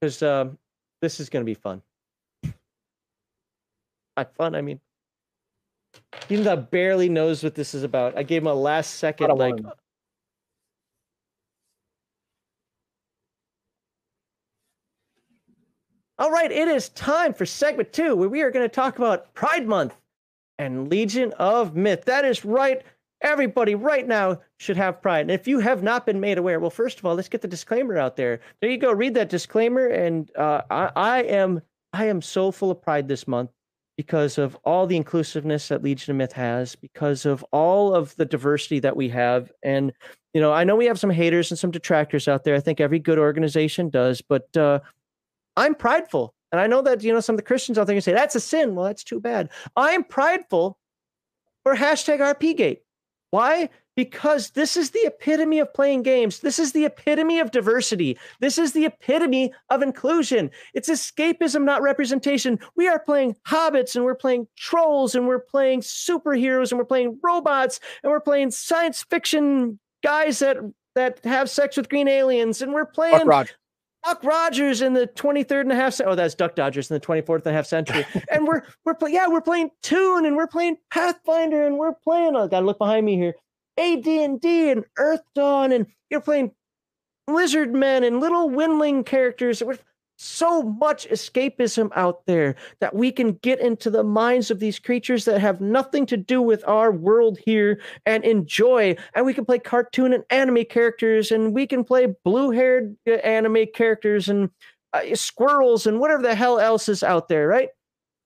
because um, this is going to be fun. By fun, I mean, even though barely knows what this is about. I gave him a last second like. All right, it is time for segment two, where we are going to talk about Pride Month and Legion of Myth. That is right. Everybody right now should have pride. And if you have not been made aware, well, first of all, let's get the disclaimer out there. There you go. Read that disclaimer. And uh, I, I am I am so full of pride this month because of all the inclusiveness that Legion of Myth has, because of all of the diversity that we have. And you know, I know we have some haters and some detractors out there. I think every good organization does, but uh, I'm prideful. And I know that, you know, some of the Christians out there can say that's a sin. Well, that's too bad. I'm prideful for hashtag RPGate. Why? Because this is the epitome of playing games. This is the epitome of diversity. This is the epitome of inclusion. It's escapism, not representation. We are playing hobbits and we're playing trolls and we're playing superheroes and we're playing robots and we're playing science fiction guys that that have sex with green aliens and we're playing Buck Rogers. In the 23rd and a half century. Oh, that's Duck Dodgers in the 24th and a half century. and we're we're playing yeah, we're playing Toon and we're playing Pathfinder and we're playing oh, gotta look behind me here. AD&D and Earth Dawn and you're playing Lizard Men and little Windling characters. We're so much escapism out there that we can get into the minds of these creatures that have nothing to do with our world here and enjoy. And we can play cartoon and anime characters, and we can play blue haired uh, anime characters and uh, squirrels and whatever the hell else is out there, right?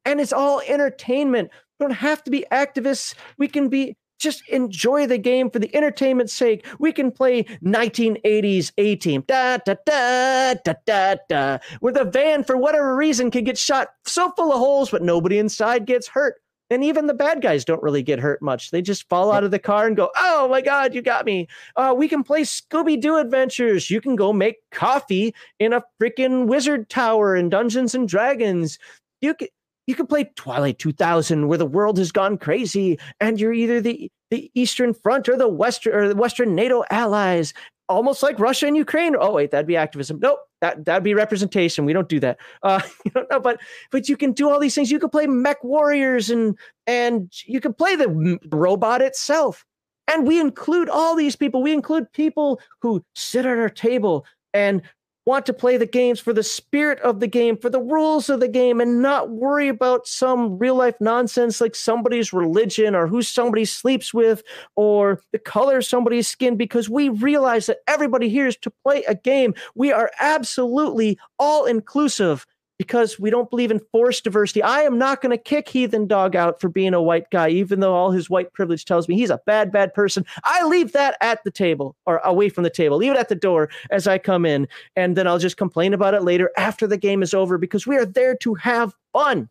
And it's all entertainment. We don't have to be activists. We can be just enjoy the game for the entertainment's sake. We can play 1980s A Team, da da da da da da, where the van, for whatever reason, can get shot so full of holes, but nobody inside gets hurt. And even the bad guys don't really get hurt much. They just fall out of the car and go, "Oh my God, you got me!" Uh, we can play Scooby Doo adventures. You can go make coffee in a freaking wizard tower in Dungeons and Dragons. You can you can play Twilight 2000, where the world has gone crazy, and you're either the, the Eastern Front or the Western or the Western NATO allies, almost like Russia and Ukraine. Oh wait, that'd be activism. Nope, that that'd be representation. We don't do that. Uh, you don't know, but but you can do all these things. You can play mech warriors, and and you can play the robot itself. And we include all these people. We include people who sit at our table and want to play the games for the spirit of the game, for the rules of the game, and not worry about some real life nonsense like somebody's religion or who somebody sleeps with or the color of somebody's skin, because we realize that everybody here is to play a game. We are absolutely all inclusive because we don't believe in forced diversity. I am not going to kick Heathen Dog out for being a white guy, even though all his white privilege tells me he's a bad, bad person. I leave that at the table or away from the table, leave it at the door as I come in, and then I'll just complain about it later after the game is over because we are there to have fun.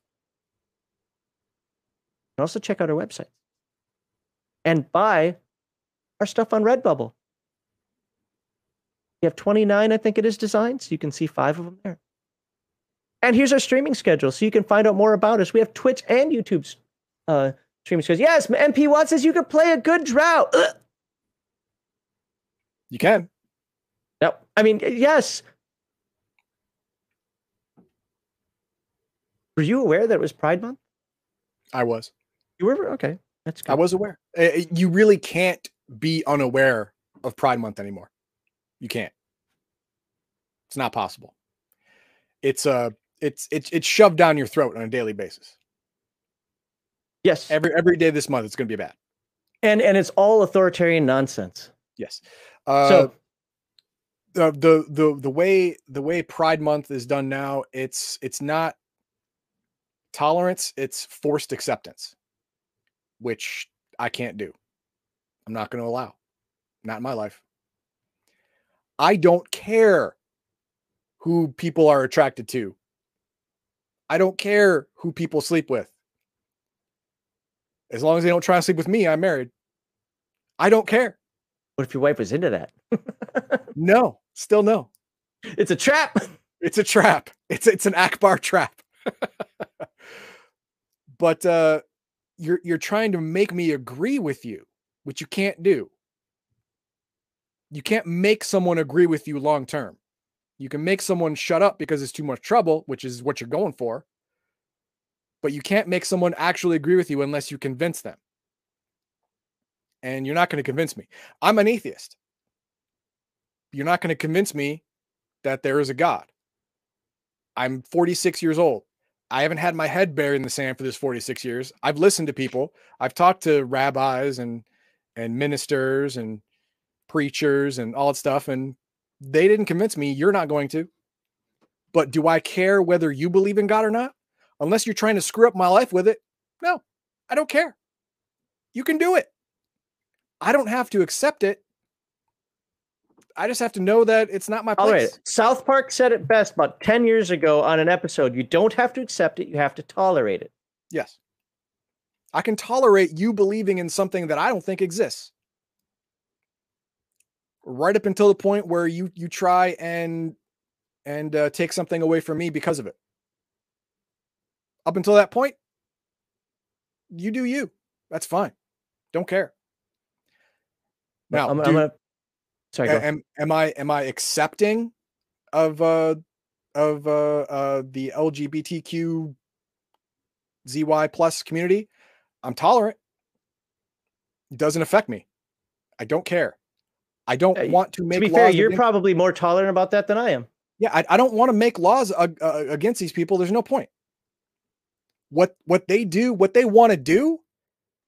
And also check out our website and buy our stuff on Redbubble. We have 29, I think it is, designs. You can see five of them there. And here's our streaming schedule, so you can find out more about us. We have Twitch and YouTube's uh, streaming schedule. Yes, MP Watt says you could play a good drought. Ugh. You can. No, I mean yes. Were you aware that it was Pride Month? I was. You were okay. That's good. I was aware. Uh, uh, You really can't be unaware of Pride Month anymore. You can't. It's not possible. It's uh it's it's it's shoved down your throat on a daily basis. Yes, Every every day this month it's going to be bad. and and it's all authoritarian nonsense. Yes. Uh, So the the the the way the way Pride Month is done now, it's it's not tolerance, it's forced acceptance, which I can't do. I'm not going to allow. Not in my life. I don't care who people are attracted to. I don't care who people sleep with. As long as they don't try to sleep with me, I'm married. I don't care. what if your wife was into that? No, still no. it's a trap. It's a trap. It's it's an Ackbar trap. but uh you're you're trying to make me agree with you, which you can't do. You can't make someone agree with you long term. You can make someone shut up because it's too much trouble, which is what you're going for. But you can't make someone actually agree with you unless you convince them. And you're not going to convince me. I'm an atheist. You're not going to convince me that there is a God. I'm 46 years old. I haven't had my head buried in the sand for this 46 years. I've listened to people. I've talked to rabbis and and ministers and preachers and all that stuff and they didn't convince me you're not going to. But do I care whether you believe in God or not? Unless you're trying to screw up my life with it. No. I don't care. You can do it. I don't have to accept it. I just have to know that it's not my place. right. South Park said it best about 10 years ago on an episode. You don't have to accept it, you have to tolerate it. Yes. I can tolerate you believing in something that I don't think exists. Right up until the point where you you try and and uh, take something away from me because of it. Up until that point, you do you. That's fine. Don't care. Now, I'm, do- I'm gonna. Sorry, go. am, am I am I accepting of uh of uh uh the LGBTQ ZY plus community? I'm tolerant. It doesn't affect me. I don't care. I don't want to make. to be fair, you're against- probably more tolerant about that than I am. yeah, I, I don't want to make laws uh, uh, against these people. There's no point. What what they do, what they want to do,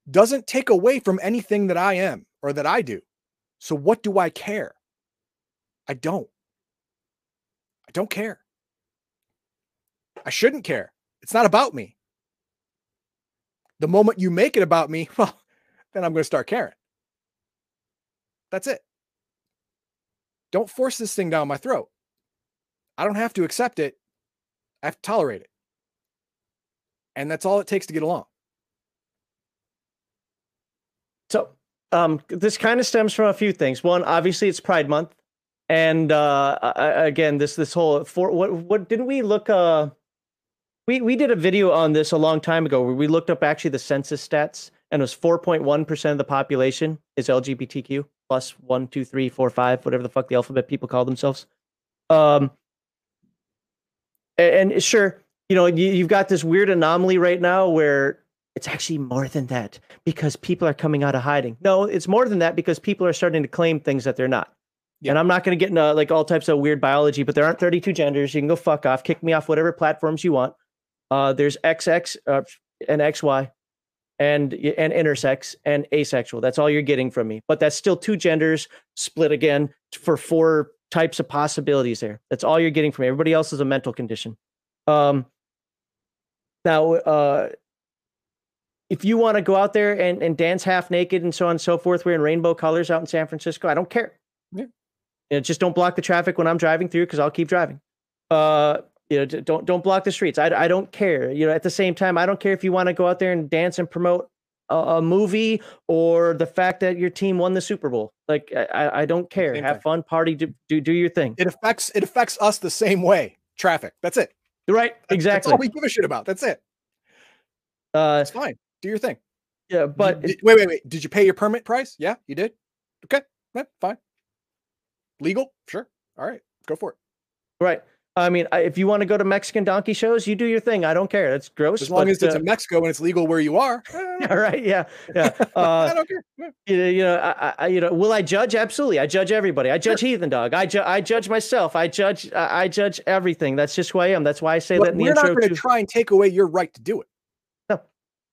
doesn't take away from anything that I am or that I do. So what do I care? I don't. I don't care. I shouldn't care. It's not about me. The moment you make it about me, well, then I'm going to start caring. That's it. Don't force this thing down my throat. I don't have to accept it. I have to tolerate it. And that's all it takes to get along. So, um, this kind of stems from a few things. One, obviously, it's Pride Month, and uh, again, this this whole for what what didn't we look? Uh, we we did a video on this a long time ago where we looked up actually the census stats, and it was four point one percent of the population is LGBTQ plus one, two, three, four, five, whatever the fuck the alphabet people call themselves. Um, a- and, sure, you know, you, you've got this weird anomaly right now where it's actually more than that because people are coming out of hiding. No, it's more than that because people are starting to claim things that they're not. Yeah. And I'm not going to get into like all types of weird biology, but there aren't 32 genders. You can go fuck off, kick me off whatever platforms you want. Uh, there's XX uh, and XY and and intersex and asexual. That's all you're getting from me. But that's still two genders split again for four types of possibilities there. That's all you're getting from me. Everybody else is a mental condition. Um, now, uh, if you want to go out there and, and dance half naked and so on and so forth, wearing rainbow colors out in San Francisco, I don't care. Yeah. You know, just don't block the traffic when I'm driving through because I'll keep driving. Uh, you know, don't don't block the streets. I, I don't care. You know, at the same time, I don't care if you want to go out there and dance and promote a, a movie or the fact that your team won the Super Bowl. Like I, I- don't care. Same Have thing. fun, party, do, do do your thing. It affects it affects us the same way. Traffic. That's it. right? Exactly. That's all we give a shit about. That's it. uh, It's fine. Do your thing. yeah, Did- but did- wait, wait, wait. Did you pay your permit price? Yeah, you did. Okay, yeah, fine. Legal? Sure. All right, go for it. right. I mean, if you want to go to Mexican donkey shows, you do your thing. I don't care. That's gross. As long but, as it's uh, in Mexico and it's legal where you are. all right. Yeah. Yeah. I Uh, don't care. You know, you know, I, I, you know, will I judge? Absolutely. I judge everybody. I judge Heathen Dog. I, ju- I judge myself. I judge, I, I judge everything. That's just who I am. That's why I say But that In we're not going to try and take away your right to do it. No.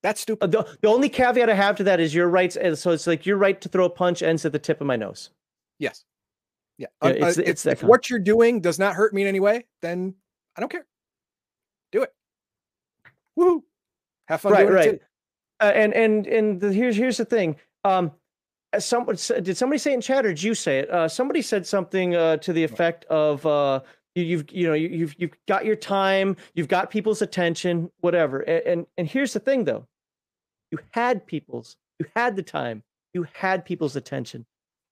That's Uh, stupid. The, the only caveat I have to that is your rights. And so it's like your right to throw a punch ends at the tip of my nose. Yes. Yeah. Yeah, it's- uh, it's if, if what you're doing does not hurt me in any way, then I don't care. Do it. Woo. Have fun right. doing it Right. Uh, and and and the, here's here's the thing. Um, someone did somebody say it in chat or did you say it? Uh, somebody said something uh, to the effect of uh, you, you've you know you, you've you've got your time, you've got people's attention, whatever. And, and and here's the thing though, you had people's, you had the time, you had people's attention.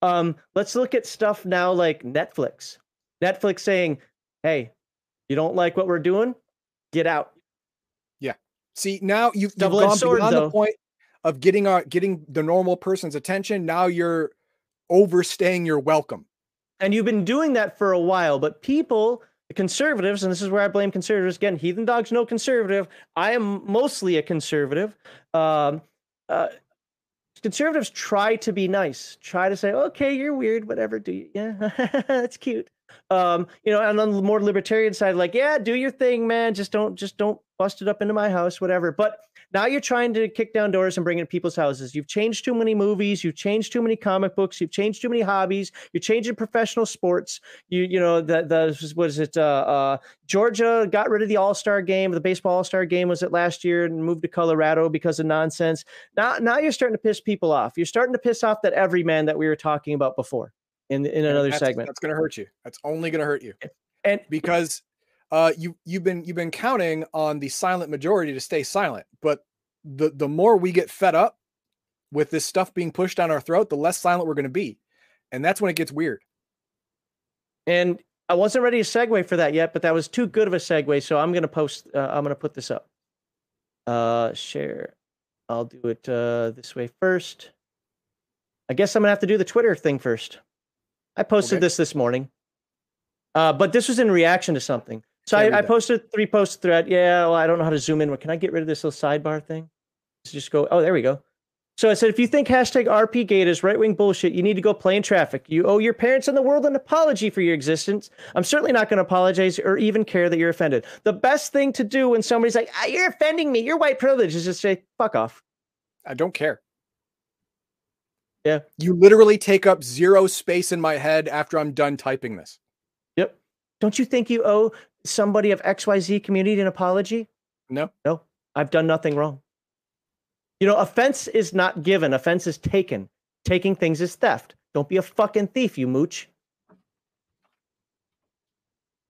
Um, let's look at stuff now like Netflix. Netflix saying, "Hey, you don't like what we're doing? Get out." Yeah. See, now you've, you've gone sword, beyond though. the point of getting our getting the normal person's attention. Now you're overstaying your welcome. And you've been doing that for a while, but people, the conservatives, and this is where I blame conservatives again. Heathen dogs, no conservative. I am mostly a conservative. Um, uh, conservatives try to be nice, try to say, "Okay, you're weird, whatever." Do you? Yeah, that's cute. Um, you know, and on the more libertarian side, like, yeah, do your thing, man. Just don't, just don't bust it up into my house, whatever. But now you're trying to kick down doors and bring in people's houses. You've changed too many movies. You've changed too many comic books. You've changed too many hobbies. You're changing professional sports. You, you know, the the what is it? Uh, uh, Georgia got rid of the All Star game. The baseball All Star game was it last year and moved to Colorado because of nonsense. Now, now you're starting to piss people off. You're starting to piss off that everyman that we were talking about before in in another that's, segment. That's going to hurt you. That's only going to hurt you And because uh, you you've been you've been counting on the silent majority to stay silent. But the the more we get fed up with this stuff being pushed down our throat, the less silent we're going to be. and that's when it gets weird. And I wasn't ready to segue for that yet, but that was too good of a segue. So I'm gonna post. Uh, I'm gonna put this up. Uh, share. I'll do it uh, this way first. I guess I'm gonna have to do the Twitter thing first. I posted Okay. this this morning, uh, but this was in reaction to something. So I, I posted three post thread. Yeah, well, I don't know how to zoom in. What can I get rid of this little sidebar thing? Let's just go. Oh, there we go. So I said, if you think hashtag RPGate is right wing bullshit, you need to go play in traffic. You owe your parents and the world an apology for your existence. I'm certainly not going to apologize or even care that you're offended. The best thing to do when somebody's like, ah, you're offending me, you're white privilege, is just say, fuck off. I don't care. Yeah. You literally take up zero space in my head after I'm done typing this. Yep. Don't you think you owe somebody of XYZ community an apology? No. No, I've done nothing wrong. You know, offense is not given, offense is taken. Taking things is theft. Don't be a fucking thief, you mooch.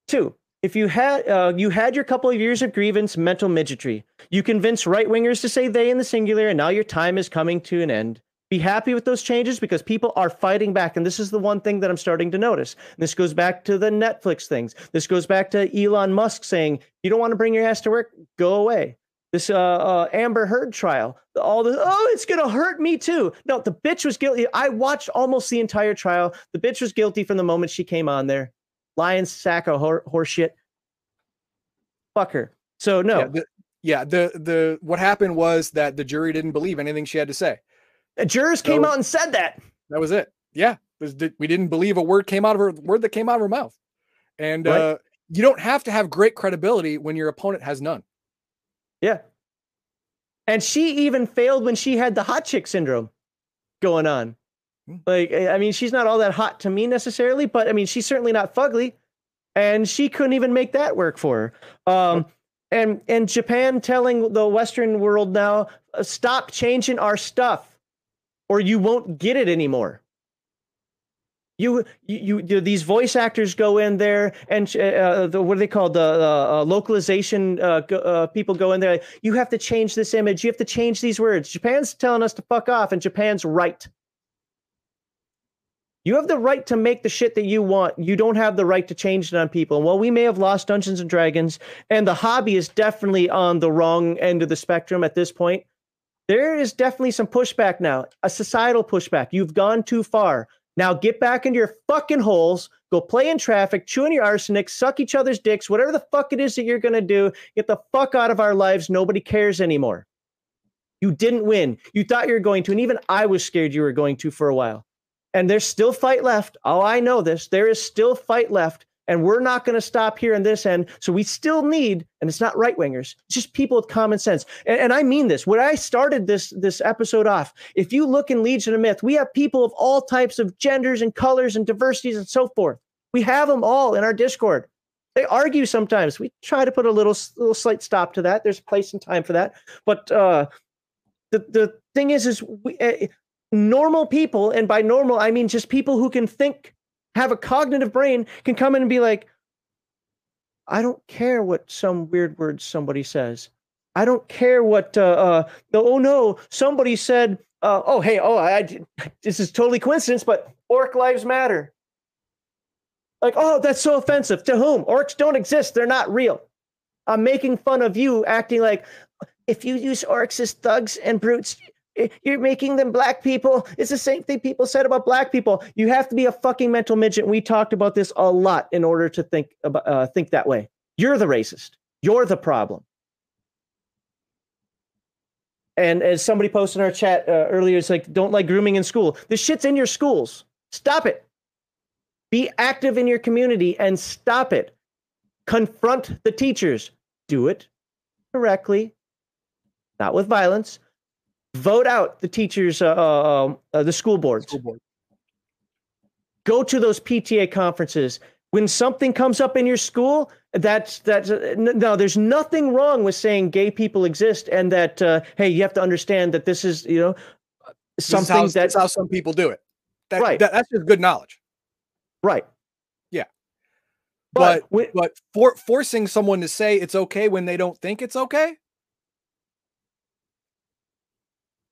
Two, if you had uh, you had your couple of years of grievance, mental midgetry, you convince right wingers to say they in the singular, and now your time is coming to an end. Be happy with those changes because people are fighting back, and this is the one thing that I'm starting to notice. This goes back to the Netflix things. This goes back to Elon Musk saying, "You don't want to bring your ass to work? Go away." This uh, uh, Amber Heard trial, all the oh, it's gonna hurt me too. No, the bitch was guilty. I watched almost the entire trial. The bitch was guilty from the moment she came on there. Lion sack of hor- horseshit. Fuck her. So no, Yeah, the, yeah, the the what happened was that the jury didn't believe anything she had to say. The jurors came out and said that. That was it. Yeah, was we didn't believe a word came out of her word that came out of her mouth. And Right. uh, you don't have to have great credibility when your opponent has none. Yeah. And she even failed when she had the hot chick syndrome going on. Hmm. Like, I I mean, she's not all that hot to me necessarily, but I mean, she's certainly not fugly. And she couldn't even make that work for her. Um, and and Japan telling the Western world now, uh, stop changing our stuff, or you won't get it anymore. You, you, you, these voice actors go in there, and uh, the, what are they called? The uh, uh, localization uh, uh, people go in there. You have to change this image. You have to change these words. Japan's telling us to fuck off, and Japan's right. You have the right to make the shit that you want. You don't have the right to change it on people. And while we may have lost Dungeons and Dragons, and the hobby is definitely on the wrong end of the spectrum at this point, there is definitely some pushback now, a societal pushback. You've gone too far. Now get back into your fucking holes, go play in traffic, chew on your arsenic, suck each other's dicks, whatever the fuck it is that you're going to do. Get the fuck out of our lives. Nobody cares anymore. You didn't win. You thought you were going to, and even I was scared you were going to for a while. And there's still fight left. Oh, I know this. There is still fight left. And we're not going to stop here on this end. So we still need, and it's not right wingers, just people with common sense. And, and I mean this. When I started this this episode off, if you look in Legion of Myth, we have people of all types of genders and colors and diversities and so forth. We have them all in our Discord. They argue sometimes. We try to put a little little slight stop to that. There's place and time for that. But uh, the the thing is, is we, uh, normal people, and by normal I mean just people who can think, have a cognitive brain, can come in and be like, I don't care what some weird word somebody says. I don't care what. Uh, uh, oh no, somebody said. Uh, oh hey, oh I, I. This is totally coincidence, but orc lives matter. Like, oh, that's so offensive. To whom? Orcs don't exist. They're not real. I'm making fun of you acting like if you use orcs as thugs and brutes, you're making them black people. It's the same thing people said about black people. You have to be a fucking mental midget. We talked about this a lot in order to think about uh, think that way. You're the racist. You're the problem. And as somebody posted in our chat uh, earlier, it's like, don't like grooming in school. This shit's in your schools. Stop it. Be active in your community and stop it. Confront the teachers. Do it correctly, not with violence. Vote out the teachers, uh, uh, uh, the school boards. School board. Go to those PTA conferences. When something comes up in your school, that's that's uh, no. There's nothing wrong with saying gay people exist, and that uh, hey, you have to understand that this is you know something how, that that's how some people do it. That, Right. that- that's just good knowledge. right. Yeah. but, But- when- But for forcing someone to say it's okay when they don't think it's okay,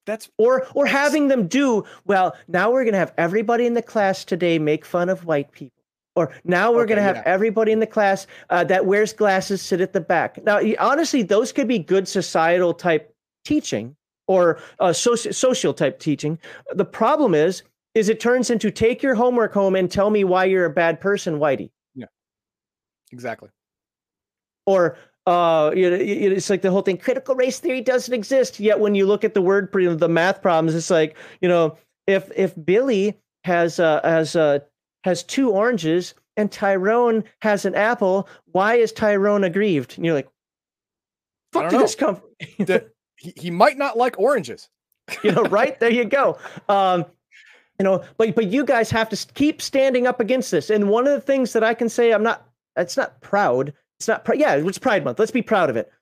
That's or or having them do well now we're going to have everybody in the class today make fun of white people. Or now we're Okay, going to have yeah. everybody in the class uh, that wears glasses sit at the back. Now honestly those could be good societal type teaching or uh, soci- social type teaching. The problem is is it turns into take your homework home and tell me why you're a bad person whitey. Yeah, exactly. or uh, you know, it's like the whole thing. Critical race theory doesn't exist yet. When you look at the word, the math problems, it's like you know, if if Billy has uh, has uh, has two oranges and Tyrone has an apple, why is Tyrone aggrieved? And you're like, fuck did know. this come? The- he, he might not like oranges. you know, right there you go. Um, you know, but but you guys have to keep standing up against this. And one of the things that I can say, I'm not. It's not proud. It's not. Yeah, it's Pride Month. Let's be proud of it. it.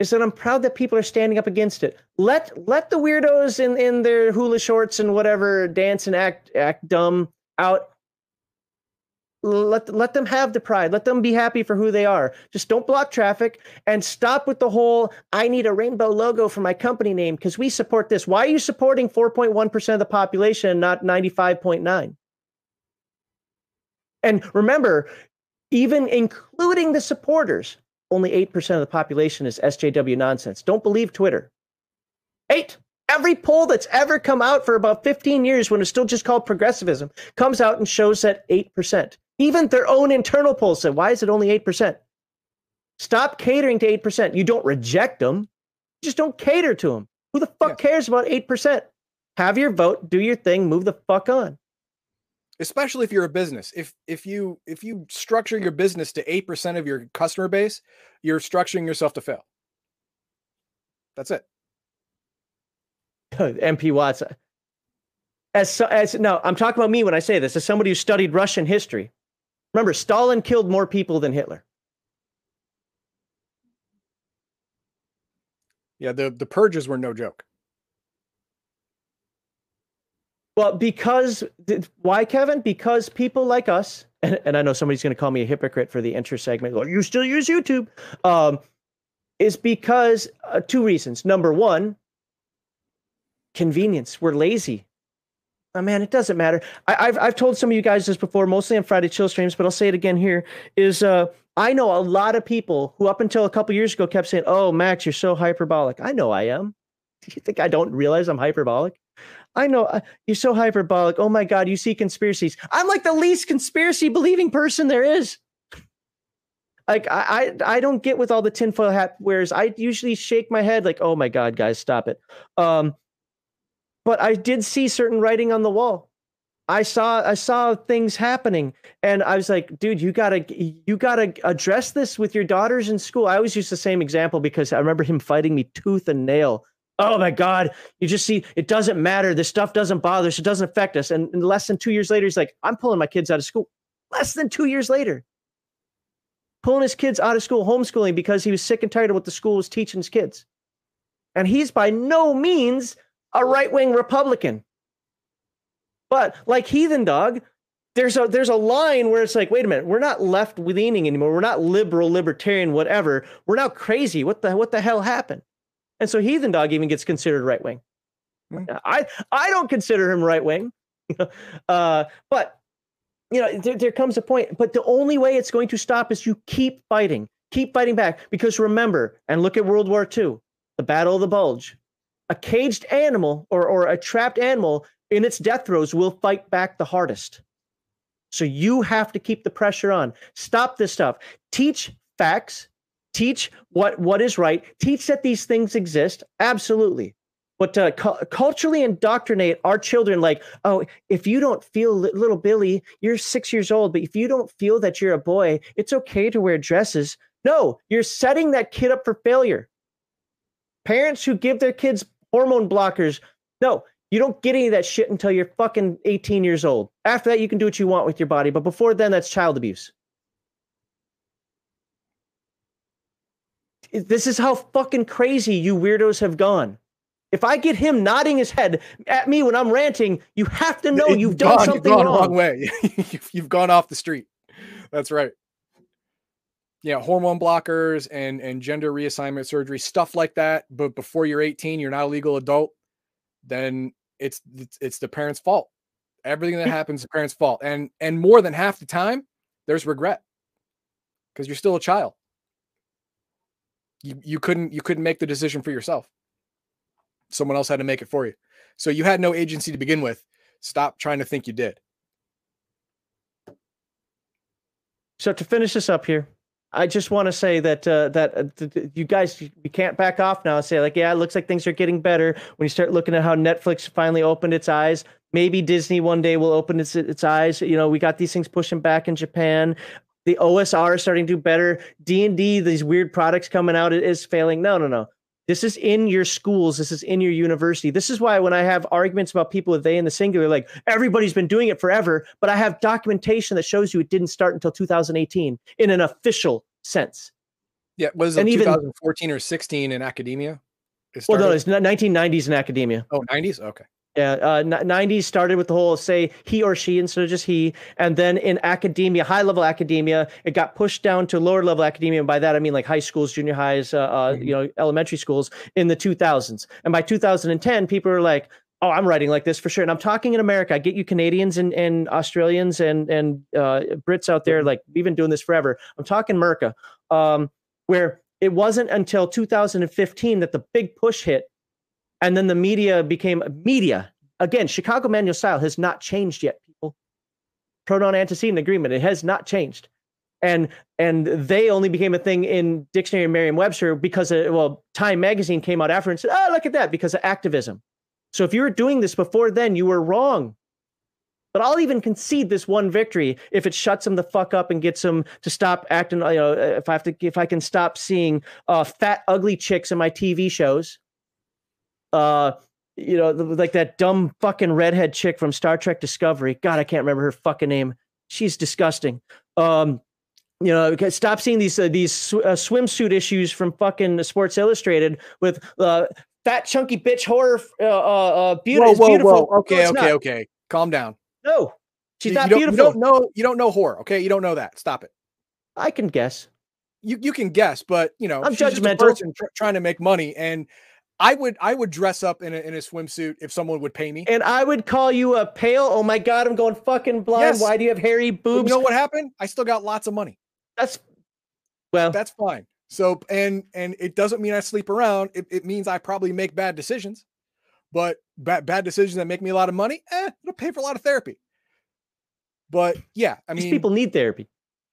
Is that I'm proud that people are standing up against it. Let let the weirdos in in their hula shorts and whatever dance and act act dumb out. Let let them have the pride. Let them be happy for who they are. Just don't block traffic and stop with the whole I need a rainbow logo for my company name because we support this. Why are you supporting 4.1% of the population and not 95.9? And remember, even including the supporters, only 8% of the population is SJW nonsense. Don't believe Twitter. Eight. Every poll that's ever come out for about 15 years when it's still just called progressivism comes out and shows that 8%. Even their own internal polls said, why is it only 8%? Stop catering to 8%. You don't reject them, you just don't cater to them. Who the fuck cares about 8%? Have your vote, do your thing, move the fuck on. Especially if you're a business if if you if you structure your business to 8% of your customer base you're structuring yourself to fail that's it MP Watts. Uh, as so, as no, I'm talking about me when I say this. As somebody who studied Russian history, remember Stalin killed more people than Hitler. yeah the the purges were no joke Well, because why, Kevin? Because people like us, and, and I know somebody's going to call me a hypocrite for the intro segment. Well, you still use YouTube, um, is because uh, two reasons. Number one, convenience. We're lazy. Oh, man, it doesn't matter. I, I've I've told some of you guys this before, mostly on Friday chill streams, but I'll say it again here. Is uh, I know a lot of people who up until a couple years ago kept saying, "Oh, Max, you're so hyperbolic." I know I am. Do you think I don't realize I'm hyperbolic? I know uh, you're so hyperbolic. Oh my God, you see conspiracies. I'm like the least conspiracy believing person there is. Like I, I, I don't get with all the tinfoil hat wears. I usually shake my head like, oh my God, guys, stop it. Um, but I did see certain writing on the wall. I saw, I saw things happening, and I was like, dude, you gotta, you gotta address this with your daughters in school. I always use the same example because I remember him fighting me tooth and nail oh my god. You just see it doesn't matter. This stuff doesn't bother us. It doesn't affect us. And, and less than two years later he's like i'm pulling my kids out of school. Less than two years later. Pulling his kids out of school homeschooling because he was sick and tired of what the school was teaching his kids. And he's by no means a right-wing republican. But like heathen dog there's a there's a line where it's like wait a minute. We're not left leaning anymore. We're not liberal libertarian whatever. We're now crazy. What the what the hell happened and so Heathen Dog even gets considered right wing. Hmm. I I don't consider him right wing, uh, but you know there, there comes a point. But the only way it's going to stop is you keep fighting, keep fighting back. Because remember, and look at World War II, the Battle of the Bulge. A caged animal or or a trapped animal in its death throes will fight back the hardest. So you have to keep the pressure on. Stop this stuff. Teach facts teach what what is right. Teach that these things exist. Absolutely. But uh, cu- culturally indoctrinate our children like oh if you don't feel li- little billy you're six years old but if you don't feel that you're a boy it's okay to wear dresses. No you're setting that kid up for failure. Parents who give their kids hormone blockers no you don't get any of that shit until you're fucking 18 years old. After that you can do what you want with your body but before then that's child abuse this is how fucking crazy you weirdos have gone. If I get him nodding his head at me when I'm ranting, you have to know you've done gone- something gone wrong. wrong way you've, you've gone off the street that's right yeah hormone blockers and and gender reassignment surgery stuff like that but before you're 18 you're not a legal adult then it's it's, it's the parents' fault. Everything that happens is the parents' fault, and and more than half the time, there's regret because you're still a child. You you couldn't you couldn't make the decision for yourself. Someone else had to make it for you, so you had no agency to begin with. Stop trying to think you did. So to finish this up here, I just want to say that uh, that uh, th- th- you guys you can't back off now and say like, yeah, it looks like things are getting better. When you start looking at how Netflix finally opened its eyes, maybe Disney one day will open its its eyes. You know, we got these things pushing back in Japan. The OSR is starting to do better. D and D, these weird products coming out, it is failing. No, no, no. This is in your schools. This is in your university. This is why when I have arguments about people with they in the singular, like everybody's been doing it forever, but I have documentation that shows you it didn't start until 2018 in an official sense. Yeah, was it And even- 2014 or 16 in academia? Well, no, it's not 1990s in academia. oh, 90s. Okay. Yeah, uh, 90s started with the whole say he or she instead of just he, and then in academia, high level academia, it got pushed down to lower level academia. And by that I mean like high schools, junior highs, uh, uh, Mhm. you know, elementary schools in the 2000s. And by 2010, people are like, "Oh, I'm writing like this for sure." And I'm talking in America. I get you Canadians and, and Australians and and uh, Brits out there. Like we've been doing this forever. I'm talking America, um, where it wasn't until 2015 that the big push hit and then the media became media again chicago manual style has not changed yet people. Pronoun antecedent agreement it has not changed. And and they only became a thing in dictionary merriam-webster because of, well time magazine came out after and said oh look at that because of activism. So if you were doing this before then you were wrong. But I'll even concede this one victory if it shuts them the fuck up and gets them to stop acting. You know, if I have to, if I can stop seeing uh, fat, ugly chicks in my TV shows, uh, you know, like that dumb fucking redhead chick from Star Trek Discovery. God, I can't remember her fucking name. She's disgusting. Um, you know, stop seeing these uh, these sw- uh, swimsuit issues from fucking Sports Illustrated with uh, fat, chunky bitch horror. Uh, uh, uh, beauty whoa, whoa, beautiful. whoa. Okay, No, okay, not. okay. Calm down. No, she's you, not you don't, beautiful. You don't know. You don't know horror. Okay, you don't know that. Stop it. I can guess. You you can guess, but you know I'm she's just a person tr- trying to make money, and I would I would dress up in a in a swimsuit if someone would pay me. And I would call you a pale. Oh my god, I'm going fucking blind. Yes. Why do you have hairy boobs? you know what happened? I still got lots of money. That's well, That's fine. So and and it doesn't mean I sleep around. It, it means I probably make bad decisions, but bad bad decisions that make me a lot of money. Eh, it'll pay for a lot of therapy. But yeah, I these mean, people need therapy.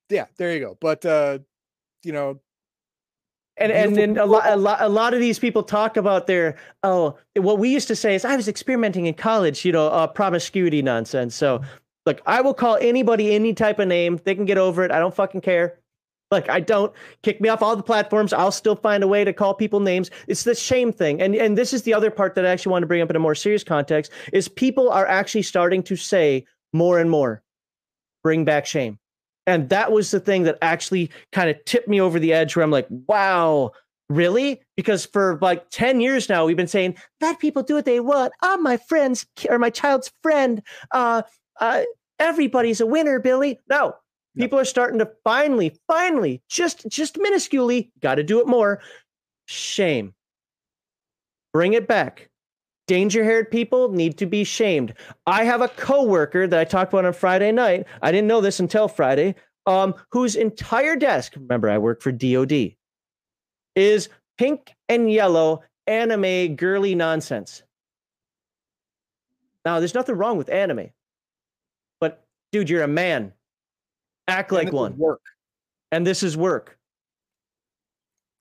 yeah, there you go. But uh, you know, And and then a lot, a lot, a lot of these people talk about their oh, what we used to say is I was experimenting in college, you know, uh, promiscuity nonsense. So, look, I will call anybody any type of name. They can get over it. I don't fucking care. Like I don't kick me off all the platforms. I'll still find a way to call people names. It's the shame thing, and and this is the other part that I actually want to bring up in a more serious context. Is people are actually starting to say more and more, bring back shame. And that was the thing that actually kind of tipped me over the edge where I'm like, wow, really? Because for like 10 years now, we've been saying, let people do what they want. I'm my friend's or my child's friend. Uh, uh, everybody's a winner, Billy. No, No. people are starting to finally, finally, just, just minusculely, got to do it more. Shame. Bring it back. Danger haired people need to be shamed. I have a coworker that I talked about on Friday night. I didn't know this until Friday. Um, whose entire desk, remember I work for DoD, is pink and yellow anime girly nonsense. Now, there's nothing wrong with anime, but dude, you're a man. Act and like one. work. And this is work.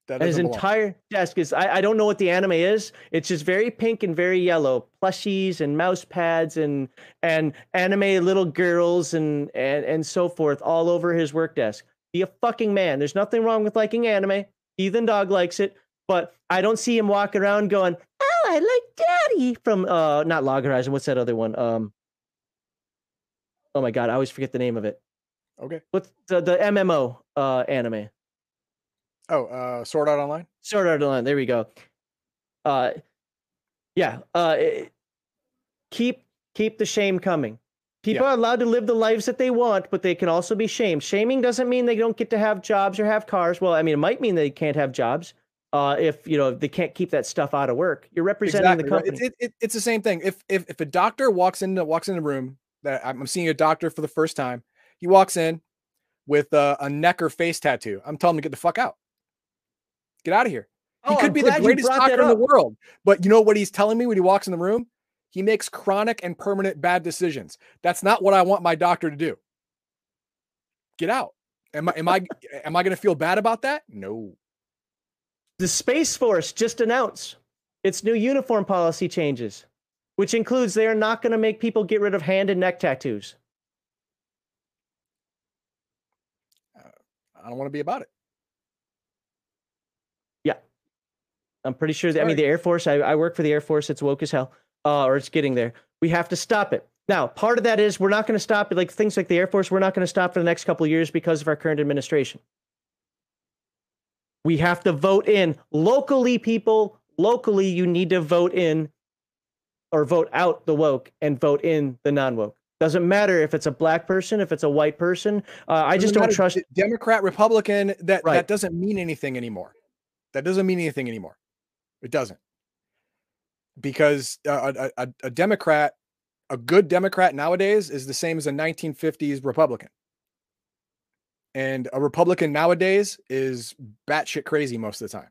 That And his doesn't belong. entire desk is I, I don't know what the anime is. It's just very pink and very yellow. Plushies and mouse pads and and anime little girls and and and so forth all over his work desk. Be a fucking man. There's nothing wrong with liking anime. Heathen Dog likes it, but I don't see him walking around going, Oh, I like daddy from uh not Log Horizon. What's that other one? Um Oh my god, I always forget the name of it. Okay. What's the, the MMO uh anime? Oh, uh, Sword Art Online. Sword Art Online. There we go. Uh, yeah. Uh, it- keep keep the shame coming. People Yeah. are allowed to live the lives that they want, but they can also be shamed. Shaming doesn't mean they don't get to have jobs or have cars. Well, I mean, it might mean they can't have jobs. uh, if you know they can't keep that stuff out of work. You're representing Exactly. the company. It, it, it- it's the same thing. If if if a doctor walks in walks in the room that I'm I'm seeing a doctor for the first time, he walks in with a, a neck or face tattoo. I'm telling him to get the fuck out. Get out of here. He Oh, could I'm be the greatest doctor in the world, but you know what he's telling me when he walks in the room? He makes chronic and permanent bad decisions. That's not what I want my doctor to do. Get out. Am I am I am I going to feel bad about that? No. The Space Force just announced its new uniform policy changes, which includes they are not going to make people get rid of hand and neck tattoos. Uh, I don't want to be about it. I'm pretty sure that, I mean, the Air Force, I, I work for the Air Force, it's woke as hell, uh, or it's getting there. We have to stop it. Now, part of that is we're not going to stop it, like things like the Air Force, we're not going to stop for the next couple of years because of our current administration. We have to vote in locally, people. Locally, you need to vote in or vote out the woke and vote in the non woke. Doesn't matter if it's a black person, if it's a white person. Uh, I just don't trust. Democrat, Republican. That Right. that doesn't mean anything anymore. That doesn't mean anything anymore. It doesn't because a, a, a Democrat, a good Democrat nowadays is the same as a 1950s Republican, and a Republican nowadays is batshit crazy most of the time,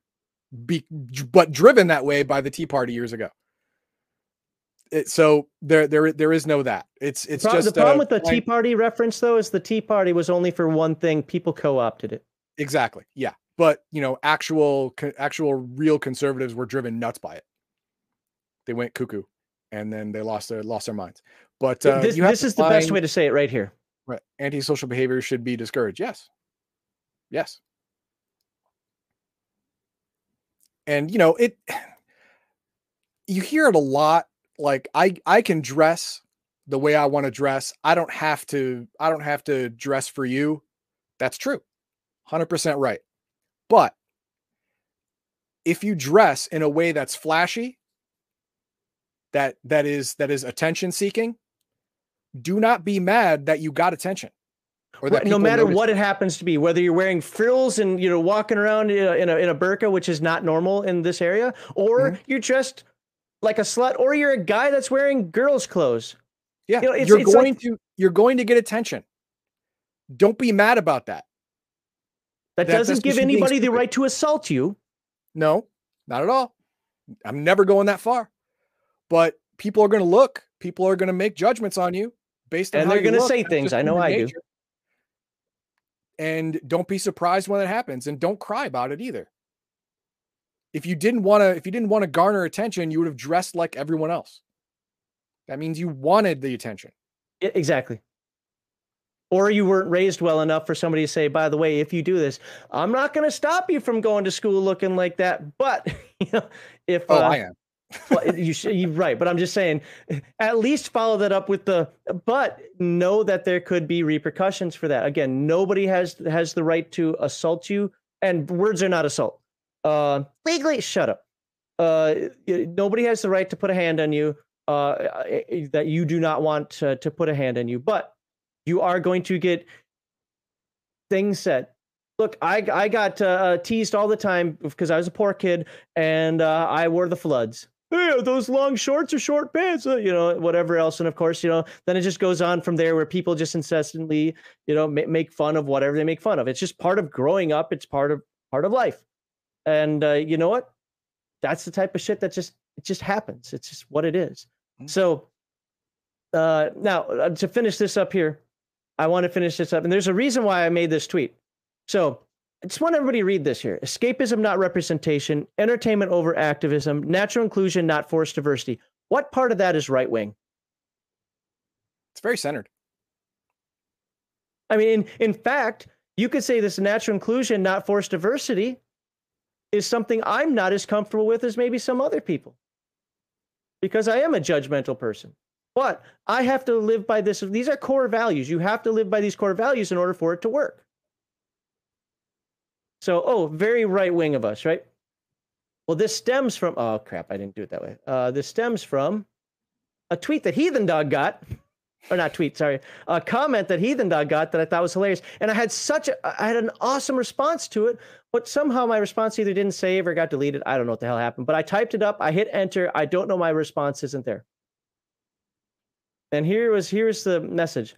Be, but driven that way by the Tea Party years ago. It, so there there there is no that. It's it's Pro- just the problem uh, with the Tea Party reference, though, is the Tea Party was only for one thing. People co opted it. Exactly. Yeah. But you know, actual actual real conservatives were driven nuts by it. They went cuckoo, and then they lost their lost their minds. But uh, this this is the best way to say it right here. Right. Antisocial behavior should be discouraged. Yes. Yes. And you know, it you hear it a lot like I I can dress the way I want to dress. I don't have to I don't have to dress for you. That's true. 100% right. But if you dress in a way that's flashy, that that is that is attention seeking, do not be mad that you got attention. Or that Right, no matter notice what it happens to be, whether you're wearing frills and you know walking around in a, in a, in a burqa, which is not normal in this area, or Mm-hmm. you're dressed like a slut, or you're a guy that's wearing girls' clothes. Yeah, you know, you're it's like- going to you're going to get attention. Don't be mad about that. That, That- doesn't give just you being anybody the right to assault you. No, not at all. I'm never going that far. But people are going to look. People are going to make judgments on you based on And they're gonna say That's things. I know I do. And don't be surprised when it happens, and don't cry about it either. If you didn't want to, if you didn't want to garner attention, you would have dressed like everyone else. That means you wanted the attention. Exactly. Or you weren't raised well enough for somebody to say, by the way, if you do this, I'm not going to stop you from going to school looking like that. But you know, if Oh, uh, I am. well, you should, you're right, but I'm just saying, at least follow that up with the. But know that there could be repercussions for that. Again, nobody has has the right to assault you, and words are not assault. Uh, legally, shut up. Uh, nobody has the right to put a hand on you. Uh, eh, that you do not want to, to put a hand on you, but you are going to get things said. Look, I I got uh, teased all the time because I was a poor kid and uh, I wore the floods. Hey, are those long shorts or short pants? Uh, you know, whatever else. And of course, you know, then it just goes on from there where people just incessantly, you know, ma- make fun of whatever they make fun of. It's just part of growing up. It's part of part of life. And uh, you know what? That's the type of shit that just it just happens. It's just what it is. Mhm. So uh, now uh, to finish this up here, I want to finish this up, and there's a reason why I made this tweet. So I just want everybody to read this here. Escapism, not representation. Entertainment over activism. Natural inclusion, not forced diversity. What part of that is right wing? It's very centered. I mean, in, in fact, you could say this natural inclusion, not forced diversity, is something I'm not as comfortable with as maybe some other people. Because I am a judgmental person. But I have to live by this. These are core values. You have to live by these core values in order for it to work. So, oh, very right wing of us, right? Well, this stems from, oh crap, I didn't do it that way. Uh, this stems from a tweet that Heathen Dog got or not tweet, sorry, a comment that Heathen Dog got that I thought was hilarious. And I had such a, I had an awesome response to it, but somehow my response either didn't save or got deleted. I don't know what the hell happened, but I typed it up, I hit enter. I don't know my response isn't there. And here was, here's the message.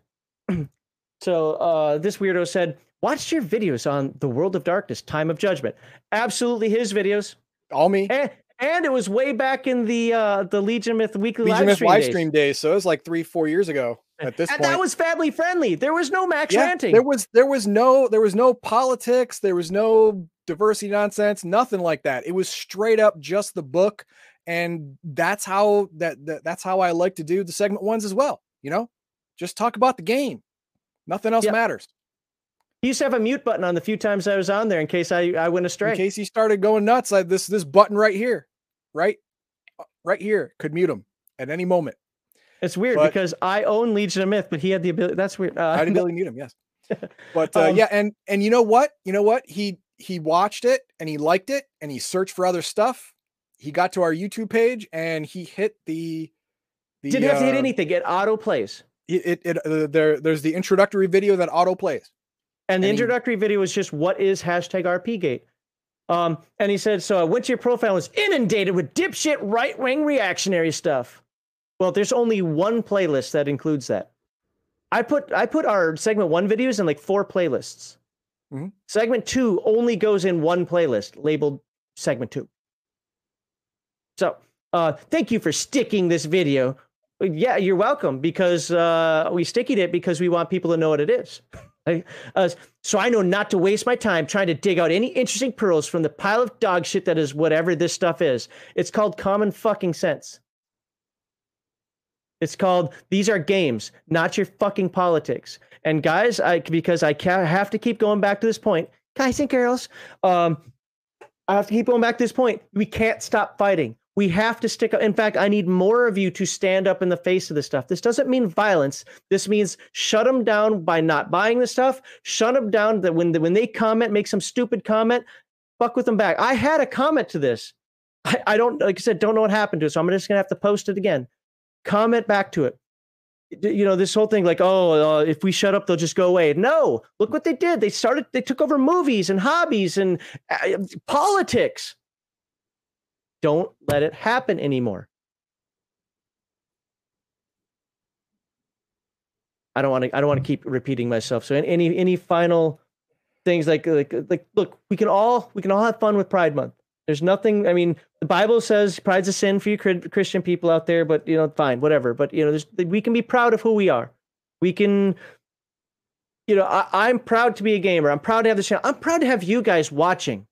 so uh, this weirdo said, watched your videos on the world of darkness, time of judgment. Absolutely his videos. All me. And, and it was way back in the uh the Legion Myth weekly Legion live Myth stream live days. stream days. So it was like three, four years ago at this and point. that was family friendly. There was no Max Yeah, ranting. There was there was no there was no politics, there was no diversity nonsense, nothing like that. It was straight up just the book, and that's how that, that that's how I like to do the segment ones as well. You know, just talk about the game. Nothing else Yep. matters. He used to have a mute button on the few times I was on there in case I, I went astray. In case he started going nuts, I, this this button right here, right, uh, right here, could mute him at any moment. it's weird but- because I own Legion of Myth, but he had the ability. That's weird. Uh, I didn't really mute him, yes. But uh, Um, yeah, and and you know what? You know what? He he watched it and he liked it and he searched for other stuff. He got to our YouTube page and he hit the. the didn't have to hit uh, anything. It auto plays. It, it, it uh, there there's the introductory video that auto plays. And the and he- introductory video was just what is hashtag RPGate. Um, and he said, so I went to your profile and was inundated with dipshit right wing reactionary stuff. Well, there's only one playlist that includes that. I put I put our segment one videos in like four playlists. Mhm. Segment two only goes in one playlist labeled segment two. So uh, thank you for sticking this video. Yeah, you're welcome because uh, we stickied it because we want people to know what it is. Uh, so I know not to waste my time trying to dig out any interesting pearls from the pile of dog shit that is whatever this stuff is. It's called common fucking sense. It's called these are games, not your fucking politics. And guys, I because I have to keep going back to this point, guys and girls, um, I have to keep going back to this point. We can't stop fighting. We have to stick up. In fact, I need more of you to stand up in the face of this stuff. This doesn't mean violence. This means shut them down by not buying the stuff. Shut them down that when when they comment, make some stupid comment, fuck with them back. I had a comment to this. I, I don't like I said, don't know what happened to it, so I'm just gonna have to post it again. Comment back to it. You know this whole thing, like, oh, uh, if we shut up, they'll just go away. No, look what they did. They started. They took over movies and hobbies and uh, politics. Don't let it happen anymore. I don't want to. I don't want to keep repeating myself. So, any any final things like like like look, we can all we can all have fun with Pride Month. There's nothing. I mean, the Bible says pride's a sin for you Christian people out there, but you know, fine, whatever. But you know, we can be proud of who we are. We can. You know, I, I'm proud to be a gamer. I'm proud to have this channel. I'm proud to have you guys watching.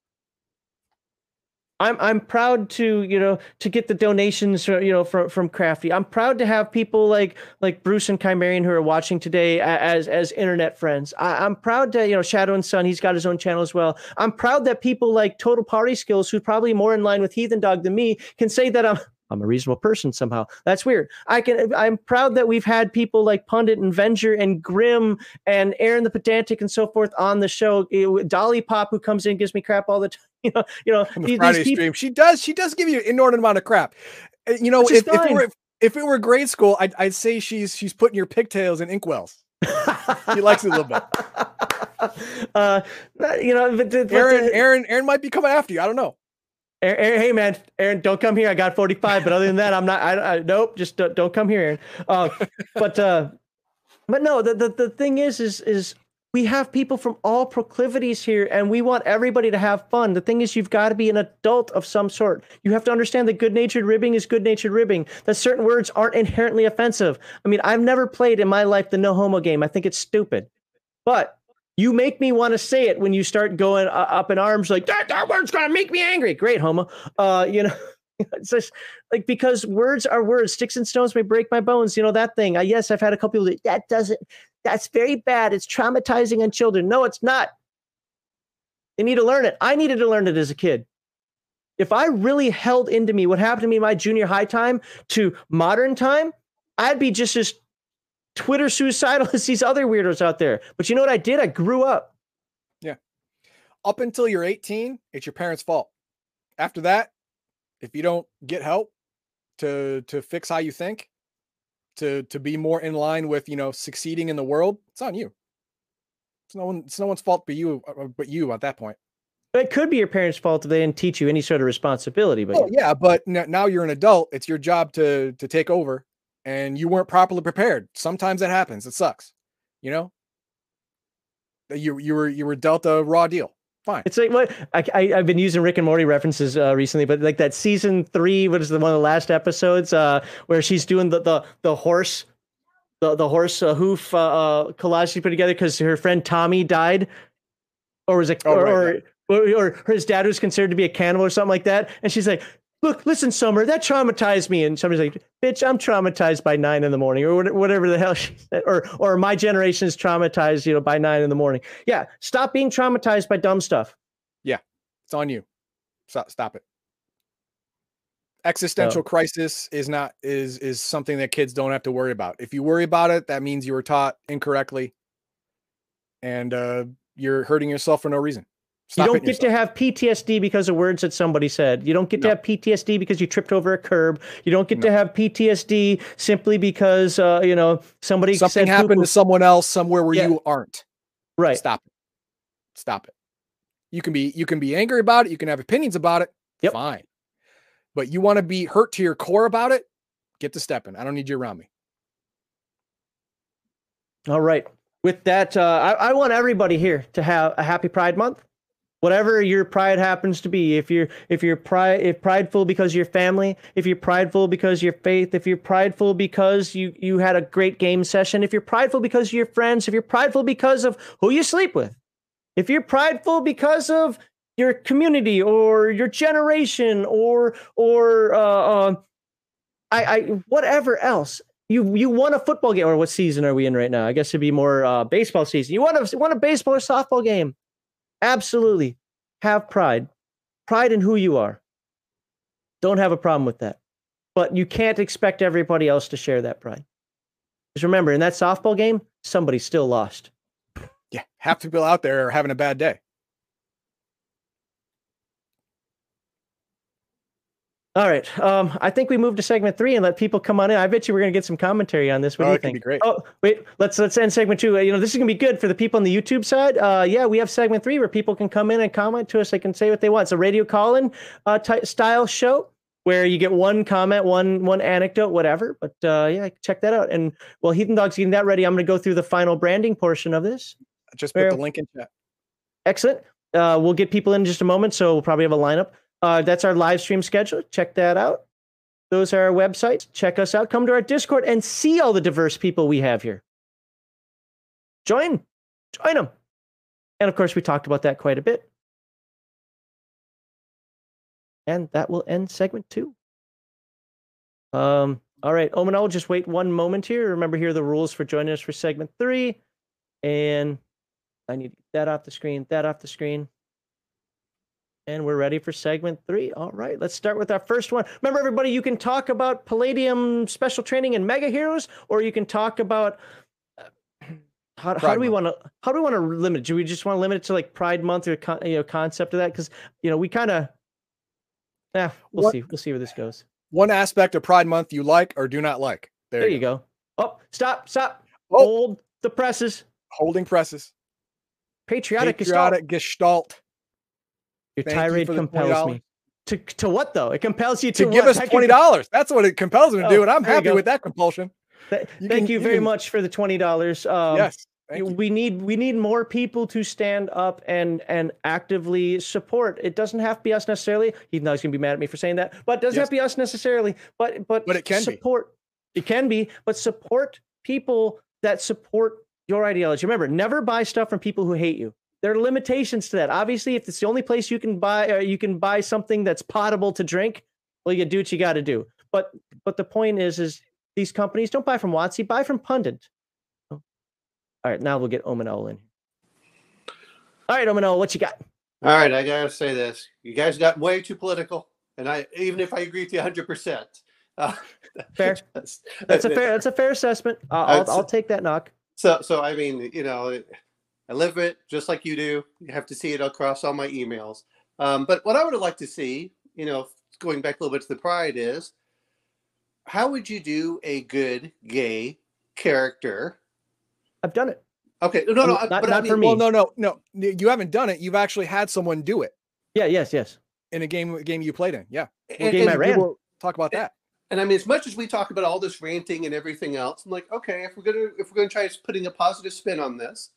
I'm I'm proud to you know to get the donations you know from from Crafty. I'm proud to have people like like Bruce and Chimerian who are watching today as as internet friends. I, I'm proud to you know Shadow and Sun. He's got his own channel as well. I'm proud that people like Total Party Skills, who's probably more in line with Heathen Dog than me, can say that I'm I'm a reasonable person somehow. That's weird. I can. I'm proud that we've had people like Pundit and Venger and Grim and Aaron the Pedantic and so forth on the show. Eh, Dolly Pop, who comes in and gives me crap all the time. You know, you know on the these Friday people- stream. She does. She does give you an inordinate amount of crap. Uh, You know, if, if it were if it were grade school, I'd, I'd say she's she's putting your pigtails in inkwells. She likes it a little bit. uh, you know, but, but Aaron, Aaron, Aaron might be coming after you. I don't know. Aaron- Aaron, hey man, Aaron, don't come here. I got 45, but other than that, I'm not. I, I nope, just don't, don't come here, Aaron. Uh, but uh, but no, the, the the thing is, is is we have people from all proclivities here, and we want everybody to have fun. The thing is, you've got to be an adult of some sort. You have to understand that good-natured ribbing is good-natured ribbing. That certain words aren't inherently offensive. I mean, I've never played in my life the no homo game. I think it's stupid, but you make me want to say it when you start going uh, up in arms like that. That word's gonna make me angry. Great, homo. Uh, you know, it's just like because words are words. Sticks and stones may break my bones. You know that thing. Uh, yes, I've had a couple people that that doesn't. That's very bad. It's traumatizing on children. No, it's not. They need to learn it. I needed to learn it as a kid. If I really held into me what happened to me my junior high time to modern time, I'd be just as Twitter suicidal as these other weirdos out there. But you know what I did? I grew up. Yeah. Up until you're 18, it's your parents' fault. After that, if you don't get help to to fix how you think, to to be more in line with you know succeeding in the world, it's on you. It's no one. It's no one's fault but you. uh, But you at that point. It could be your parents' fault if they didn't teach you any sort of responsibility. But Oh, yeah, but now you're an adult. It's your job to to take over, and you weren't properly prepared. Sometimes that happens. It sucks. You know. You you were you were dealt a raw deal. Fine. It's like what I, I I've been using Rick and Morty references uh, recently, but like that season three, what is the one of the last episodes uh, where she's doing the the the horse, the the horse uh, hoof uh, uh, collage she put together because her friend Tommy died, or was it Oh, or, right, or, or or his dad was considered to be a cannibal or something like that, and she's like. Look, listen, Summer, that traumatized me. And somebody's like, bitch, I'm traumatized by nine in the morning or whatever the hell she said. Or, or my generation is traumatized, you know, by nine in the morning. Yeah. Stop being traumatized by dumb stuff. Yeah. It's on you. Stop, stop it. Existential crisis is not is is something that kids don't have to worry about. If you worry about it, that means you were taught incorrectly, and uh, you're hurting yourself for no reason. Stop you don't get to have PTSD because of words that somebody said. You don't get to have PTSD because you tripped over a curb. You don't get No. to have PTSD simply because uh, you know somebody something said happened to someone else somewhere where Yeah. you aren't. right. Stop it. Stop it. You can be you can be angry about it. You can have opinions about it. Yep. Fine. But you want to be hurt to your core about it? Get to stepping. I don't need you around me. All right. With that, uh, I, I want everybody here to have a happy Pride Month. Whatever your pride happens to be, if you're if you're pride if prideful because your family, if you're prideful because your faith, if you're prideful because you you had a great game session, if you're prideful because of your friends, if you're prideful because of who you sleep with, if you're prideful because of your community or your generation or or uh, uh, I, I whatever else you you won a football game or what season are we in right now? I guess it'd be more uh, baseball season. You won a won a baseball or softball game. Absolutely, have pride, pride in who you are. Don't have a problem with that, but you can't expect everybody else to share that pride. Because remember, in that softball game, somebody still lost. Yeah. Half the people out there are having a bad day. All right. Um, I think we move to segment three and let people come on in. I bet you we're going to get some commentary on this. What Oh, do you think? be great. Oh, wait. Let's let's end segment two. Uh, You know, this is going to be good for the people on the YouTube side. Uh, yeah, we have segment three where people can come in and comment to us. They can say what they want. It's a radio call-in uh, ty- style show where you get one comment, one one anecdote, whatever. But uh, yeah, check that out. And while Heathen Dog's getting that ready, I'm going to go through the final branding portion of this. Just put the link in chat. Excellent. Uh, we'll get people in just a moment, so we'll probably have a lineup. Uh, that's our live stream schedule. Check that out. Those are our websites. Check us out. Come to our Discord and see all the diverse people we have here. Join, join them. And of course, we talked about that quite a bit. And that will end segment two. Um, all right, Omanol, just wait one moment here. Remember, here are the rules for joining us for segment three. And I need that off the screen, that off the screen. And we're ready for segment three. All right, let's start with our first one. Remember, everybody, you can talk about Palladium special training and Mega Heroes, or you can talk about uh, how, how do we want to how do we want to limit? it? Do we just want to limit it to like Pride Month or con, you know concept of that? Because you know we kind of, yeah, we'll What- see. We'll see where this goes. One aspect of Pride Month you like or do not like. There, There, you go. Oh, stop, stop. Oh. Hold the presses. Holding presses. Patriotic, Patriotic Assault. Your Thank tirade the compels $20. me. To to what though? It compels you to, To give us twenty dollars. That's what it compels me to Oh, do, and I'm happy with that compulsion. Th- You Thank can- you you very can- much for the twenty dollars. Um, yes. You. we need we need more people to stand up and and actively support. It doesn't have to be us necessarily. Even though he's gonna be mad at me for saying that, but it doesn't Yes. have to be us necessarily. But but But it can be. support. It can be, but support people that support your ideology. Remember, never buy stuff from people who hate you. There are limitations to that. Obviously, if it's the only place you can buy, or you can buy something that's potable to drink, well, you do what you got to do. But but the point is, is these companies don't buy from WotC, buy from Pundit. All right, now we'll get Omanol in. All right, Omanol, what you got? All right, I gotta say this. You guys got way too political, and I even if I agree with you 100, percent uh, Fair. that's, a fair. That's a fair assessment. Uh, I'll I'll take that knock. So, so I mean, you know, I live it just like you do. You have to see it across all my emails. Um, but what I would have liked to see, you know, going back a little bit to the pride, is how would you do a good gay character? I've done it. Okay, no, no, Um, but not- I mean, for me. Well, no, no, no. You haven't done it. You've actually had someone do it Yeah, yes, yes. in a game game you played in. Yeah. and- game and- I ran. We'll talk about that. and I mean, as much as we talk about all this ranting and everything else, I'm like, okay, if we're gonna if we're gonna try putting a positive spin on this,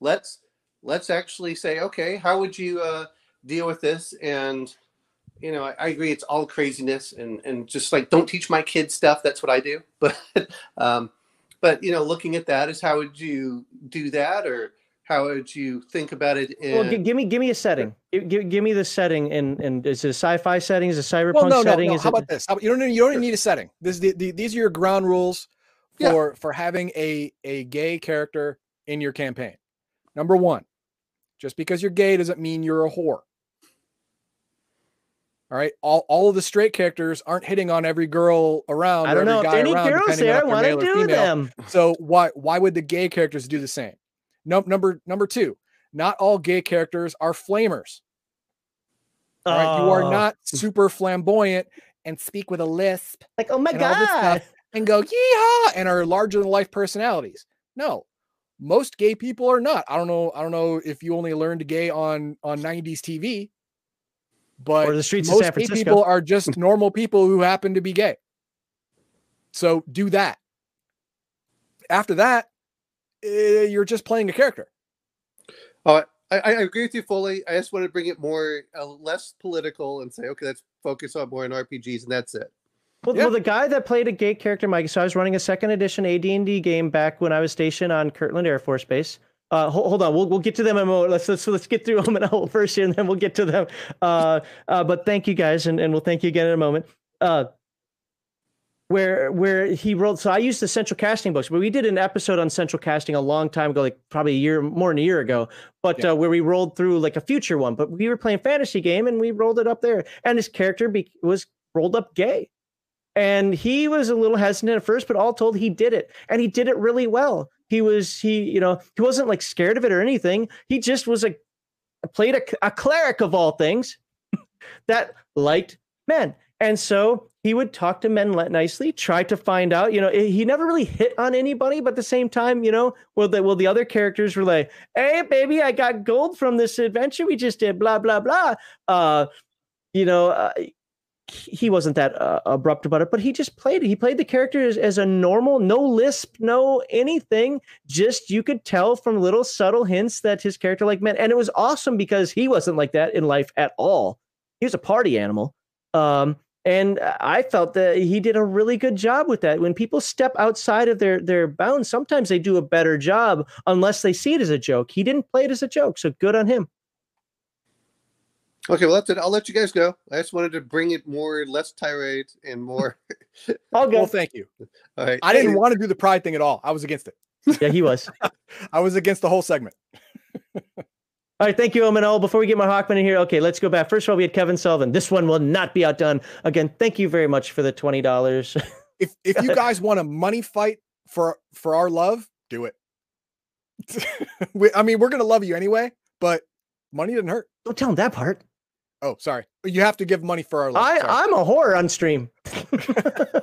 let's let's actually say, okay, how would you uh, deal with this? And you know, I, I agree, it's all craziness and and just like don't teach my kids stuff. That's what I do. But um, but you know, looking at that is how would you do that, or how would you think about it? In, Well, g- give me give me a setting. Give, give, give me the setting and and is it a sci-fi setting? Is it a cyberpunk Well, no, no, setting? no. Is How it about this? How about, you don't you don't even need a setting. This the, the, these are your ground rules Yeah. for for having a a gay character in your campaign. Number one, just because you're gay doesn't mean you're a whore. All right, all, all of the straight characters aren't hitting on every girl around. I or don't know every if guy any around, girls depending on there if want to male or do female. them. So why why would the gay characters do the same? No, number number two, not all gay characters are flamers. All right, you are Oh, not super flamboyant and speak with a lisp like oh my and all this god. stuff. and go yeehaw and are larger than life personalities. No, most gay people are not. I don't know. I don't know if you only learned gay on on 90s TV, but Or the streets of most San gay Francisco. people are just normal people who happen to be gay. So do that. After that, eh, you're just playing a character. Oh, I, I agree with you fully. I just want to bring it more uh, less political and say, okay, let's focus on more on RPGs, and that's it. Well, Yeah. well, the guy that played a gay character, Mike. So I was running a second edition AD&D game back when I was stationed on Kirtland Air Force Base. Uh, hold, hold on, we'll we'll get to them. in a moment. Let's let's let's get through them and Owl first here, and then we'll get to them. Uh, uh, but thank you guys, and, and we'll thank you again in a moment. Uh, where where he rolled. So I used the central casting books, but we did an episode on central casting a long time ago, like probably a year more than a year ago. But Yeah. uh, where we rolled through like a future one, but we were playing fantasy game and we rolled it up there, and his character be- was rolled up gay. And he was a little hesitant at first, but all told, he did it, and he did it really well. He was he, you know, he wasn't like scared of it or anything. He just was a played a, a cleric of all things that liked men, and so he would talk to men nicely, try to find out. You know, he never really hit on anybody, but at the same time, you know, well, the well the other characters were like, "Hey, baby, I got gold from this adventure we just did." Blah blah blah. Uh, you know. Uh, he wasn't that uh, abrupt about it, but he just played it. He played the character as, as a normal, no lisp, no anything. Just you could tell from little subtle hints that his character like meant, and it was awesome because he wasn't like that in life at all. He was a party animal, um, and I felt that he did a really good job with that. When people step outside of their their bounds, sometimes they do a better job unless they see it as a joke. He didn't play it as a joke, so good on him. Okay, well, that's it. I'll let you guys go. I just wanted to bring it more, less tirade and more. All Well, good. thank you. All right. I didn't want to do the pride thing at all. I was against it. yeah, he was. I was against the whole segment. All right, thank you, Omanol. Before we get Mar Hockman in here, okay, let's go back. First of all, we had Kevin Sullivan. This one will not be outdone. Again, thank you very much for the twenty dollars. If if you guys want a money fight for for our love, do it. we, I mean, we're gonna love you anyway, but money didn't hurt. Don't tell him that part. Oh, sorry. You have to give money for our love. I I'm a whore on stream.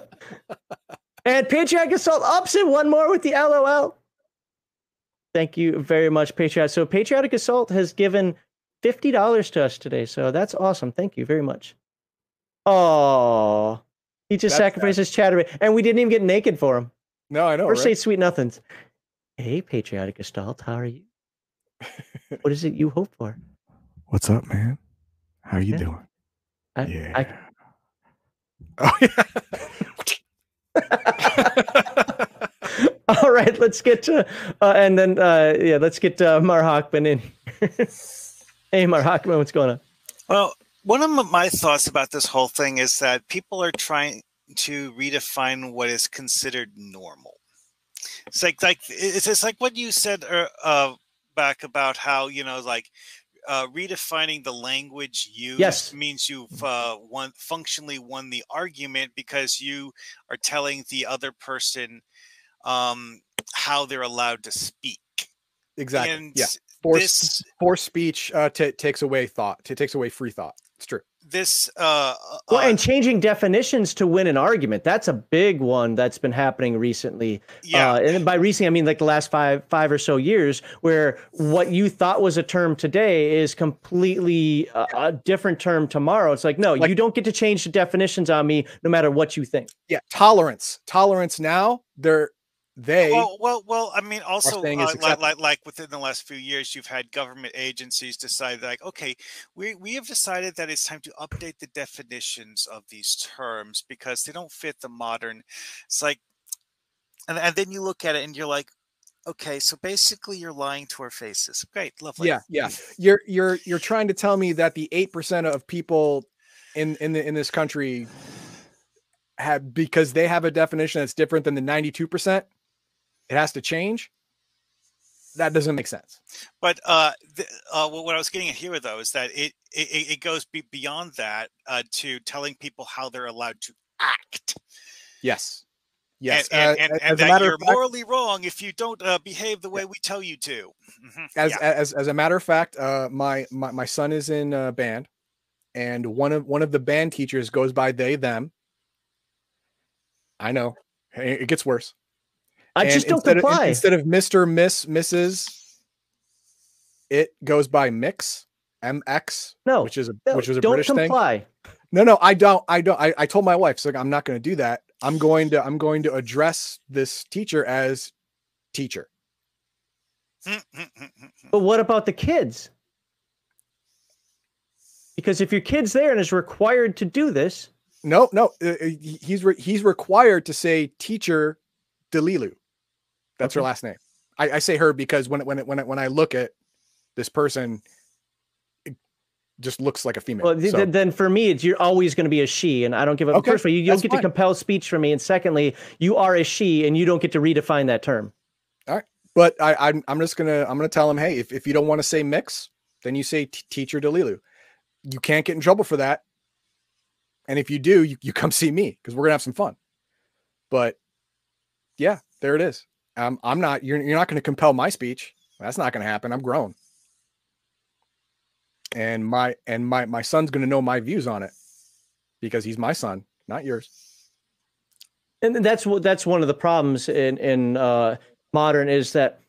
and Patriot Assault ups it one more with the LOL. Thank you very much, Patriot. So Patriotic Assault has given fifty dollars to us today. So that's awesome. Thank you very much. Oh, he just That's sacrificed his chatterbait, and we didn't even get naked for him. no, I know. or right? say sweet nothings. Hey, patriotic Assault, how are you? what is it you hope for? What's up, man? How you Yeah. doing? I, Oh, yeah. All right, let's get to uh, and then uh, yeah, let's get uh, Mar Hockman in. hey, Mar Hockman, what's going on? Well, one of my thoughts about this whole thing is that people are trying to redefine what is considered normal. It's like like it's, it's like what you said uh, uh, back about how you know like uh, redefining the language used Yes. means you've uh, won functionally won the argument because you are telling the other person um, how they're allowed to speak. exactly. And yeah. Force this force speech uh, ta takes away thought. It takes away free thought. It's true. This uh, Well, uh, and changing definitions to win an argument. That's a big one that's been happening recently. yeah Uh, and by recently, I mean like the last five five or so years, where what you thought was a term today is completely a, a different term tomorrow. It's like, no, Like- you don't get to change the definitions on me, no matter what you think. Yeah, tolerance. Tolerance now, they're they well, well, well. I mean, also, uh, like, like, like within the last few years, you've had government agencies decide, like, okay, we we have decided that it's time to update the definitions of these terms because they don't fit the modern. It's like, and and then you look at it and you're like, okay, so basically you're lying to our faces. Great, lovely. yeah, yeah. You're you're you're trying to tell me that the 8% of people in in the in this country have because they have a definition that's different than the 92%, it has to change? That doesn't make sense. But uh, the, uh, what I was getting at here, though, is that it it, it goes be beyond that uh, to telling people how they're allowed to act. Yes. Yes. and, and, uh, and, as and that you're fact, morally wrong if you don't uh, behave the way we tell you to. Mhm. as, Yeah. as as a matter of fact, uh, my my my son is in a band, and one of one of the band teachers goes by they them. I know it gets worse. I And just don't instead comply. Of, instead of Mister, Miss, Mrs. It goes by Mix, MX, no, which is a no, which was a British thing. No, no, I don't. I don't. I, I told my wife, so I'm not going to do that. I'm going to I'm going to address this teacher as teacher. But what about the kids? Because if your kid's there and is required to do this, No, no, uh, uh, he's re- he's required to say teacher Delilu. That's her last name. I, I say her because when it, when it, when it, when I look at this person, it just looks like a female. well, So- th- then for me, it's you're always going to be a she, and I don't give up. Okay, First of all, you, you don't get to compel speech from me, and secondly, you are a she, and you don't get to redefine that term. All right, but I, I'm I'm just gonna I'm gonna tell him, hey, if, if you don't want to say mix, then you say t- teacher Delilu. You can't get in trouble for that. And if you do, you, you come see me because we're gonna have some fun. But yeah, there it is. Um, I'm not you're you're not gonna compel my speech. That's not gonna happen. I'm grown. And my and my my son's gonna know my views on it because he's my son, not yours. and that's what that's one of the problems in in uh, modern is that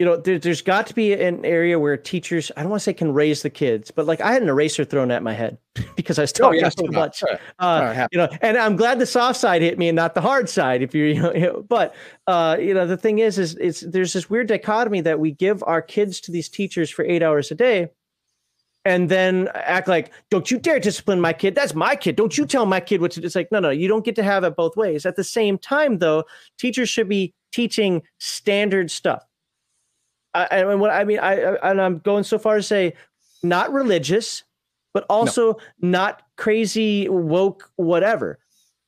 you know there, there's got to be an area where teachers I don't want to say can raise the kids, but like I had an eraser thrown at my head because I was Oh, talking yeah, too not- much. uh, happen. you know, and I'm glad the soft side hit me and not the hard side. If you, you know, you know, but uh, you know, the thing is, is it's there's this weird dichotomy that we give our kids to these teachers for eight hours a day, and then act like, don't you dare discipline my kid. That's my kid. Don't you tell my kid what to do. It's like, no, no, you don't get to have it both ways. At the same time, though, teachers should be teaching standard stuff. I, and what I mean, I, I and I'm going so far as to say, not religious, but also not crazy woke whatever.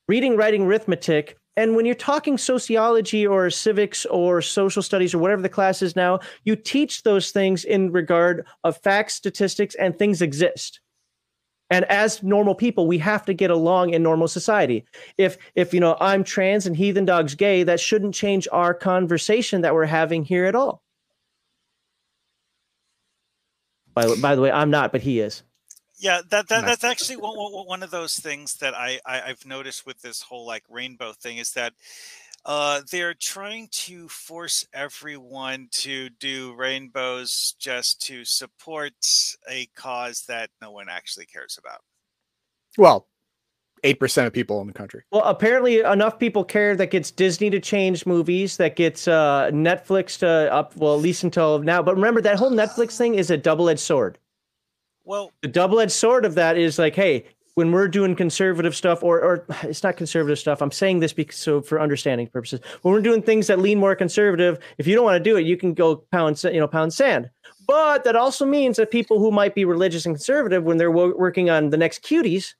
Reading, writing, arithmetic, and when you're talking sociology or civics or social studies or whatever the class is now, you teach those things in regard of facts, statistics, and things exist. And as normal people, we have to get along in normal society. If if you know I'm trans and heathen dog's gay, that shouldn't change our conversation that we're having here at all. By, the- by the way, I'm not, but he is. Yeah, that, that that's actually one, one one of those things that I, I I've noticed with this whole like rainbow thing is that uh, they're trying to force everyone to do rainbows just to support a cause that no one actually cares about. Well, eight percent of people in the country. Well, apparently enough people care that gets Disney to change movies, that gets uh, Netflix to up, well, at least until now. But remember, that whole Netflix thing is a double edged sword. Well, The double edged sword of that is like, hey, when we're doing conservative stuff, or, or it's not conservative stuff, I'm saying this because so for understanding purposes, when we're doing things that lean more conservative, if you don't want to do it, you can go pound, you know, pound sand. But that also means that people who might be religious and conservative, when they're wo- working on the next cuties,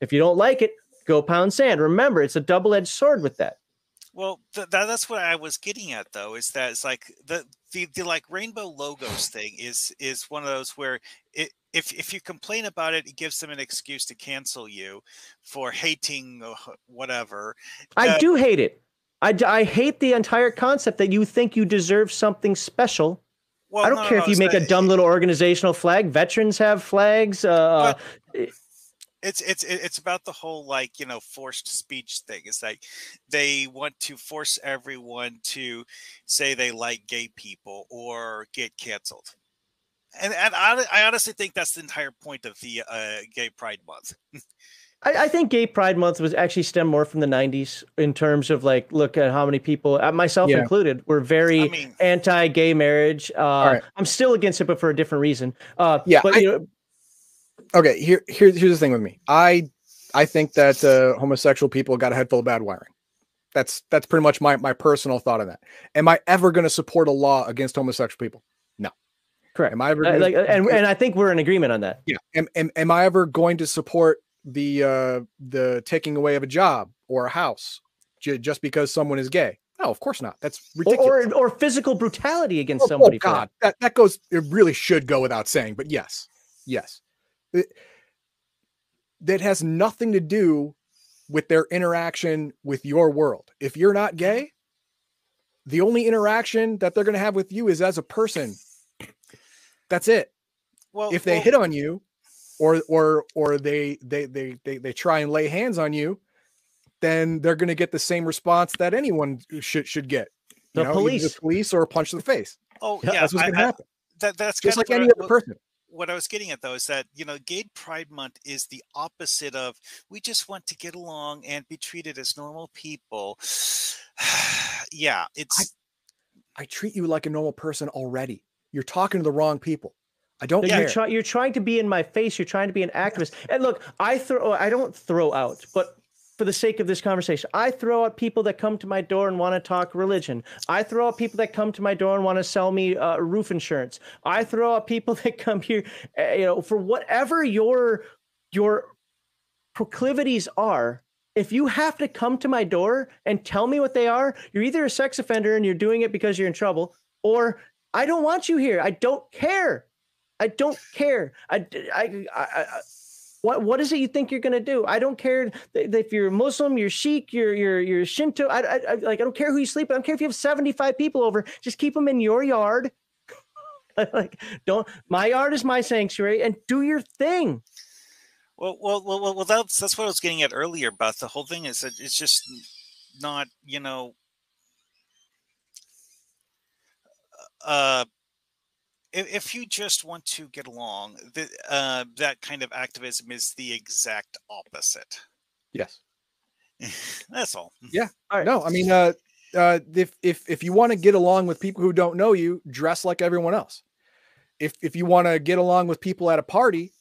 if you don't like it, go pound sand. Remember, it's a double edged sword with that. Well, th- that, that's what I was getting at, though, is that it's like the, the the like rainbow logos thing is is one of those where it, if if you complain about it, it gives them an excuse to cancel you for hating uh, whatever. I Uh, do hate it. I, I hate the entire concept that you think you deserve something special. Well, I don't no, care no, if you make a dumb little organizational flag. Veterans have flags. Uh, it's it's it's about the whole like you know forced speech thing it's like they want to force everyone to say they like gay people or get canceled and and I, I honestly think that's the entire point of the uh, gay pride month I, I think Gay Pride Month was actually stemmed more from the '90s in terms of like, look at how many people, uh, myself Yeah. included, were very i mean anti-gay marriage. Uh, right. I'm still against it, but for a different reason. Uh, Yeah, but I- you know, Okay, here, here here's the thing with me. I I think that uh, homosexual people got a head full of bad wiring. That's that's pretty much my my personal thought on that. Am I ever going to support a law against homosexual people? No. correct. Am I ever Uh, gonna, like, and and I think we're in agreement on that. yeah? Am, am am I ever going to support the uh the taking away of a job or a house ju- just because someone is gay? No, of course not. That's ridiculous. or or physical brutality against Oh, oh, somebody. that. God, that that goes. It really should go without saying, but yes, yes, that has nothing to do with their interaction with your world. If you're not mm-hmm. gay, the only interaction that they're going to have with you is as a person. That's it. well If they well, hit on you, or or or they they they they they try and lay hands on you, then they're going to get the same response that anyone should should get. The either police. the police, or a punch to the face. oh Yeah, yeah, That's what's going to happen. that, that's Just like any I- other what- person. What I was getting at though is that you know, Gay Pride Month is the opposite of we just want to get along and be treated as normal people. yeah, it's I treat you like a normal person already. You're talking to the wrong people. I don't Like, care. You're, try, you're trying to be in my face. You're trying to be an activist. And look, I throw. I don't throw out, but for the sake of this conversation, I throw out people that come to my door and want to talk religion. I throw out people that come to my door and want to sell me uh, roof insurance. I throw out people that come here, uh, you know, for whatever your your proclivities are. If you have to come to my door and tell me what they are, you're either a sex offender and you're doing it because you're in trouble, or I don't want you here. I don't care. I don't care. I, I, I, I what, what is it you think you're gonna do? I don't care if you're Muslim, you're Sikh, you're you're you're Shinto. I, I, I like I don't care who you sleep. I don't care if you have 75 people over. Just keep them in your yard. like don't. My yard is my sanctuary, and do your thing. well, well, well, well, well. That's that's what I was getting at earlier about the whole thing. Is that it's just not, you know, uh, if, if you just want to get along, the, uh, that kind of activism is the exact opposite. yes. That's all. Yeah. All right. No, I mean, uh, uh, if if if you want to get along with people who don't know you, dress like everyone else. If if you want to get along with people at a party,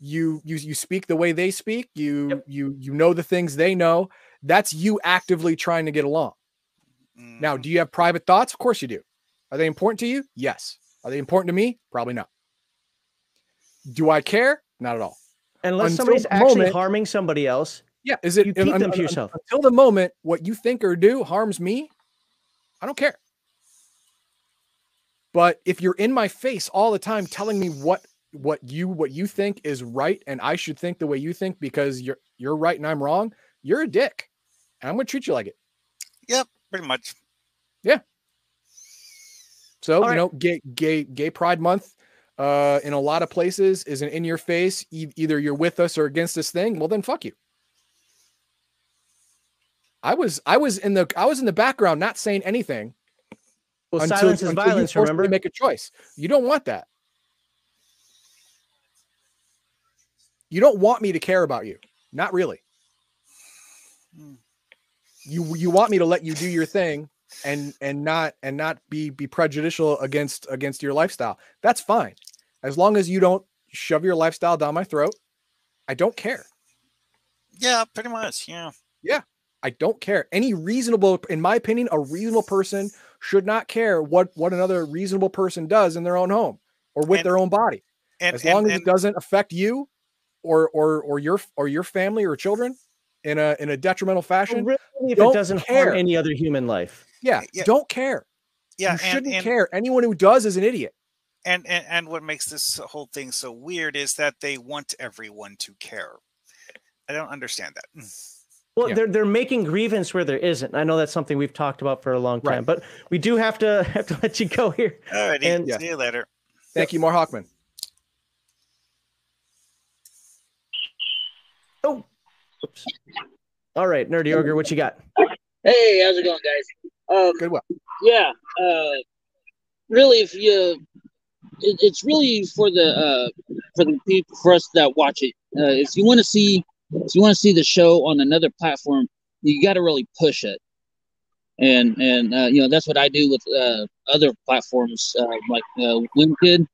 you you you speak the way they speak. You Yep. you you know the things they know. That's you actively trying to get along. Now, Mhm. do you have private thoughts? Of course you do. Are they important to you? Yes. Are they important to me? Probably not. Do I care? Not at all. Unless until somebody's actually moment- harming somebody else. Yeah. Is it You keep un- them to un- yourself. until the moment what you think or do harms me? I don't care. But if you're in my face all the time telling me what what you what you think is right and I should think the way you think because you're you're right and I'm wrong, you're a dick. And I'm gonna treat you like it. Yep, pretty much. So, All you know, gay gay gay pride month uh in a lot of places is an in your face e- either you're with us or against this thing, well then fuck you. I was I was in the I was in the background not saying anything Well, until, silence is until you violence. Remember? make a choice. You don't want that. You don't want me to care about you. Not really. Hmm. You you want me to let you do your thing and and not and not be be prejudicial against against your lifestyle. That's fine. As long as you don't shove your lifestyle down my throat, I don't care. Yeah, pretty much. Yeah. Yeah. I don't care. Any reasonable, in my opinion, a reasonable person should not care what what another reasonable person does in their own home or with And- their own body, And as long and, as and, it doesn't affect you or or or your or your family or children in a in a detrimental fashion. Really, if don't it doesn't care. harm any other human life. Yeah, eh, Yeah. don't care. yeah, you shouldn't and, care. Anyone who does is an idiot. and and and what makes this whole thing so weird is that they want everyone to care. I don't understand that. Mm. Well, Yeah. they're they're making grievance where there isn't. I know that's something we've talked about for a long Right. time, but we do have to have to let you go here. All righty, And- see you later. Thank you, Mar Hockman. Oh. All right, Nerdy Ogre, what you got? Hey, how's it going, guys? Um, Good well. yeah, uh, really, if you, it, it's really for the uh, for the people for us that watch it. Uh, if you want to see, if you want to see the show on another platform, you got to really push it. And and uh, you know that's what I do with uh, other platforms uh, like uh, WimKin.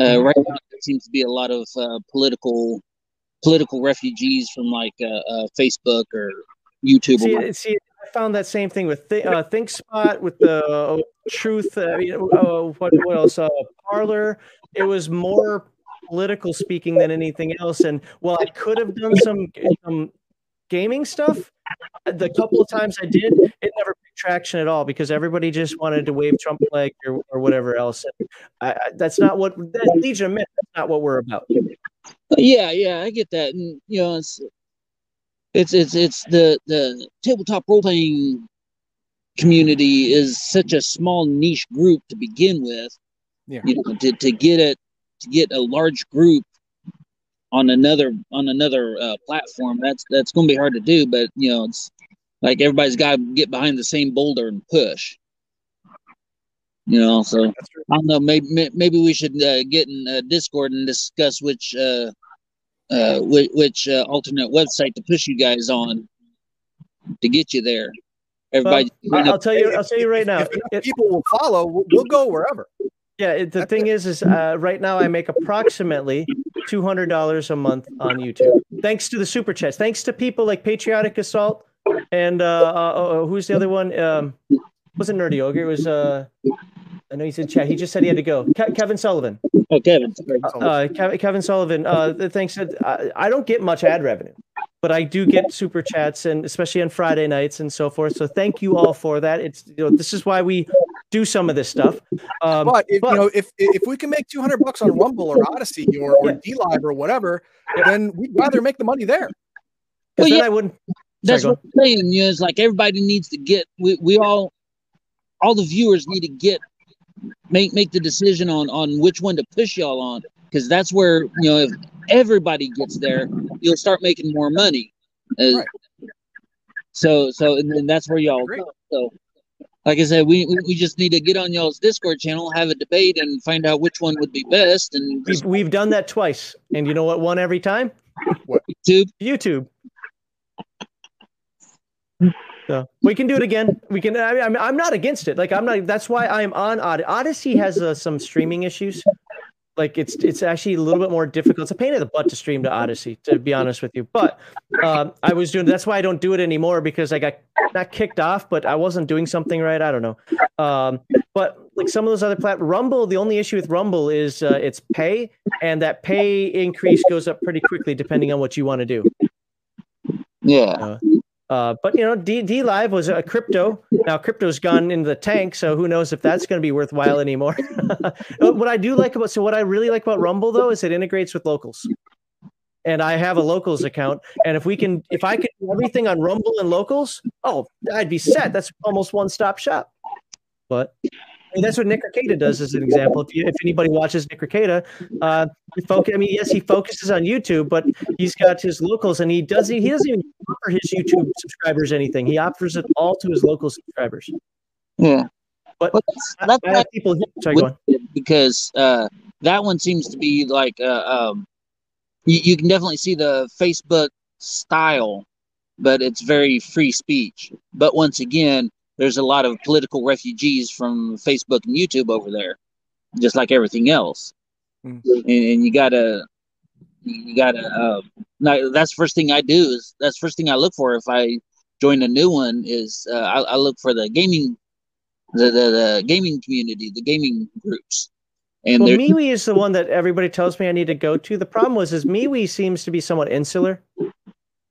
Uh, right now, there seems to be a lot of uh, political political refugees from like uh, uh, Facebook or YouTube. or See, see, found that same thing with Th- uh, ThinkSpot, with the uh, Truth. I mean, uh, what, what else? Uh, Parler. It was more political speaking than anything else. And while I could have done some gaming stuff, the couple of times I did, it never picked traction at all because everybody just wanted to wave Trump flag or, or whatever else. I, I, that's not what that Legion. That's not what we're about. Yeah, yeah, I get that, and you know, it's it's it's it's the the tabletop role playing community is such a small niche group to begin with. Yeah. You know, to to get it to get a large group on another on another uh, platform, that's that's going to be hard to do. But you know, it's like everybody's got to get behind the same boulder and push. You know, so I don't know. Maybe maybe we should uh, get in uh, Discord and discuss which uh, which, which uh, alternate website to push you guys on to get you there. Everybody, I- I'll tell you. I'll tell you right now. If enough it- people will follow, we'll, we'll go wherever. Yeah, it, the thing is, is uh, right now I make approximately two hundred dollars a month on YouTube, thanks to the super chats. Thanks to people like Patriotic Assault and uh, uh, uh, who's the other one? Um, wasn't Nerdy Ogre? It was. Uh, I know he's in chat. He just said he had to go. Ke- Kevin Sullivan. oh, Kevin. Uh, Kev- Kevin Sullivan. Uh, thanks. I, I don't get much ad revenue, but I do get super chats, and especially on Friday nights and so forth. So thank you all for that. It's you know this is why we do some of this stuff. Um, But if but- you know, if if we can make two hundred bucks on Rumble or Odysee or, or Yeah. DLive or whatever, then we'd rather make the money there. Well, yeah. I wouldn't. That's Sorry, what I'm saying. You know, it's like everybody needs to get. We, we all, all the viewers need to get, make make the decision on on which one to push y'all on, because that's where you know if everybody gets there, you'll start making more money. Uh, Right. So so and then that's where y'all go. So. Like I said, we, we just need to get on y'all's Discord channel, have a debate, and find out which one would be best. And We've, we've done that twice, and you know what won every time? What? YouTube. YouTube. So we can do it again. We can. I mean, I'm, I'm not against it. Like I'm not. That's why I'm on Odysee. Odysee has uh, some streaming issues. Like it's it's actually a little bit more difficult. It's a pain in the butt to stream to Odysee, to be honest with you. But um, I was doing. That's why I don't do it anymore because I got not kicked off, but I wasn't doing something right. I don't know. Um, but like some of those other plat, Rumble. The only issue with Rumble is uh, it's pay, and that pay increase goes up pretty quickly depending on what you want to do. Yeah. Uh, Uh, but you know, D, DLive was a crypto. Now crypto's gone into the tank, so who knows if that's going to be worthwhile anymore. what I do like about so what I really like about Rumble though is it integrates with locals. And I have a locals account, and if we can, if I could do everything on Rumble and locals, oh, I'd be set. That's almost one stop shop. But mean, that's what Nick Arcada does, as an example. If, you, if anybody watches Nick Arcada, uh, focus, I mean, yes, he focuses on YouTube, but he's got his locals, and he doesn't. He doesn't even offer his YouTube subscribers anything. He offers it all to his local subscribers. Yeah. But Well, that's, that's I people. Sorry, go on. because uh, that one seems to be like uh, um, you, you can definitely see the Facebook style, but it's very free speech. But once again, there's a lot of political refugees from Facebook and YouTube over there, just like everything else. Mm. And, and you gotta, you gotta. Uh, now, that's the first thing I do is that's the first thing I look for if I join a new one is uh, I, I look for the gaming the, the, the gaming community, the gaming groups. And Well, MeWe is the one that everybody tells me I need to go to. The problem was is MeWe seems to be somewhat insular.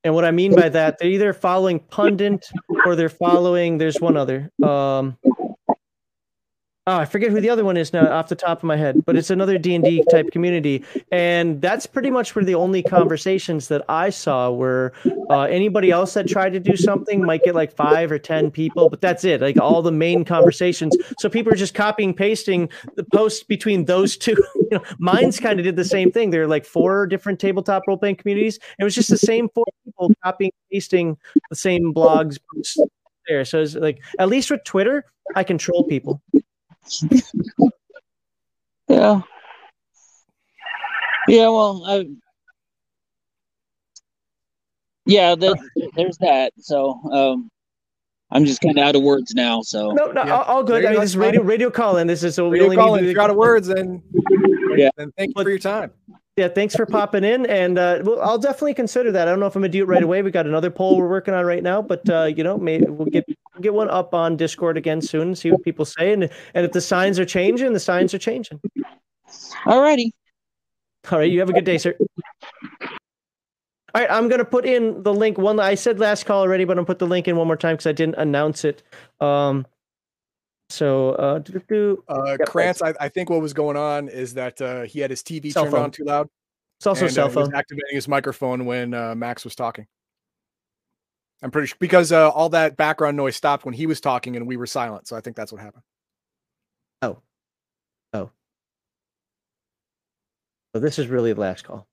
And what I mean by that, they're either following pundit or they're following. There's one other. Um, oh, I forget who the other one is now off the top of my head, but it's another D and D type community, and that's pretty much where the only conversations that I saw were uh, anybody else that tried to do something might get like five or ten people, but that's it. Like all the main conversations. So people are just copying pasting the posts between those two. you know, Minds kind of did the same thing. There are like four different tabletop role playing communities. It was just the same four people copying pasting the same blogs posts there. So it's like at least with Twitter, I control people. Yeah. Yeah, well, I, yeah, that, there's that. So, um, I'm just kind of out of words now. So, No, no, Yeah. all, all good. There I mean, this is radio radio call in. This is so we Radio only calling. need If to you're out of words, then Yeah. Then thank you for your time. Yeah, thanks for popping in, and uh, well, I'll definitely consider that. I don't know if I'm gonna do it right away. We got another poll we're working on right now, but uh, you know, maybe we'll get we'll get one up on Discord again soon. And see what people say, and and if the signs are changing, the signs are changing. alrighty. All right, you have a good day, sir. All right, I'm gonna put in the link. One I said last call already, but I'm gonna put the link in one more time because I didn't announce it. Um, so uh. Uh, Yep, Krantz, I, I think what was going on is that uh, he had his TV Cell turned phone. on too loud. it's also and, uh, cell he was phone. activating his microphone when uh, Max was talking. I'm pretty sure because uh, all that background noise stopped when he was talking and we were silent. So I think that's what happened. Oh, oh. So this is really the last call.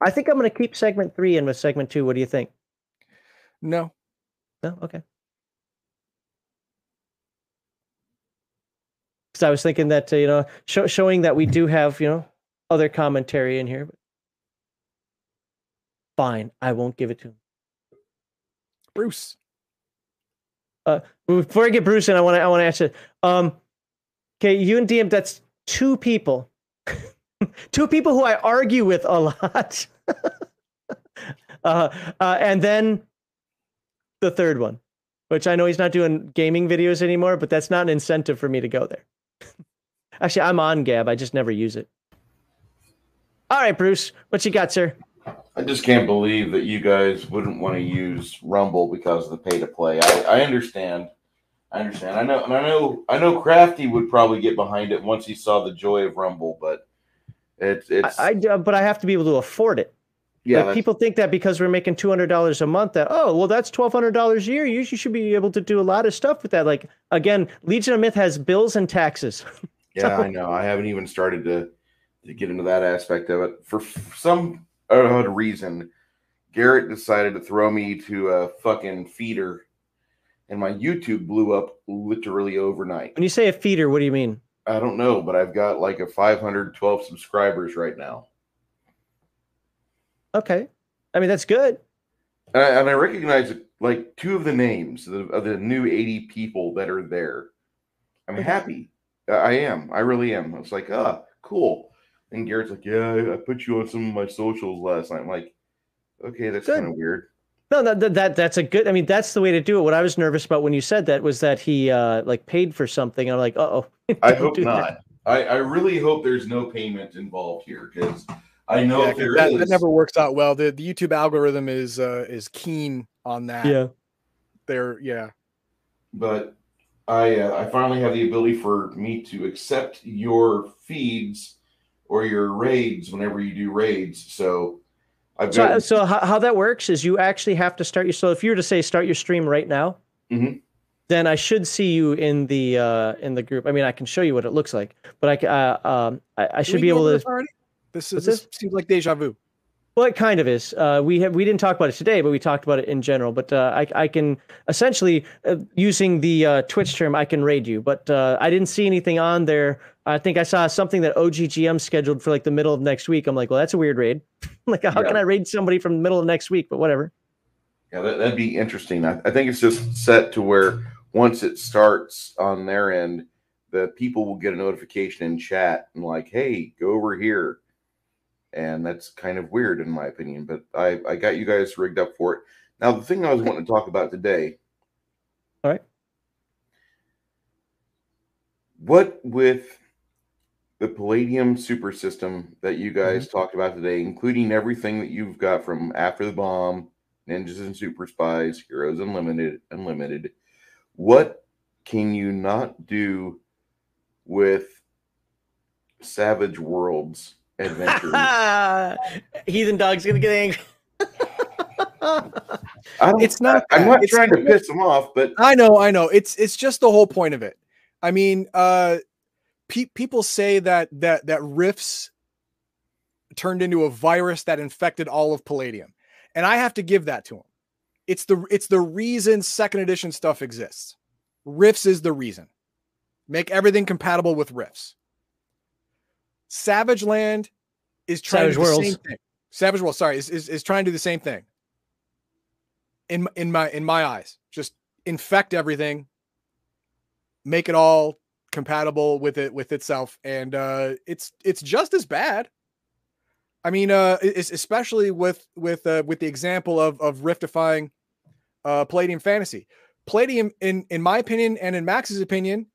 I think I'm gonna keep segment three in with segment two. What do you think? No, No, okay. Because I was thinking that uh, you know, show, showing that we do have you know other commentary in here. But fine, I won't give it to him. Bruce. Before I get Bruce in, I want to I want to answer. Um, okay, you and DM, that's two people, two people who I argue with a lot. uh, uh, and then the third one, which I know he's not doing gaming videos anymore, but that's not an incentive for me to go there. Actually, I'm on Gab. I just never use it. All right, Bruce, what you got, sir? I just can't believe that you guys wouldn't want to use Rumble because of the pay to play. I, I understand. I understand. I know, and I know, I know. Crafty would probably get behind it once he saw the joy of Rumble, but it's it's I, I, but I have to be able to afford it. yeah. Like, people think that because we're making two hundred dollars a month, that oh well, that's twelve hundred dollars a year. You sh- should be able to do a lot of stuff with that. Like again, Legion of Myth has bills and taxes. Yeah, I know. I haven't even started to to get into that aspect of it. For some odd reason, Garrett decided to throw me to a fucking feeder, and my YouTube blew up literally overnight. When you say a feeder, what do you mean? I don't know, but I've got like a 512 subscribers right now. Okay, I mean that's good. And I, and I recognize like two of the names of, of the new 80 people that are there. I'm happy. I- I am. I really am. I was like, ah, cool. And Garrett's like, yeah, I, I put you on some of my socials last night. I'm like, okay, that's kind of weird. No, that, that that that's a good. I mean, that's the way to do it. What I was nervous about when you said that was that he uh like paid for something. I'm like, uh oh. I hope not. I, I really hope there's no payment involved here because I know Yeah, if 'cause there that, is, that never works out well. The, the YouTube algorithm is uh, is keen on that. Yeah. They're yeah. but I uh, I finally have the ability for me to accept your feeds or your raids whenever you do raids. So I've So, got so how, how that works is you actually have to start your. So if you were to say start your stream right now, Mhm. then I should see you in the uh in the group. I mean, I can show you what it looks like, but I uh, um I, I should be able to. this already? This is this seems like deja vu. Well, it kind of is. Uh, we have we didn't talk about it today, but we talked about it in general. But uh, I I can essentially uh, using the uh, Twitch term, I can raid you. But uh, I didn't see anything on there. I think I saw something that OGGM scheduled for like the middle of next week. I'm like, well, that's a weird raid. like, how Yeah. can I raid somebody from the middle of next week? But whatever. yeah, that, that'd be interesting. I, I think it's just set to where once it starts on their end, the people will get a notification in chat and like, hey, go over here. And that's kind of weird in my opinion, but I, I got you guys rigged up for it. Now the thing I was wanting to talk about today. All right. What with the Palladium super system that you guys talked about today, including everything that you've got from After the Bomb, Ninjas and Super Spies, Heroes Unlimited, Unlimited, what can you not do with Savage Worlds Adventures. Heathen dog's gonna get angry. It's not I, am not It's trying to piss them off, but I know, I know. It's it's just the whole point of it. I mean, uh pe- people say that that that rifts turned into a virus that infected all of Palladium. And I have to give that to them. It's the it's the reason second edition stuff exists. Rifts is the reason. Make everything compatible with Rifts. Savage Land is trying Savage to do the same thing. Savage World, sorry, is, is, is trying to do the same thing. In in my in my eyes, just infect everything, make it all compatible with it with itself, and uh, it's it's just as bad. I mean, uh, especially with with uh, with the example of of riftifying uh, Palladium Fantasy. Palladium, in in my opinion, and in Max's opinion,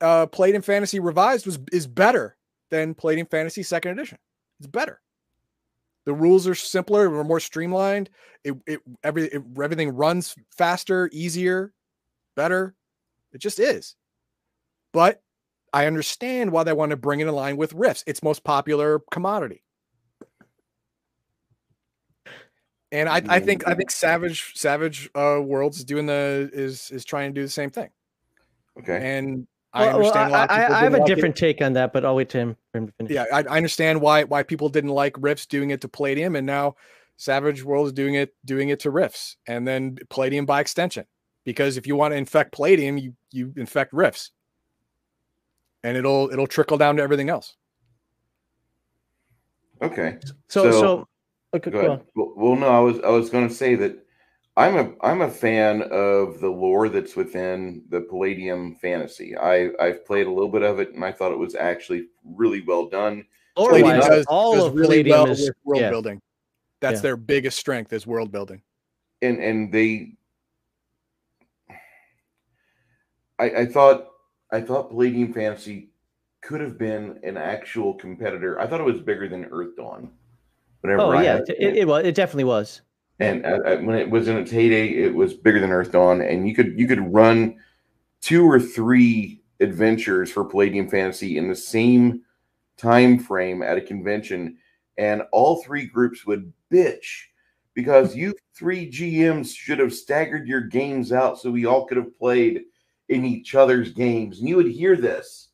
uh, Palladium Fantasy Revised was is better than Palladium Fantasy Second Edition. It's better. The rules are simpler, we're more streamlined. It, it every it, everything runs faster, easier, better. It just is. But I understand why they want to bring it in line with Rifts. its most popular commodity. And I, I think I think Savage Savage uh, Worlds is doing the is is trying to do the same thing. okay. And I Well, well, understand why I, people I, I have a like it. different take on that, but I'll wait to him for him to finish. Yeah, I, I understand why why people didn't like Rifts doing it to Palladium, and now Savage Worlds doing it doing it to Rifts, and then Palladium by extension. Because if you want to infect Palladium, you you infect Rifts, and it'll it'll trickle down to everything else. Okay. So, So- so, okay, Go go ahead. on. Well, well, no, I was I was going to say that I'm a I'm a fan of the lore that's within the Palladium fantasy. I I've played a little bit of it and I thought it was actually really well done. Palladium Lore-wise, does, all does of really Palladium well is world yeah. building. That's Yeah. their biggest strength is world building. And and they I I thought I thought Palladium fantasy could have been an actual competitor. I thought it was bigger than Earthdawn. Whenever Oh I yeah, it, it, it was. It definitely was. and uh, uh, when it was in its heyday, it was bigger than Earthdawn, and you could you could run two or three adventures for Palladium Fantasy in the same time frame at a convention, and all three groups would bitch because you three GMs should have staggered your games out so we all could have played in each other's games, and you would hear this.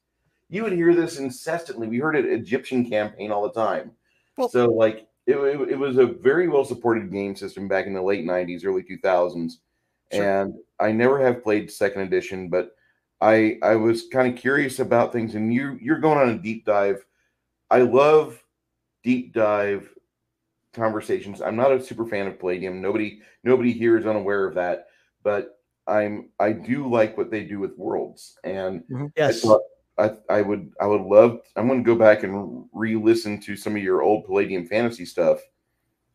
You would hear this incessantly. We heard it Egyptian campaign all the time. Well- so like it, it, it was a very well supported game system back in the late 90s early 2000s Sure. and i never have played second edition but i i was kind of curious about things and you you're going on a deep dive i love deep dive conversations i'm not a super fan of palladium nobody nobody here is unaware of that but i'm i do like what they do with worlds and I Yes. thought I, I would I would love I'm going to go back and re-listen to some of your old Palladium fantasy stuff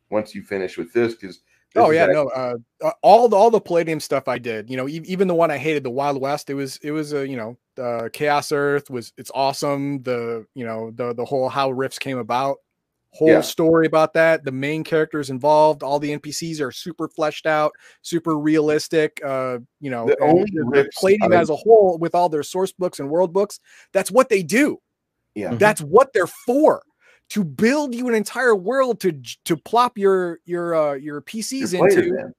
once you finish with this because Oh yeah, no, uh, uh, all the all the Palladium stuff I did, you know, e- even the one I hated, the Wild West, it was it was a you know, uh, Chaos Earth was it's awesome. The you know the the whole how Rifts came about, whole Yeah. story about that. The main characters involved, all the NPCs are super fleshed out, super realistic. Uh, you know, The and only the- the Rifts Palladium as a whole, with all their source books and world books, that's what they do. yeah That's what they're for. To build you an entire world to to plop your your uh your PCs your players into in.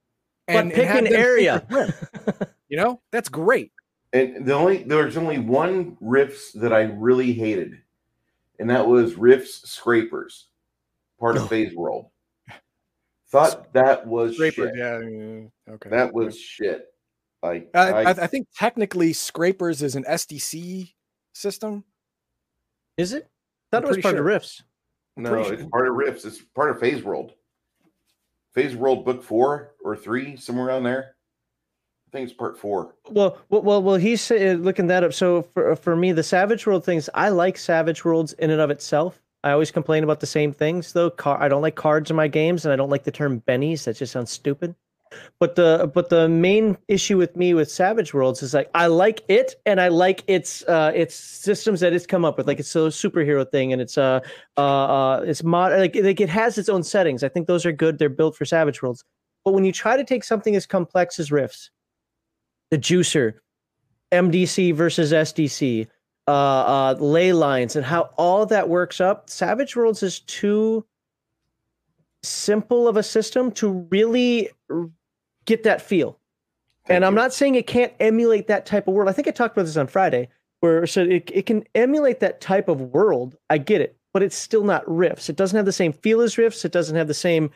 and, but pick and an area. You know, that's great. and the only there's only one Rifts that I really hated and that was Rifts scrapers part of phase world thought that was Scrapers, shit. yeah, yeah, okay. that was shit like I, I, I, I think technically Scrapers is an SDC system. Is it? I thought I'm it was part sure. of Rifts. no pretty it's sure. part of Rifts it's part of phase world phase world book four or three somewhere around there I think it's part four Well, well, well, well he's say- looking that up. So for for me, the Savage World things, I like Savage Worlds in and of itself. I always complain about the same things though. Car- I don't like cards in my games, and I don't like the term bennies. That just sounds stupid. But the but the main issue with me with Savage Worlds is like I like it and I like its uh its systems that it's come up with. Like it's a superhero thing and it's uh uh, uh it's mod like, like it has its own settings. I think those are good. They're built for Savage Worlds. But when you try to take something as complex as Rifts, the juicer, MDC versus SDC, uh, uh, ley lines, and how all that works up. Savage Worlds is too simple of a system to really get that feel. Thank and I'm you. not saying it can't emulate that type of world. I think I talked about this on Friday, where so it, it can emulate that type of world. I get it, but it's still not Rifts. It doesn't have the same feel as Rifts. It doesn't have the same.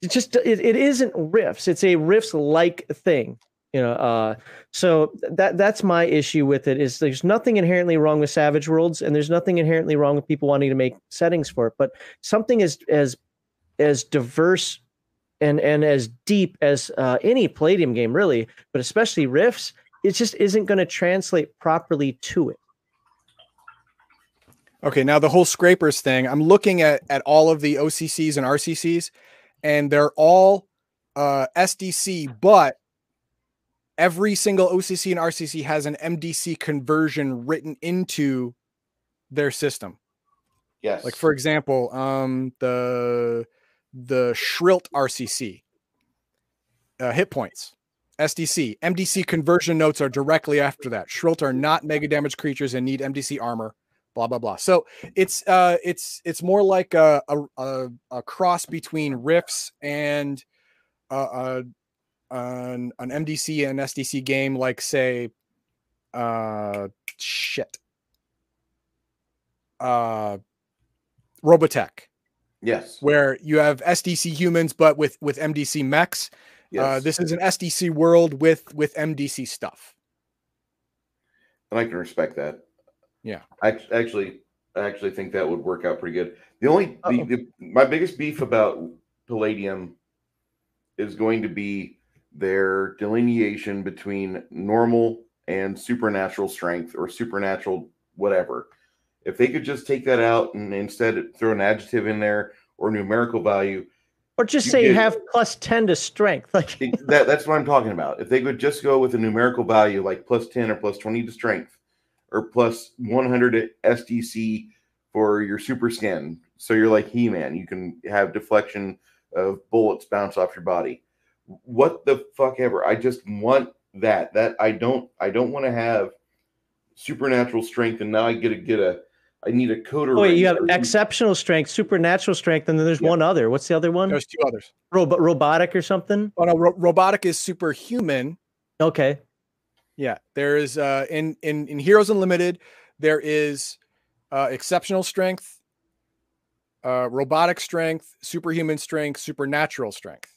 It just it, it isn't Rifts. It's a Rifts like thing. You know, uh, so that that's my issue with it. Is there's nothing inherently wrong with Savage Worlds, and there's nothing inherently wrong with people wanting to make settings for it. But something as as as diverse and and as deep as uh, any Palladium game, really, but especially Rifts, it just isn't going to translate properly to it. Okay, now the whole scrapers thing. I'm looking at at all of the OCCs and RCCs, and they're all uh, SDC, but every single OCC and RCC has an MDC conversion written into their system. Yes. Like for example, um, the the Shrilt RCC uh, hit points. SDC MDC conversion notes are directly after that. Shrilt are not mega damage creatures and need MDC armor. Blah blah blah. So it's uh it's it's more like a a, a, cross between Rifts and uh, uh an, an MDC and SDC game, like say uh shit. Uh Robotech yes. where you have SDC humans but with with MDC mechs. Yes. Uh, this is an SDC world with with MDC stuff. and I can respect that. Yeah. I actually, I actually think that would work out pretty good. The only, the, the, my biggest beef about Palladium is going to be their delineation between normal and supernatural strength or supernatural whatever. If they could just take that out and instead throw an adjective in there or numerical value, Or just You say get- have plus 10 to strength. Like that, that's what I'm talking about. If they could just go with a numerical value like plus 10 or plus 20 to strength or plus 100 SDC for your super skin. So you're like He Man. You can have deflection of bullets bounce off your body. What the fuck ever. I just want that. That I don't I don't want to have supernatural strength and now I get to get a I need a coder. oh, wait, you have exceptional strength, supernatural strength, and then there's Yeah. one other. What's the other one? There's two others. Robo- robotic or something? Oh no, ro- robotic is superhuman. Okay. Yeah, there is uh in in in Heroes Unlimited, there is uh exceptional strength, uh robotic strength, superhuman strength, supernatural strength.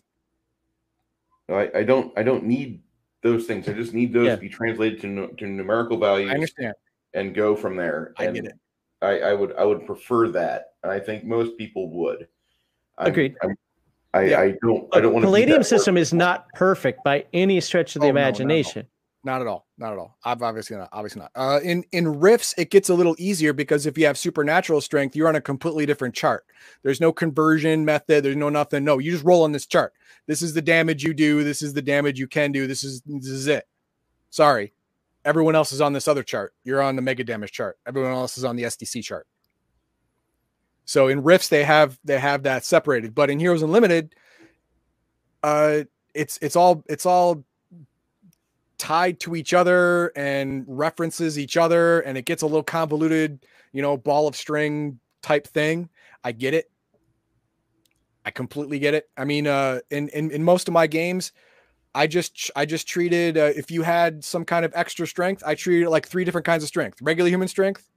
I, I don't I don't need those things. I just need those Yeah. to be translated to, to numerical values. I understand. and go from there. I and get it. I, I would I would prefer that, and I think most people would. I'm- Agreed. I'm, I, Yeah. I don't I don't want to. Palladium system is not perfect by any stretch of the Oh, no, not at all. imagination. Not at all. Not at all. I've obviously not. Obviously not. Uh, in in rifts, it gets a little easier because if you have supernatural strength, you're on a completely different chart. There's no conversion method. There's no nothing. No, you just roll on this chart. This is the damage you do. This is the damage you can do. This is this is it. Sorry, everyone else is on this other chart. You're on the mega damage chart. Everyone else is on the SDC chart. So in rifts, they have they have that separated. But in Heroes Unlimited, uh, it's it's all it's all tied to each other and references each other and it gets a little convoluted you know ball of string type thing. I get it. I completely get it. I mean uh in in, in most of my games i just i just treated uh, if you had some kind of extra strength i treated it like three different kinds of strength regular human strength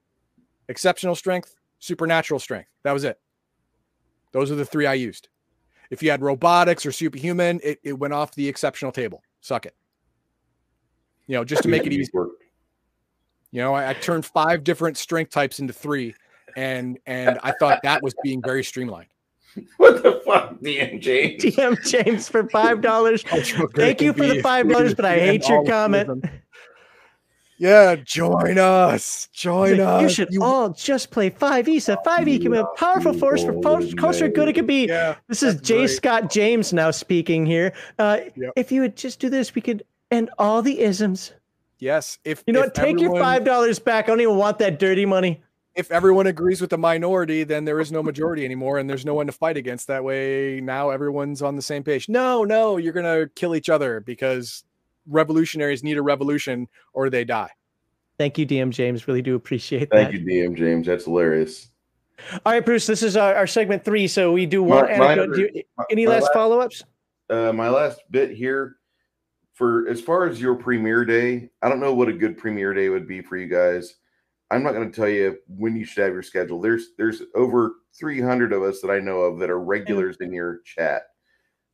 exceptional strength supernatural strength. That was it. Those are the three i used. If you had robotics or superhuman it, it went off the exceptional table. Suck it you know, just to make it easy. You know, I, I turned five different strength types into three, and and I thought that was being very streamlined. What the fuck, DM James? DM James for five dollars. Thank you for the five dollars, but I hate your comment. Yeah, join us. Join us. You should all just play 5e. So 5e can be a powerful force for post culture good it could be. Yeah, This is J. great. Scott James now speaking here. Uh, Yep. If you would just do this, we could end all the isms. yes. If You know if what? Take your five dollars back. I don't even want that dirty money. If everyone agrees with the minority, then there is no majority anymore, and there's no one to fight against. That way, now everyone's on the same page. No, no, you're gonna kill each other because revolutionaries need a revolution or they die. Thank you, DM James. Really do appreciate Thank that. Thank you, DM James. That's hilarious. All right, Bruce. This is our, our segment three. So we do one My- my anecdote. other- Do you- my- any my last last- follow ups? uh, my last bit here for as far as your premiere day, I don't know what a good premiere day would be for you guys. I'm not going to tell you when you should have your schedule. There's there's over 300 of us that I know of that are regulars in your chat,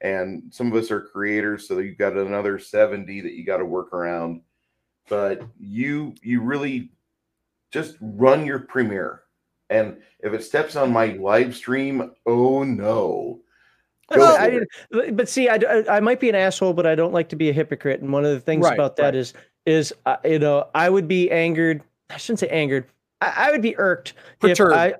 and some of us are creators, so you've got another 70 that you got to work around. But you you really just run your premiere, and if it steps on my live stream, oh no. Well, I but see, I, I I might be an asshole, but I don't like to be a hypocrite. And one of the things Right, about that right. is is uh, you know I would be angered. I shouldn't say angered. I, I would be irked Perturbed. if I.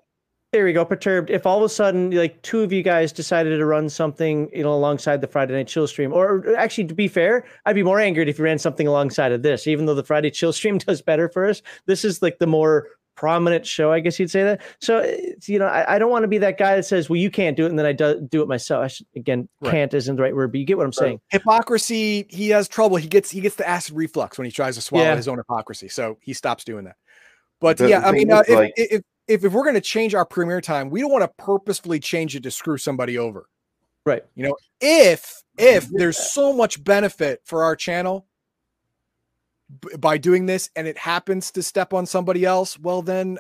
There we go, perturbed. If all of a sudden, like two of you guys decided to run something, you know, alongside the Friday Night Chill stream, or actually, to be fair, I'd be more angered if you ran something alongside of this. Even though the Friday Chill stream does better for us, this is like the more prominent show, I guess you'd say that. So, you know, I, I don't want to be that guy that says, "Well, you can't do it," and then I do, do it myself. I should, again, Right. can't isn't the right word, but you get what I'm saying. hypocrisy he has trouble he gets he gets the acid reflux when he tries to swallow Yeah. his own hypocrisy so he stops doing that but The- yeah the i mean uh, if, like- if, if if we're going to change our premiere time we don't want to purposefully change it to screw somebody over Right. you know if if there's so much benefit for our channel by doing this and it happens to step on somebody else well then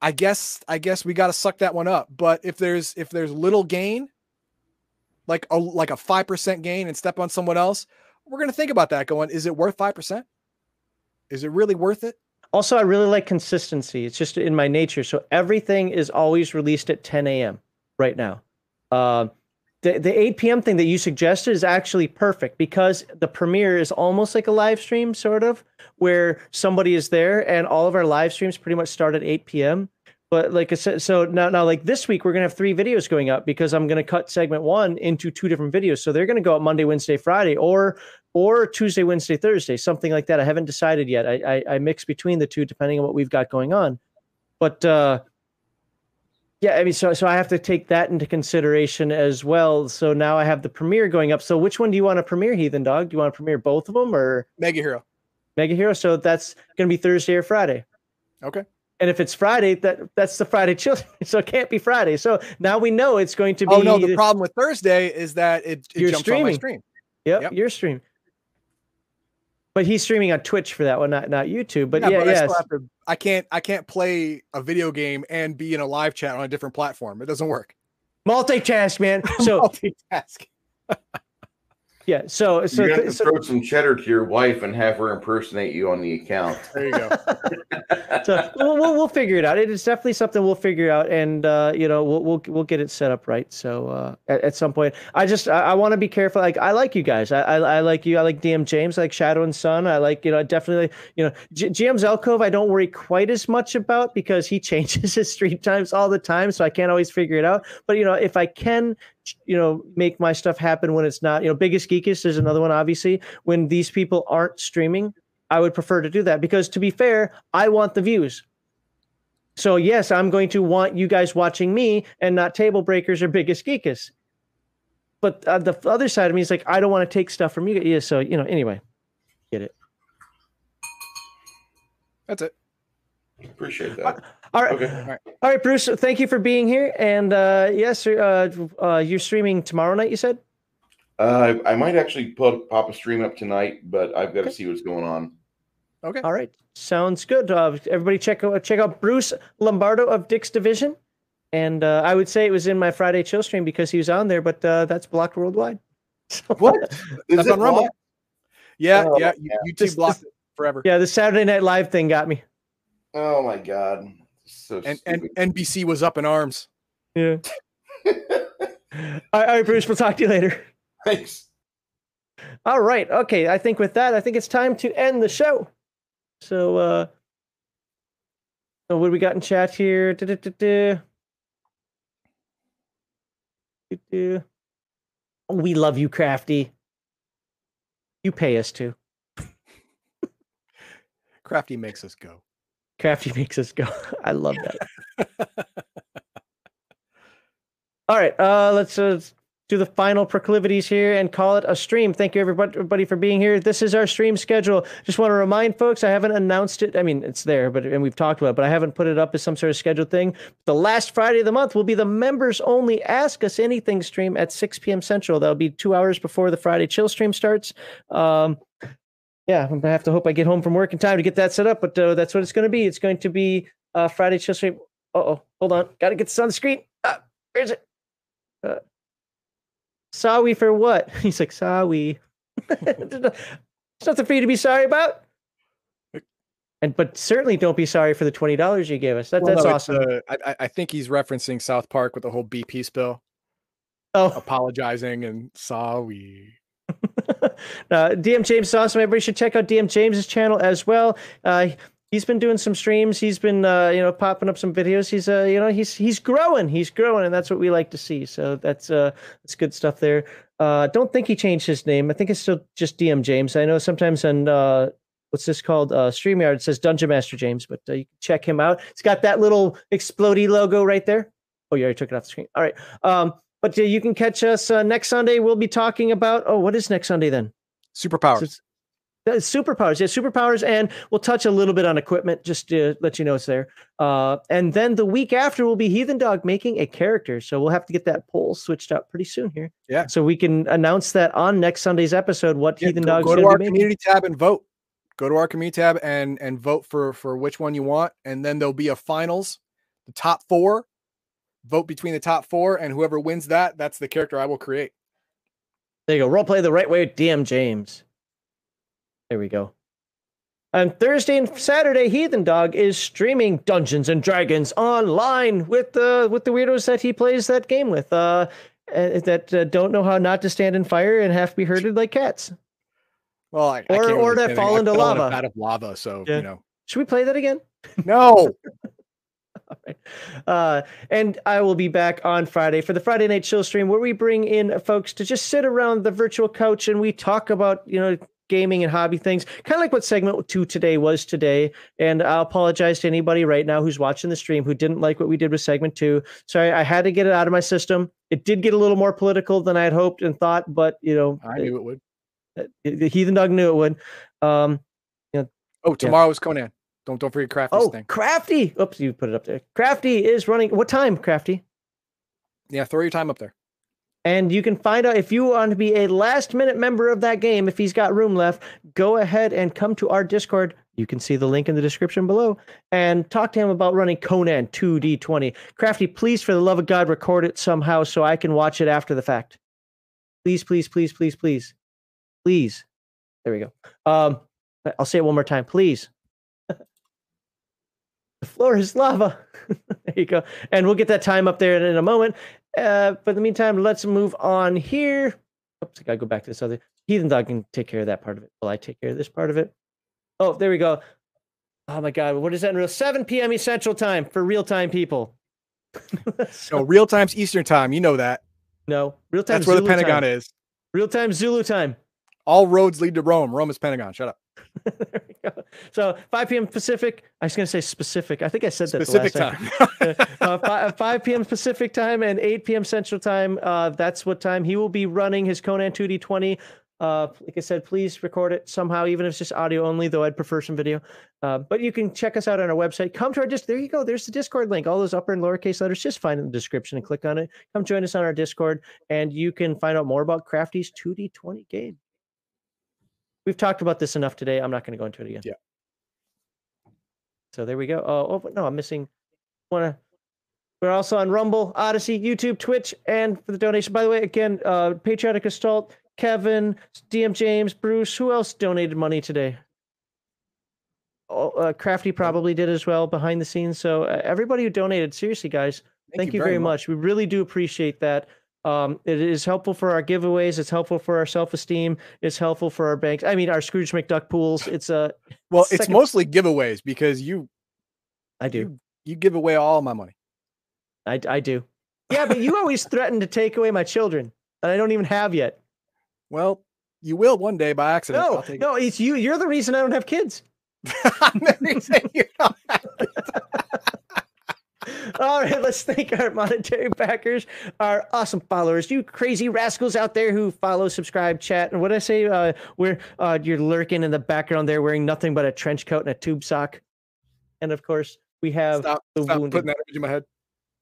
i guess i guess we got to suck that one up but if there's if there's little gain like a like a 5% gain and step on someone else we're going to think about that going is it worth 5% is it really worth it Also, I really like consistency. It's just in my nature. So everything is always released at 10 a.m. right now. Uh, the the 8 p.m. thing that you suggested is actually perfect because the premiere is almost like a live stream, sort of, where somebody is there, and all of our live streams pretty much start at 8 p.m. But like I said, so now now like this week we're gonna have three videos going up because I'm gonna cut segment one into two different videos. So they're gonna go up Monday, Wednesday, Friday, or or Tuesday, Wednesday, Thursday, something like that. I haven't decided yet. I, I I mix between the two depending on what we've got going on. But uh yeah, I mean so so I have to take that into consideration as well. So now I have the premiere going up. So which one do you want to premiere, Heathen Dog? Do you want to premiere both of them or mega hero Mega Hero? So that's gonna be Thursday or Friday. okay And if it's Friday, that that's the Friday children. So it can't be Friday. So now we know it's going to be oh no the problem with thursday is that it, it You're jumps on my streaming. stream Yep, Yep. your stream. But he's streaming on Twitch for that one, not not YouTube. But yeah, but I, yes. still have to, I can't i can't play a video game and be in a live chat on a different platform it doesn't work multitask, man. So multitask yeah, so so, you have to so throw some cheddar to your wife and have her impersonate you on the account. there you go so we'll, we'll we'll figure it out. It is definitely something we'll figure out, and uh, you know we'll we'll we'll get it set up right. So uh, at, at some point, I just I, I want to be careful. Like I like you guys. I, I I like you. I like DM James. I like Shadow and Sun. I like you know definitely you know G- GM Zelkov. I don't worry quite as much about because he changes his stream times all the time, so I can't always figure it out. But you know if I can you know make my stuff happen when it's not you know biggest geekest is another one obviously. When these people aren't streaming i would prefer to do that because to be fair i want the views. So yes i'm going to want you guys watching me and not table breakers or biggest geekest. But uh, the other side of me is like i don't want to take stuff from you yeah so you know anyway. Get it. That's it. Appreciate that. All right Okay. all right bruce thank you for being here and uh yes uh, uh you're streaming tomorrow night you said Uh, I might actually put pop a stream up tonight, but I've got to see what's going on. okay All right, sounds good. Uh, everybody, check out check out Bruce Lombardo of Dick's Division, and uh, I would say it was in my Friday chill stream because he was on there, but uh, that's blocked worldwide. So, What? Is That's it on Rumble. yeah Oh, yeah yeah. youtube This- blocked it forever Yeah, the Saturday Night Live thing got me. Oh my god. So and, and nbc was up in arms Yeah. all, right, all right, Bruce. We'll talk to you later. Thanks. All right. Okay. I think with that, I think it's time to end the show. So, uh, so what do we got in chat here? Du-du-du-du. Du-du. We love you, Crafty. You pay us to. crafty makes us go Crafty makes us go. I love that. All right. Uh, let's uh, do the final proclivities here and call it a stream. Thank you everybody, everybody for being here. This is our stream schedule. Just want to remind folks, I haven't announced it. I mean, it's there, but and we've talked about it, but I haven't put it up as some sort of scheduled thing. The last Friday of the month will be the members only Ask Us Anything stream at 6 p.m. Central. That'll be two hours before the Friday chill stream starts. Um, yeah, I'm gonna have to hope I get home from work in time to get that set up, but uh, that's what it's going to be. It's going to be uh, Friday chill stream. Uh oh, hold on, got to get this on the screen. Ah, where's it? Uh, sorry for what? He's like, sorry. There's nothing for you to be sorry about. And but certainly don't be sorry for the twenty dollars you gave us. That, Well, that's no, awesome. uh, I, I- I think he's referencing South Park with the whole BP spill, oh, apologizing and sorry. uh, DM James is awesome. Everybody should check out DM James's channel as well. Uh, he's been doing some streams. He's been uh, you know popping up some videos. He's uh, you know he's he's growing. He's growing, and that's what we like to see. So that's uh that's good stuff there. Uh, don't think he changed his name. I think it's still just DM James. I know sometimes on uh, what's this called uh, Streamyard it says Dungeon Master James, but uh, you can check him out. It's got that little explodey logo right there. Oh, you already took it off the screen. All right. Um, but you can catch us uh, next Sunday. We'll be talking about. Oh, what is next Sunday then? Superpower. So superpowers, yeah, superpowers, and we'll touch a little bit on equipment just to let you know it's there. Uh, and then the week after will be Heathen Dog making a character, so we'll have to get that poll switched up pretty soon here. Yeah. so we can announce that on next Sunday's episode. What Yeah, Heathen go, Dog's go to our community tab and vote. Go to our community tab and and vote for for which one you want, and then there'll be a finals. The top four vote between the top four, and whoever wins that, that's the character I will create. There you go. Role play the right way DM James. There we go. On Thursday and Saturday, Heathen Dog is streaming Dungeons and Dragons online with the with the weirdos that he plays that game with. Uh, uh, that uh, don't know how not to stand in fire and have to be herded like cats. Well, I, I Or- can't or to fall I into lava. vat of lava. So Yeah. you know, Should we play that again? no. Uh, and I will be back on Friday for the Friday night chill stream where we bring in folks to just sit around the virtual couch and we talk about, you know, gaming and hobby things, kind of like what segment two today was today. And I'll apologize to anybody right now who's watching the stream who didn't like what we did with segment two. Sorry, I had to get it out of my system. It did get a little more political than I had hoped and thought, but you know, I knew it would. it- the Heathen Dog knew it would. Um, you know, Oh, tomorrow is Conan. Don't don't forget Crafty's oh, thing. Crafty. Oops, you put it up there. Crafty is running. What time, Crafty? Yeah, throw your time up there. And you can find out if you want to be a last minute member of that game, if he's got room left, go ahead and come to our Discord. You can see the link in the description below and talk to him about running Conan 2D20. Crafty, please, for the love of God, record it somehow so I can watch it after the fact. Please, please, please, please, please. Please. There we go. Um, I'll say it one more time. Please. The floor is lava. there you go. And we'll get that time up there in, in a moment. Uh, but in the meantime, let's move on here. Oops, I gotta go back to this other. Heathen Dog can take care of that part of it. Will I take care of this part of it? Oh, there we go. Oh my God, what is that in real? 7 p.m. Central Time for real time people. So- No, real time's Eastern time. You know that. no, real time. That's where the Pentagon is. Real time Zulu time. All roads lead to Rome. Rome is Pentagon. Shut up. there we go. So 5 p.m. Pacific. I was gonna say specific. I think I said that the Specific last time. time. uh, 5, 5 p.m. Pacific time and 8 p.m. Central time. Uh, that's what time he will be running his Conan 2D20. Uh, like I said, please record it somehow, even if it's just audio only, though I'd prefer some video. Uh, but you can check us out on our website. Come to our Discord. There you go. There's the Discord link. All those upper and lowercase letters, just find in the description and click on it. Come join us on our Discord, and you can find out more about Crafty's 2D20 game. We've talked about this enough today. I'm not going to go into it again. Yeah. So there we go. Oh, oh no, I'm missing. Want to? We're also on Rumble, Odysee, YouTube, Twitch, and for the donation. By the way, again, uh, Patriotic Assault, Kevin, DM James, Bruce. Who else donated money today? Oh, uh, Crafty probably did as well behind the scenes. So uh, everybody who donated, seriously, guys, thank, you, very much. We really do appreciate that. Um, it is helpful for our giveaways. It's helpful for our self-esteem. It's helpful for our banks. I mean, our Scrooge McDuck pools. It's a Well, it's mostly giveaways because you I do. you, you give away all my money. I, I do. Yeah, but you always threaten to take away my children that I don't even have yet. Well, you will one day by accident. No, no, it's you. You're the reason I don't have kids. I'm never saying you don't have All right, let's thank our monetary backers, our awesome followers, you crazy rascals out there who follow, subscribe, chat, and what I say? Uh, where uh, you're lurking in the background there, wearing nothing but a trench coat and a tube sock, and of course we have Stop, the stop wounded. putting that image in my head.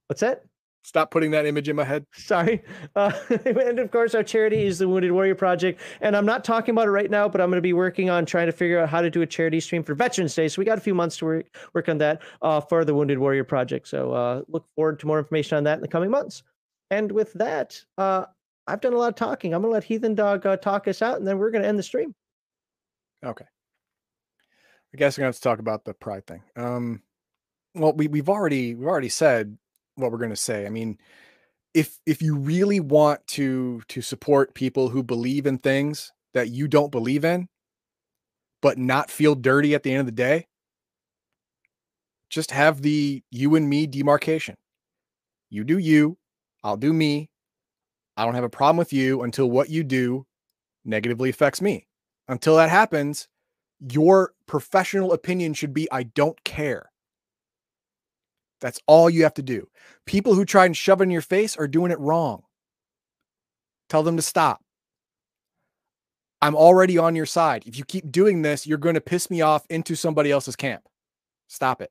What's that? Stop putting that image in my head. Sorry. Uh, and of course, our charity is the Wounded Warrior Project. And I'm not talking about it right now, but I'm going to be working on trying to figure out how to do a charity stream for Veterans Day. So we got a few months to work, work on that uh, for the Wounded Warrior Project. So uh, look forward to more information on that in the coming months. And with that, uh, I've done a lot of talking. I'm going to let Heathen Dog uh, talk us out, and then we're going to end the stream. Okay. I guess we're gonna have to talk about the pride thing. Um, well, we we've already we've already said what we're gonna say. I mean, if if you really want to to support people who believe in things that you don't believe in, but not feel dirty at the end of the day, just have the you and me demarcation. You do you, I'll do me. I don't have a problem with you until what you do negatively affects me. Until that happens, your professional opinion should be I don't care. That's all you have to do. People who try and shove it in your face are doing it wrong. Tell them to stop. I'm already on your side. If you keep doing this, you're going to piss me off into somebody else's camp. Stop it.